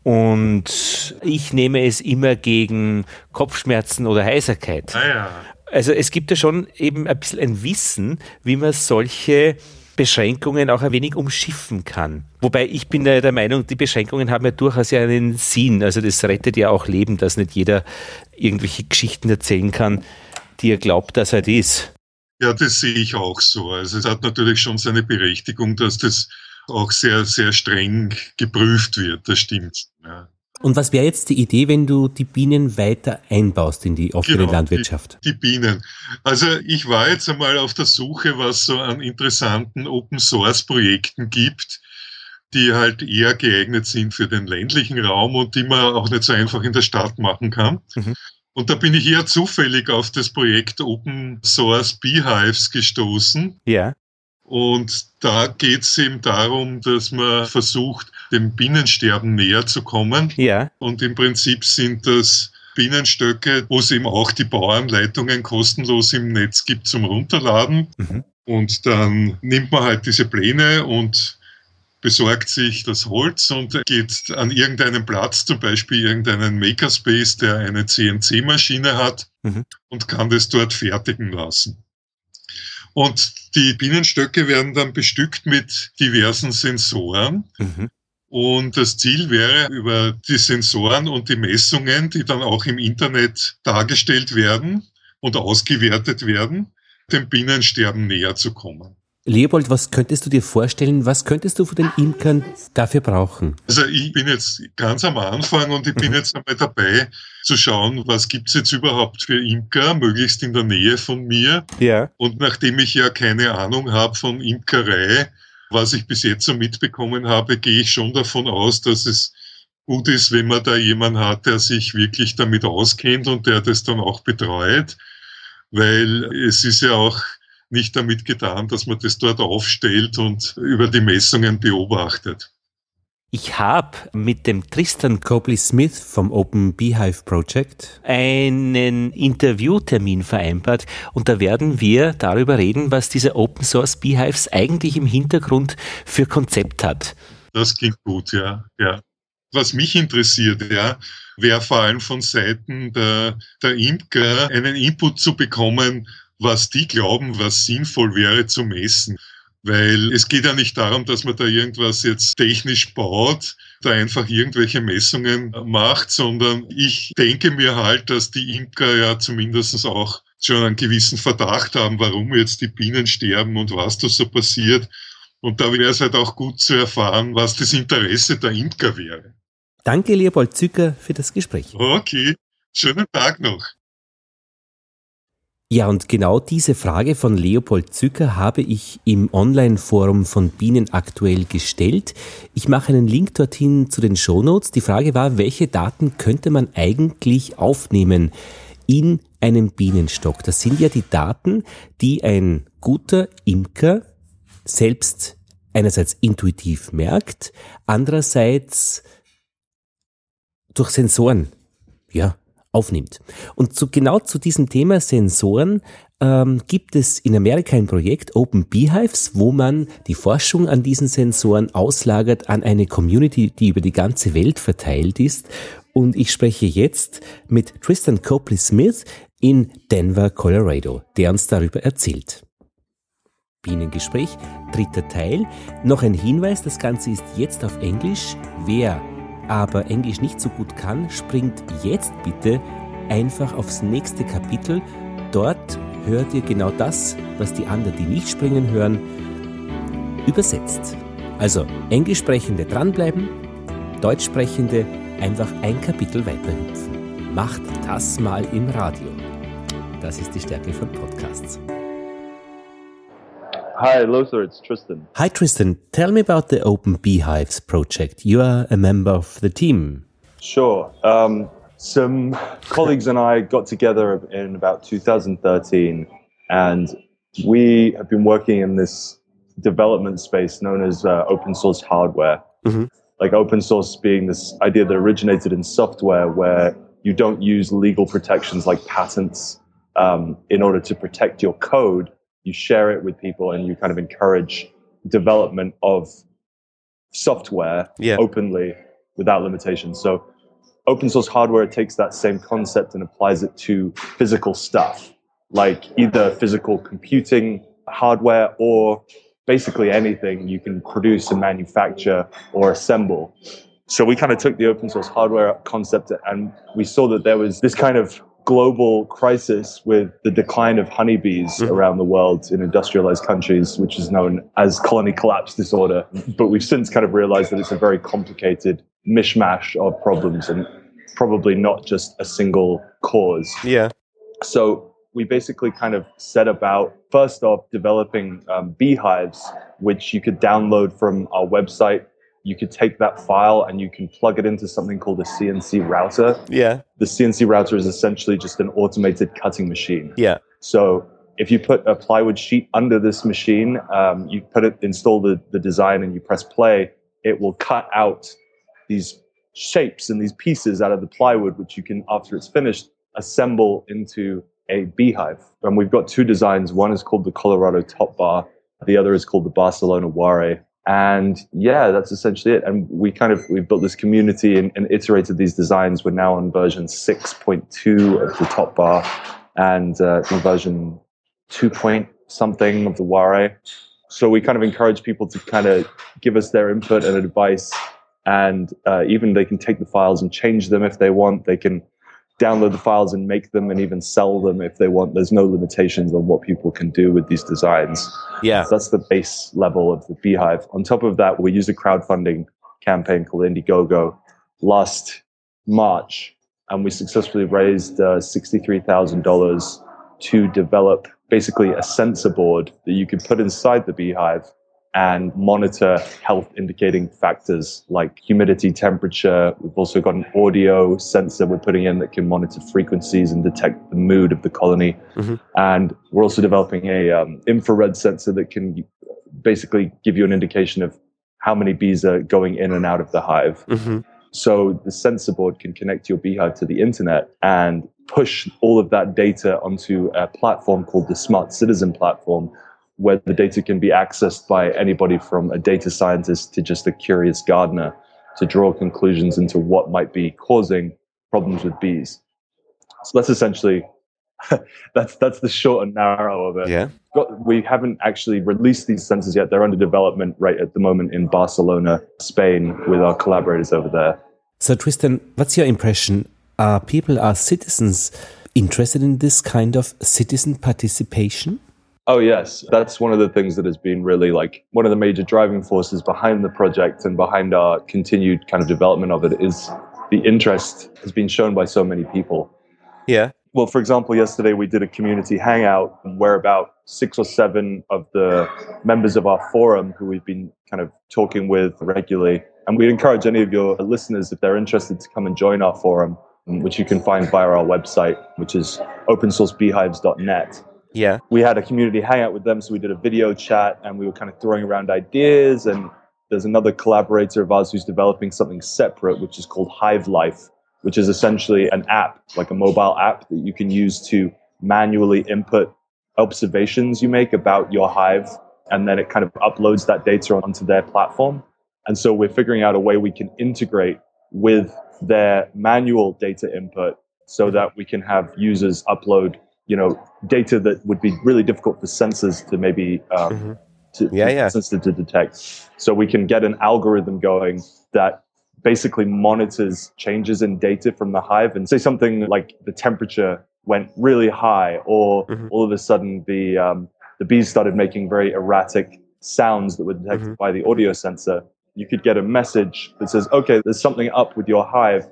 A: Und ich nehme es immer gegen Kopfschmerzen oder Heiserkeit.
E: Ah ja.
A: Also es gibt ja schon eben ein bisschen ein Wissen, wie man solche Beschränkungen auch ein wenig umschiffen kann. Wobei ich bin der Meinung, die Beschränkungen haben ja durchaus ja einen Sinn. Also das rettet ja auch Leben, dass nicht jeder irgendwelche Geschichten erzählen kann, die er glaubt, dass er das ist.
E: Ja, das sehe ich auch so. Also es hat natürlich schon seine Berechtigung, dass das auch sehr, sehr streng geprüft wird. Das stimmt. Ja.
A: Und was wäre jetzt die Idee, wenn du die Bienen weiter einbaust in die offene genau, Landwirtschaft?
E: Die, die, Bienen. Also ich war jetzt einmal auf der Suche, was so an interessanten Open Source Projekten gibt, die halt eher geeignet sind für den ländlichen Raum und die man auch nicht so einfach in der Stadt machen kann. Mhm. Und da bin ich eher zufällig auf das Projekt Open Source Beehives gestoßen.
A: Ja.
E: Und da geht es eben darum, dass man versucht, dem Bienensterben näher zu kommen.
A: Ja.
E: Und im Prinzip sind das Bienenstöcke, wo es eben auch die Bauanleitungen kostenlos im Netz gibt zum Runterladen. Mhm. Und dann nimmt man halt diese Pläne und besorgt sich das Holz und geht an irgendeinen Platz, zum Beispiel irgendeinen Makerspace, der eine CNC-Maschine hat mhm. und kann das dort fertigen lassen. Und die Bienenstöcke werden dann bestückt mit diversen Sensoren. Mhm. Und das Ziel wäre, über die Sensoren und die Messungen, die dann auch im Internet dargestellt werden und ausgewertet werden, dem Bienensterben näher zu kommen.
A: Leopold, was könntest du dir vorstellen, was könntest du von den Imkern dafür brauchen?
E: Also ich bin jetzt ganz am Anfang und ich bin mhm. jetzt einmal dabei zu schauen, was gibt's jetzt überhaupt für Imker, möglichst in der Nähe von mir.
A: Ja.
E: Und nachdem ich ja keine Ahnung habe von Imkerei, was ich bis jetzt so mitbekommen habe, gehe ich schon davon aus, dass es gut ist, wenn man da jemanden hat, der sich wirklich damit auskennt und der das dann auch betreut, weil es ist ja auch nicht damit getan, dass man das dort aufstellt und über die Messungen beobachtet.
A: Ich habe mit dem Tristan Copley Smith vom Open Beehive Project einen Interviewtermin vereinbart und da werden wir darüber reden, was diese Open Source Beehives eigentlich im Hintergrund für Konzept hat.
E: Das klingt gut, ja, ja. Was mich interessiert, ja, wäre vor allem von Seiten der, der Imker einen Input zu bekommen, was die glauben, was sinnvoll wäre zu messen. Weil es geht ja nicht darum, dass man da irgendwas jetzt technisch baut, da einfach irgendwelche Messungen macht, sondern ich denke mir halt, dass die Imker ja zumindest auch schon einen gewissen Verdacht haben, warum jetzt die Bienen sterben und was da so passiert. Und da wäre es halt auch gut zu erfahren, was das Interesse der Imker wäre.
A: Danke, Leopold Zücker, für das Gespräch.
E: Okay, schönen Tag noch.
A: Ja, und genau diese Frage von Leopold Zücker habe ich im Online-Forum von Bienen aktuell gestellt. Ich mache einen Link dorthin zu den Shownotes. Die Frage war, welche Daten könnte man eigentlich aufnehmen in einem Bienenstock? Das sind ja die Daten, die ein guter Imker selbst einerseits intuitiv merkt, andererseits durch Sensoren ja, aufnimmt. Und zu, genau zu diesem Thema Sensoren ähm, gibt es in Amerika ein Projekt Open Beehives, wo man die Forschung an diesen Sensoren auslagert an eine Community, die über die ganze Welt verteilt ist. Und ich spreche jetzt mit Tristan Copley Smith in Denver, Colorado, der uns darüber erzählt. Bienengespräch, dritter Teil. Noch ein Hinweis, das Ganze ist jetzt auf Englisch. Wer aber Englisch nicht so gut kann, springt jetzt bitte einfach aufs nächste Kapitel. Dort hört ihr genau das, was die anderen, die nicht springen hören, übersetzt. Also Englischsprechende dranbleiben, Deutschsprechende einfach ein Kapitel weiterhüpfen. Macht das mal im Radio. Das ist die Stärke von Podcasts.
F: Hi, Lothar, it's Tristan.
A: Hi, Tristan. Tell me about the Open Beehives project. You are a member of the team.
F: Sure. Um, some colleagues and I got together in about 2013, and we have been working in this development space known as uh, open source hardware. Mm-hmm. Like open source being this idea that originated in software where you don't use legal protections like patents um, in order to protect your code you share it with people and you kind of encourage development of software yeah. openly without limitations. So open source hardware takes that same concept and applies it to physical stuff, like either physical computing hardware or basically anything you can produce and manufacture or assemble. So we kind of took the open source hardware concept and we saw that there was this kind of global crisis with the decline of honeybees mm-hmm. around the world in industrialized countries, which is known as colony collapse disorder. But we've since kind of realized that it's a very complicated mishmash of problems and probably not just a single cause.
A: Yeah.
F: So we basically kind of set about first off developing um, beehives, which you could download from our website you could take that file and you can plug it into something called a CNC router.
A: Yeah.
F: The CNC router is essentially just an automated cutting machine.
A: Yeah.
F: So if you put a plywood sheet under this machine, um, you put it, install the, the design and you press play, it will cut out these shapes and these pieces out of the plywood, which you can, after it's finished, assemble into a beehive. And we've got two designs. One is called the Colorado Top Bar. The other is called the Barcelona Ware and yeah that's essentially it. And we kind of we've built this community and, and, iterated these designs. We're now on version 6.2 of the top bar and uh, version 2 point something of the ware so we kind of encourage people to kind of give us their input and advice. And uh, even they can take the files and change them if they want. They can download the files and make them and even sell them if they want. There's no limitations on what people can do with these designs.
G: Yeah.
F: So that's the base level of the Beehive. On top of that, we used a crowdfunding campaign called Indiegogo last March, and we successfully raised uh, $63,000 to develop basically a sensor board that you could put inside the Beehive and monitor health indicating factors like humidity, temperature. We've also got an audio sensor we're putting in that can monitor frequencies and detect the mood of the colony.
G: Mhm.
F: And we're also developing a um, infrared sensor that can basically give you an indication of how many bees are going in and out of the hive.
G: hmm
F: So the sensor board can connect your beehive to the internet and push all of that data onto a platform called the Smart Citizen platform, where the data can be accessed by anybody from a data scientist to just a curious gardener to draw conclusions into what might be causing problems with bees. So that's essentially that's that's the short and narrow of it.
G: Yeah.
F: Got, we haven't actually released these sensors yet. They're under development right at the moment in Barcelona, Spain, with our collaborators over there.
A: So, Tristan, what's your impression? Are people, are citizens interested in this kind of citizen participation?
F: Oh yes, that's one of the things that has been really like one of the major driving forces behind the project and behind our continued kind of development of it is the interest has been shown by so many people.
G: Yeah.
F: Well, for example, yesterday we did a community hangout where about six or seven of the members of our forum who we've been kind of talking with regularly. And we'd encourage any of your listeners, if they're interested, to come and join our forum, which you can find via our website, which is opensourcebeehives.net
G: Yeah.
F: we had a community hangout with them. So we did a video chat and we were kind of throwing around ideas. And there's another collaborator of ours who's developing something separate, which is called Hive Life, which is essentially an app, like a mobile app that you can use to manually input observations you make about your hive. And then it kind of uploads that data onto their platform. And so we're figuring out a way we can integrate with their manual data input so that we can have users upload you know data that would be really difficult for sensors to maybe um,
G: Mhm.
F: to,
G: Yeah, yeah.
F: sensors to detect. So we can get an algorithm going that basically monitors changes in data from the hive and say something like the temperature went really high, or
G: Mhm.
F: all of a sudden the um, the bees started making very erratic sounds that were detected
G: Mhm.
F: by the audio sensor. You could get a message that says, "Okay, there's something up with your hive."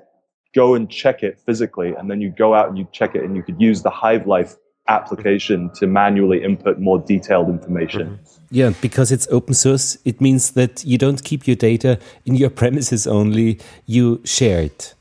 F: Go and check it physically, and then you go out and you check it, and you could use the Hive Life application to manually input more detailed information.
A: Yeah, because it's open source, it means that you don't keep your data in your premises only, you share it.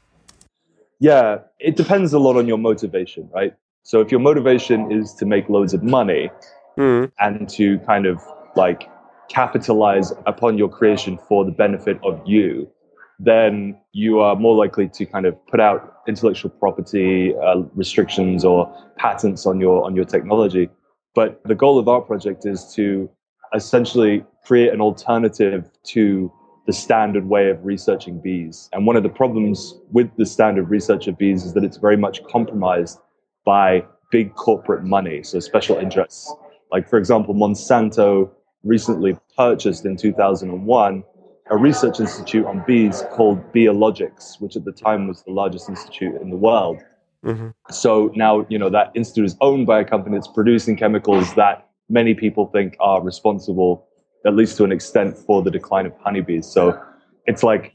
F: Yeah, it depends a lot on your motivation, right? So if your motivation is to make loads of money
G: Mm.
F: and to kind of like capitalize upon your creation for the benefit of you, then you are more likely to kind of put out intellectual property uh, restrictions or patents on your on your technology. But the goal of our project is to essentially create an alternative to the standard way of researching bees. And one of the problems with the standard research of bees is that it's very much compromised by big corporate money, so special interests. Like, for example, Monsanto recently purchased in 2001 a research institute on bees called Biologics, which at the time was the largest institute in the world.
G: Mhm.
F: So now, you know, that institute is owned by a company that's producing chemicals that many people think are responsible, at least to an extent, for the decline of honeybees. So it's like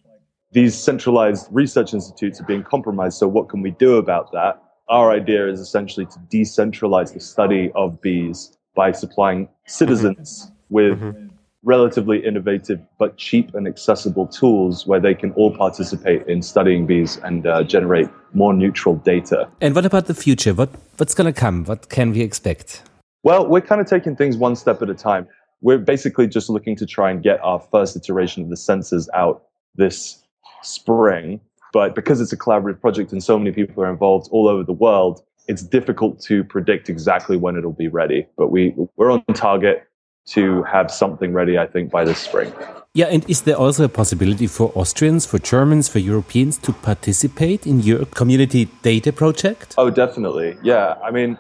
F: these centralized research institutes are being compromised. So what can we do about that? Our idea is essentially to decentralize the study of bees by supplying citizens with
G: Mhm.
F: Relatively innovative but cheap and accessible tools where they can all participate in studying bees and uh, generate more neutral data.
A: And what about the future? What what's going to come? What can we expect?
F: Well, we're kind of taking things one step at a time. We're basically just looking to try and get our first iteration of the sensors out this spring. But because it's a collaborative project and so many people are involved all over the world, it's difficult to predict exactly when it'll be ready. But we, we're on target to have something ready, I think, by this spring.
A: Yeah, and is there also a possibility for Austrians, for Germans, for Europeans to participate in your community data project?
F: Oh, definitely. Yeah. I mean,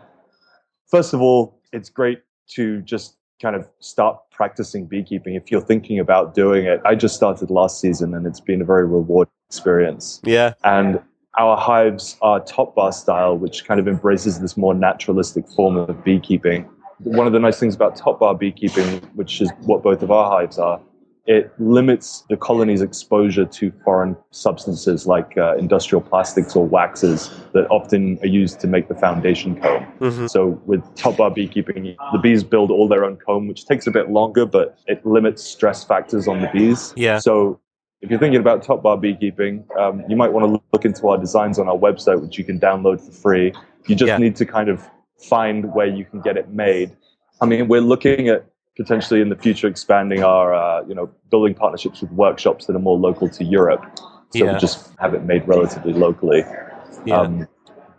F: first of all, it's great to just kind of start practicing beekeeping if you're thinking about doing it. I just started last season and it's been a very rewarding experience.
G: Yeah.
F: And our hives are top bar style, which kind of embraces this more naturalistic form of beekeeping. One of the nice things about top bar beekeeping, which is what both of our hives are, it limits the colony's exposure to foreign substances like uh, industrial plastics or waxes that often are used to make the foundation comb. Mm-hmm. So with top bar beekeeping, the bees build all their own comb, which takes a bit longer, but it limits stress factors on the bees.
G: Yeah.
F: So if you're thinking about top bar beekeeping, um, you might want to look into our designs on our website, which you can download for free. You just yeah. need to kind of find where you can get it made. I mean, we're looking at potentially in the future expanding our, uh, you know, building partnerships with workshops that are more local to Europe. So yeah. we just have it made relatively locally. Yeah. Um,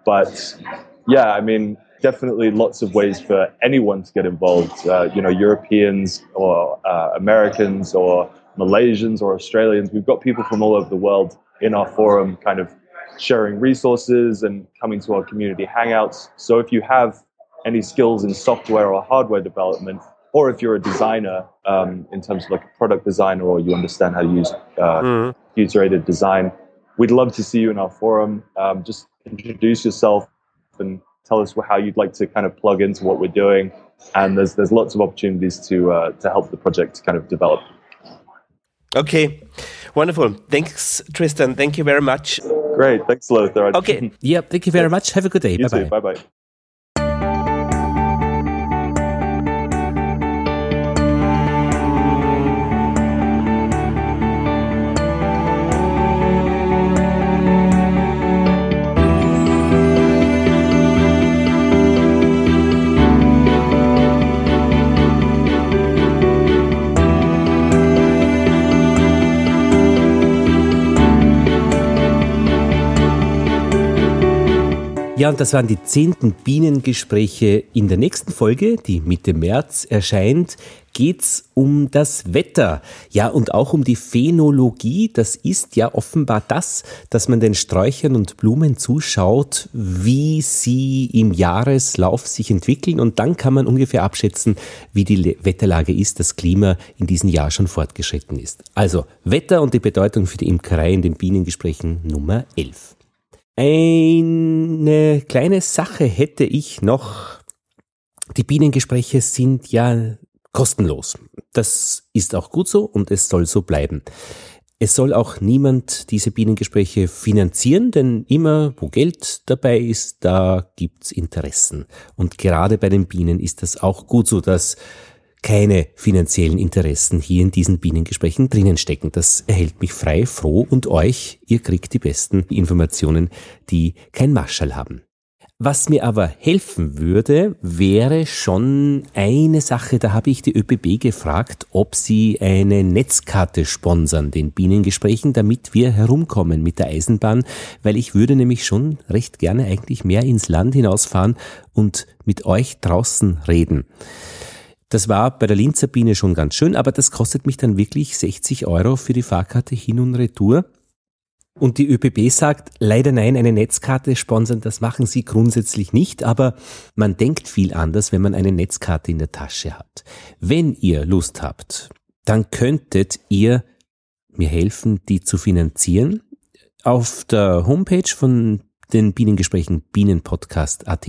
F: but yeah, I mean, definitely lots of ways for anyone to get involved. Uh, you know, Europeans or uh, Americans or Malaysians or Australians. We've got people from all over the world in our forum, kind of sharing resources and coming to our community hangouts. So if you have any skills in software or hardware development, or if you're a designer um, in terms of like a product designer or you understand how to use uh, mm. computer aided design, we'd love to see you in our forum. Um, just introduce yourself and tell us how you'd like to kind of plug into what we're doing. And there's there's lots of opportunities to uh, to help the project kind of develop.
G: Okay, wonderful. Thanks, Tristan. Thank you very much.
F: Great. Thanks, Lothar.
G: Okay.
A: yep. thank you very much. Have a good day.
F: Bye bye. Bye bye.
A: Ja, und das waren die zehnten Bienengespräche. In der nächsten Folge, die Mitte März erscheint, geht's um das Wetter. Ja, und auch um die Phänologie. Das ist ja offenbar das, dass man den Sträuchern und Blumen zuschaut, wie sie im Jahreslauf sich entwickeln. Und dann kann man ungefähr abschätzen, wie die Wetterlage ist, das Klima in diesem Jahr schon fortgeschritten ist. Also Wetter und die Bedeutung für die Imkerei in den Bienengesprächen Nummer 11. Eine kleine Sache hätte ich noch. Die Bienengespräche sind ja kostenlos. Das ist auch gut so und es soll so bleiben. Es soll auch niemand diese Bienengespräche finanzieren, denn immer, wo Geld dabei ist, da gibt's Interessen. Und gerade bei den Bienen ist das auch gut so, dass keine finanziellen Interessen hier in diesen Bienengesprächen drinnen stecken. Das erhält mich frei, froh und euch, ihr kriegt die besten Informationen, die kein Marschall haben. Was mir aber helfen würde, wäre schon eine Sache, da habe ich die ÖPB gefragt, ob sie eine Netzkarte sponsern, den Bienengesprächen, damit wir herumkommen mit der Eisenbahn, weil ich würde nämlich schon recht gerne eigentlich mehr ins Land hinausfahren und mit euch draußen reden. Das war bei der Linzer Biene schon ganz schön, aber das kostet mich dann wirklich 60 Euro für die Fahrkarte hin und retour. Und die ÖPB sagt, leider nein, eine Netzkarte sponsern, das machen sie grundsätzlich nicht, aber man denkt viel anders, wenn man eine Netzkarte in der Tasche hat. Wenn ihr Lust habt, dann könntet ihr mir helfen, die zu finanzieren. Auf der Homepage von den Bienengesprächen Bienenpodcast.at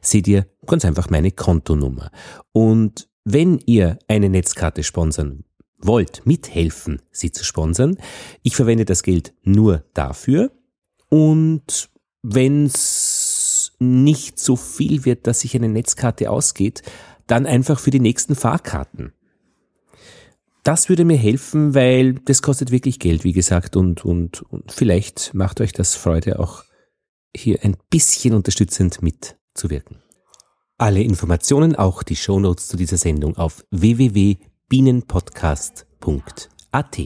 A: seht ihr ganz einfach meine Kontonummer. Und wenn ihr eine Netzkarte sponsern wollt, mithelfen, sie zu sponsern, ich verwende das Geld nur dafür und wenn es nicht so viel wird, dass sich eine Netzkarte ausgeht, dann einfach für die nächsten Fahrkarten. Das würde mir helfen, weil das kostet wirklich Geld, wie gesagt, und, und, und vielleicht macht euch das Freude auch hier ein bisschen unterstützend mitzuwirken. Alle Informationen, auch die Shownotes zu dieser Sendung auf www.bienenpodcast.at.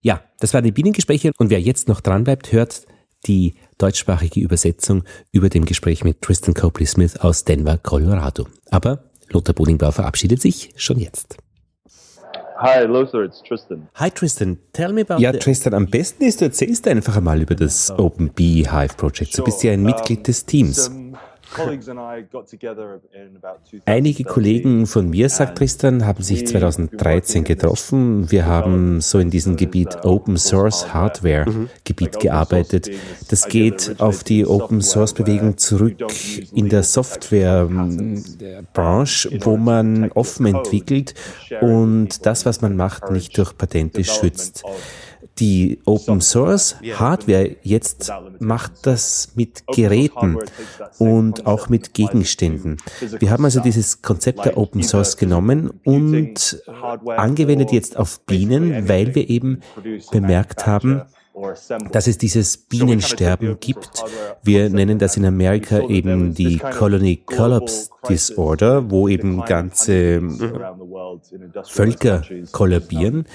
A: Ja, das waren die Bienengespräche und wer jetzt noch dran bleibt, hört die deutschsprachige Übersetzung über dem Gespräch mit Tristan Copley Smith aus Denver, Colorado. Aber Lothar Bodingbauer verabschiedet sich schon jetzt.
F: Hi, Lothar, it's Tristan.
A: Hi, Tristan. Tell me about Ja, Tristan, am besten ist, du erzählst einfach einmal über das Open Beehive Project. Du bist ja ein Mitglied des Teams. Einige Kollegen von mir, sagt Tristan, haben sich 2013 getroffen. Wir haben so in diesem Gebiet Open Source Hardware Gebiet gearbeitet. Das geht auf die Open Source Bewegung zurück in der Software Branche, wo man offen entwickelt und das, was man macht, nicht durch Patente schützt die Open Source Hardware jetzt macht das mit Geräten und auch mit Gegenständen. Wir haben also dieses Konzept der Open Source genommen und angewendet jetzt auf Bienen, weil wir eben bemerkt haben, dass es dieses Bienensterben gibt. Wir nennen das in Amerika eben die Colony Collapse Disorder, wo eben ganze Völker kollabieren.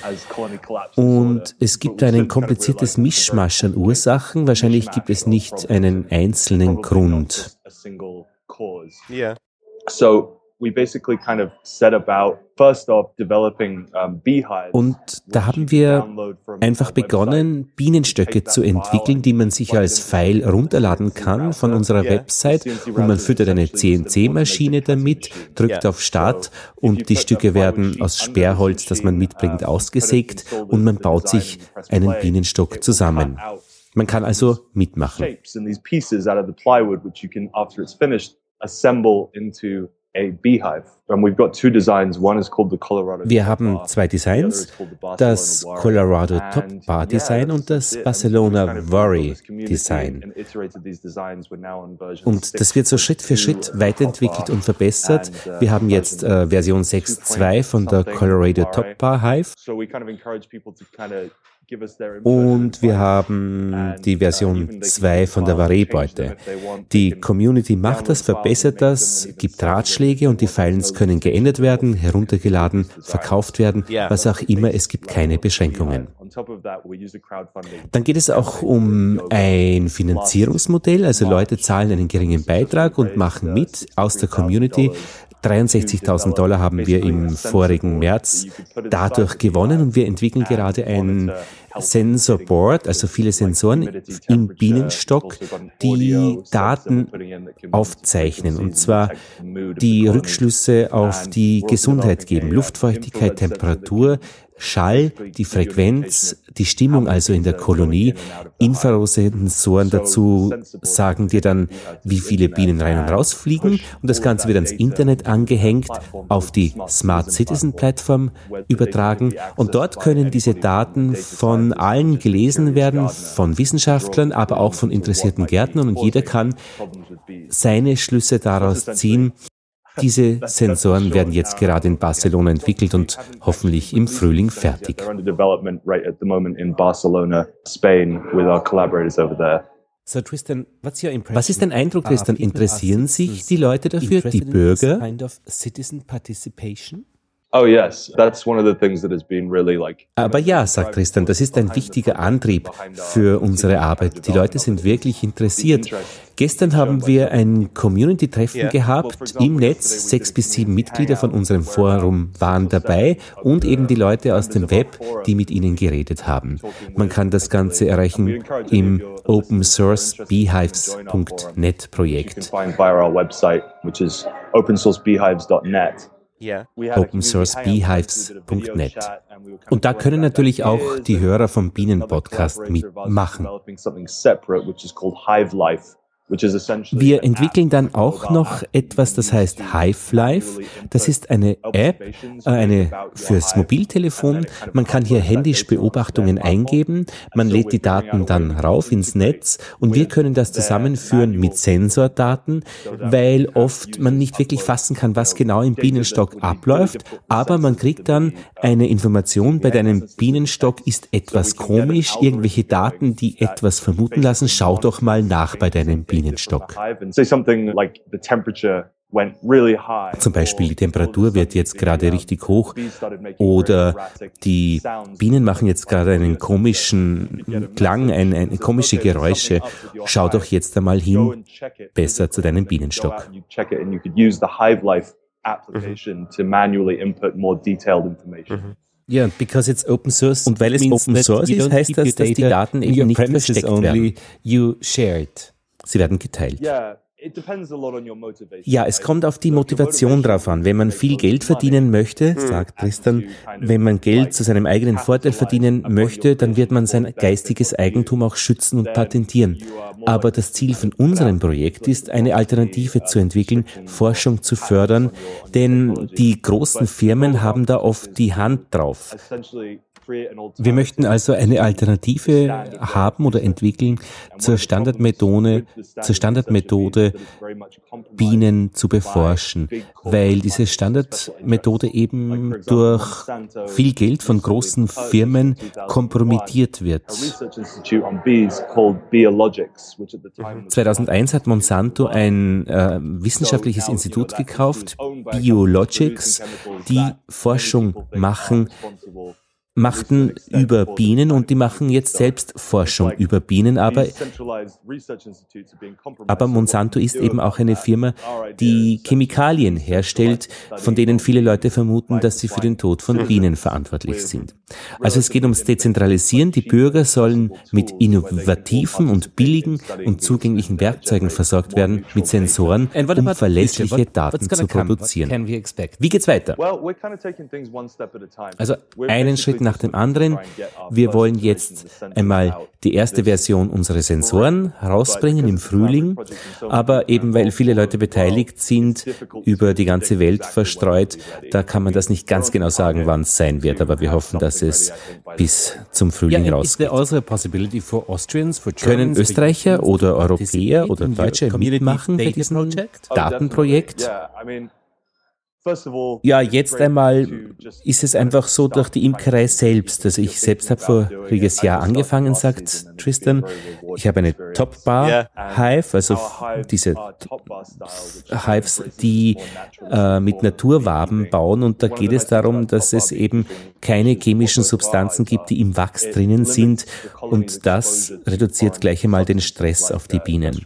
A: Und es gibt ein kompliziertes Mischmasch an Ursachen. Wahrscheinlich gibt es nicht einen einzelnen Grund.
F: Yeah. So we basically kind of set about first off developing um, beehives.
A: Und da haben wir einfach begonnen, Bienenstöcke zu entwickeln, die man sich als File runterladen kann von unserer Website und man füttert eine CNC-Maschine damit, drückt auf Start und die Stücke werden aus Sperrholz, das man mitbringt, ausgesägt und man baut sich einen Bienenstock zusammen. Man kann also mitmachen. Wir haben zwei Designs, das Colorado Top Bar Design und das Barcelona Worry Design. Und das wird so Schritt für Schritt weiterentwickelt und verbessert.
F: uh,
A: Wir haben jetzt äh, Version 6.2 von der Colorado Top Bar Hive und wir haben die
F: uh,
A: Version 2 von der Varé-Beute. Die Community macht das, verbessert das, gibt Ratschläge und die Files können geändert werden, heruntergeladen, verkauft werden, was auch immer. Es gibt keine Beschränkungen. Dann geht es auch um ein Finanzierungsmodell. Also Leute zahlen einen geringen Beitrag und machen mit aus der Community. 63.000 Dollar haben wir im vorigen März dadurch gewonnen und wir entwickeln gerade ein Sensor Board, also viele Sensoren im Bienenstock, die Daten aufzeichnen. Und zwar die Rückschlüsse auf die Gesundheit geben, Luftfeuchtigkeit, Temperatur, Schall, die Frequenz, die Stimmung also in der Kolonie, Infrarotsensoren dazu sagen dir dann, wie viele Bienen rein und raus fliegen und das Ganze wird ans Internet angehängt, auf die Smart Citizen Plattform übertragen und dort können diese Daten von allen gelesen werden, von Wissenschaftlern, aber auch von interessierten Gärtnern und jeder kann seine Schlüsse daraus ziehen, diese Sensoren werden jetzt gerade in Barcelona entwickelt und hoffentlich im Frühling fertig. Was ist dein Eindruck, Tristan? Interessieren sich die Leute dafür, die Bürger?
F: Oh yes, that's one of the things that has been really like.
A: Aber ja, sagt Tristan, das ist ein wichtiger Antrieb für unsere Arbeit. Die Leute sind wirklich interessiert. Gestern haben wir ein Community-Treffen gehabt im Netz. Sechs bis sieben Mitglieder von unserem Forum waren dabei und eben die Leute aus dem Web, die mit ihnen geredet haben. Man kann das Ganze erreichen im Open Source Beehives.net Projekt. opensourcebeehives.net. Und da können natürlich auch die Hörer vom Bienenpodcast mitmachen. Wir entwickeln dann auch noch etwas, das heißt Hive Life. Das ist eine App, äh, eine fürs Mobiltelefon. Man kann hier händisch Beobachtungen eingeben. Man lädt die Daten dann rauf ins Netz und wir können das zusammenführen mit Sensordaten, weil oft man nicht wirklich fassen kann, was genau im Bienenstock abläuft. Aber man kriegt dann eine Information, bei deinem Bienenstock ist etwas komisch, irgendwelche Daten, die etwas vermuten lassen. Schau doch mal nach bei deinem Bienenstock. Bienenstock. Zum Beispiel die Temperatur wird jetzt gerade richtig hoch oder die Bienen machen jetzt gerade einen komischen Klang, ein, ein, komische Geräusche. Schau doch jetzt einmal hin, besser zu deinem Bienenstock. Mhm. Ja, because it's open source. Und weil es open source ist, heißt das, dass die Daten eben nicht versteckt werden. You share it. Sie werden geteilt. Ja, es kommt auf die Motivation drauf an. Wenn man viel Geld verdienen möchte,
F: hm.
A: sagt Tristan, wenn man Geld zu seinem eigenen Vorteil verdienen möchte, dann wird man sein geistiges Eigentum auch schützen und patentieren. Aber das Ziel von unserem Projekt ist, eine Alternative zu entwickeln, Forschung zu fördern, denn die großen Firmen haben da oft die Hand drauf. Wir möchten also eine Alternative haben oder entwickeln zur Standardmethode, zur Standardmethode Bienen zu beforschen, weil diese Standardmethode eben durch viel Geld von großen Firmen kompromittiert wird. 2001 hat Monsanto ein äh, wissenschaftliches Institut gekauft, Biologics, die Forschung machen machten über Bienen und die machen jetzt selbst Forschung über Bienen, aber, aber Monsanto ist eben auch eine Firma, die Chemikalien herstellt, von denen viele Leute vermuten, dass sie für den Tod von Bienen verantwortlich sind. Also es geht ums Dezentralisieren. Die Bürger sollen mit innovativen und billigen und zugänglichen Werkzeugen versorgt werden, mit Sensoren, um verlässliche Daten zu produzieren. Wie geht's weiter? Also einen Schritt nach dem anderen. Wir wollen jetzt einmal die erste Version unserer Sensoren rausbringen im Frühling, aber eben weil viele Leute beteiligt sind, über die ganze Welt verstreut, da kann man das nicht ganz genau sagen, wann es sein wird, aber wir hoffen, dass es bis zum Frühling rausgeht.
H: Also
A: Können Österreicher oder Europäer oder Deutsche mitmachen bei diesem Datenprojekt? Ja, jetzt einmal ist es einfach so durch die Imkerei selbst. Also ich selbst habe voriges Jahr angefangen, sagt Tristan. Ich habe eine Top Bar Hive, also diese Hives, die äh, mit Naturwaben bauen. Und da geht es darum, dass es eben keine chemischen Substanzen gibt, die im Wachs drinnen sind. Und das reduziert gleich einmal den Stress auf die Bienen.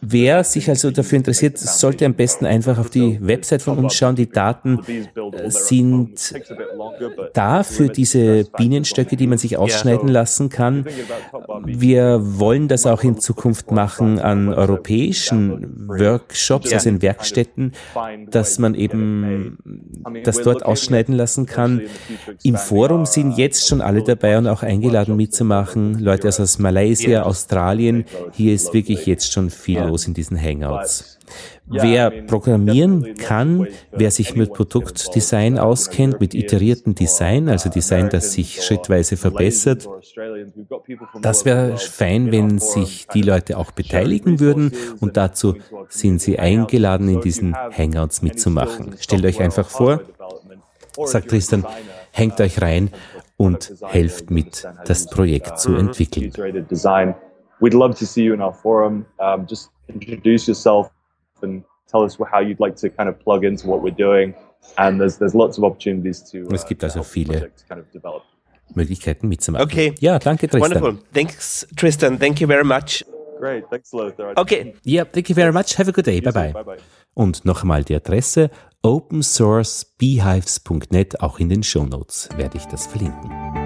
A: Wer sich also dafür interessiert, sollte am besten einfach auf die Website Website von uns schauen, die Daten sind da für diese Bienenstöcke, die man sich ausschneiden lassen kann. Wir wollen das auch in Zukunft machen an europäischen Workshops, also in Werkstätten, dass man eben das dort ausschneiden lassen kann. Im Forum sind jetzt schon alle dabei und auch eingeladen mitzumachen. Leute aus Malaysia, Australien. Hier ist wirklich jetzt schon viel los in diesen Hangouts. Wer programmieren kann, wer sich mit Produktdesign auskennt, mit iteriertem Design, also Design, das sich schrittweise verbessert, das wäre fein, wenn sich die Leute auch beteiligen würden und dazu sind sie eingeladen, in diesen Hangouts mitzumachen. Stellt euch einfach vor, sagt Tristan, hängt euch rein und helft mit, das Projekt zu entwickeln.
F: We'd love to see you in our forum. Um, just introduce yourself, and tell us how you'd like to kind of plug into what we're doing. And there's, there's lots of opportunities to, uh,
A: es gibt also viele
F: kind of develop.
A: Möglichkeiten mitzumachen.
G: Okay.
A: Ja, danke Tristan.
G: Wonderful. Thanks, Tristan. Thank you very much.
F: Great. Thanks, Lothar.
G: Okay.
A: Ja, thank you very much. Have a good day. Bye bye.
F: Bye bye.
A: Und noch einmal die Adresse opensourcebeehives.net, auch in den Show Notes werde ich das verlinken.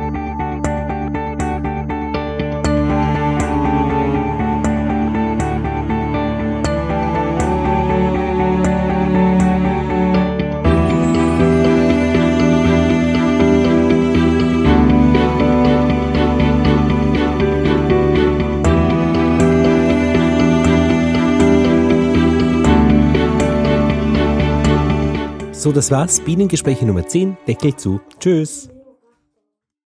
A: So, das war's. Bienengespräche Nummer 10. Deckel zu. Tschüss.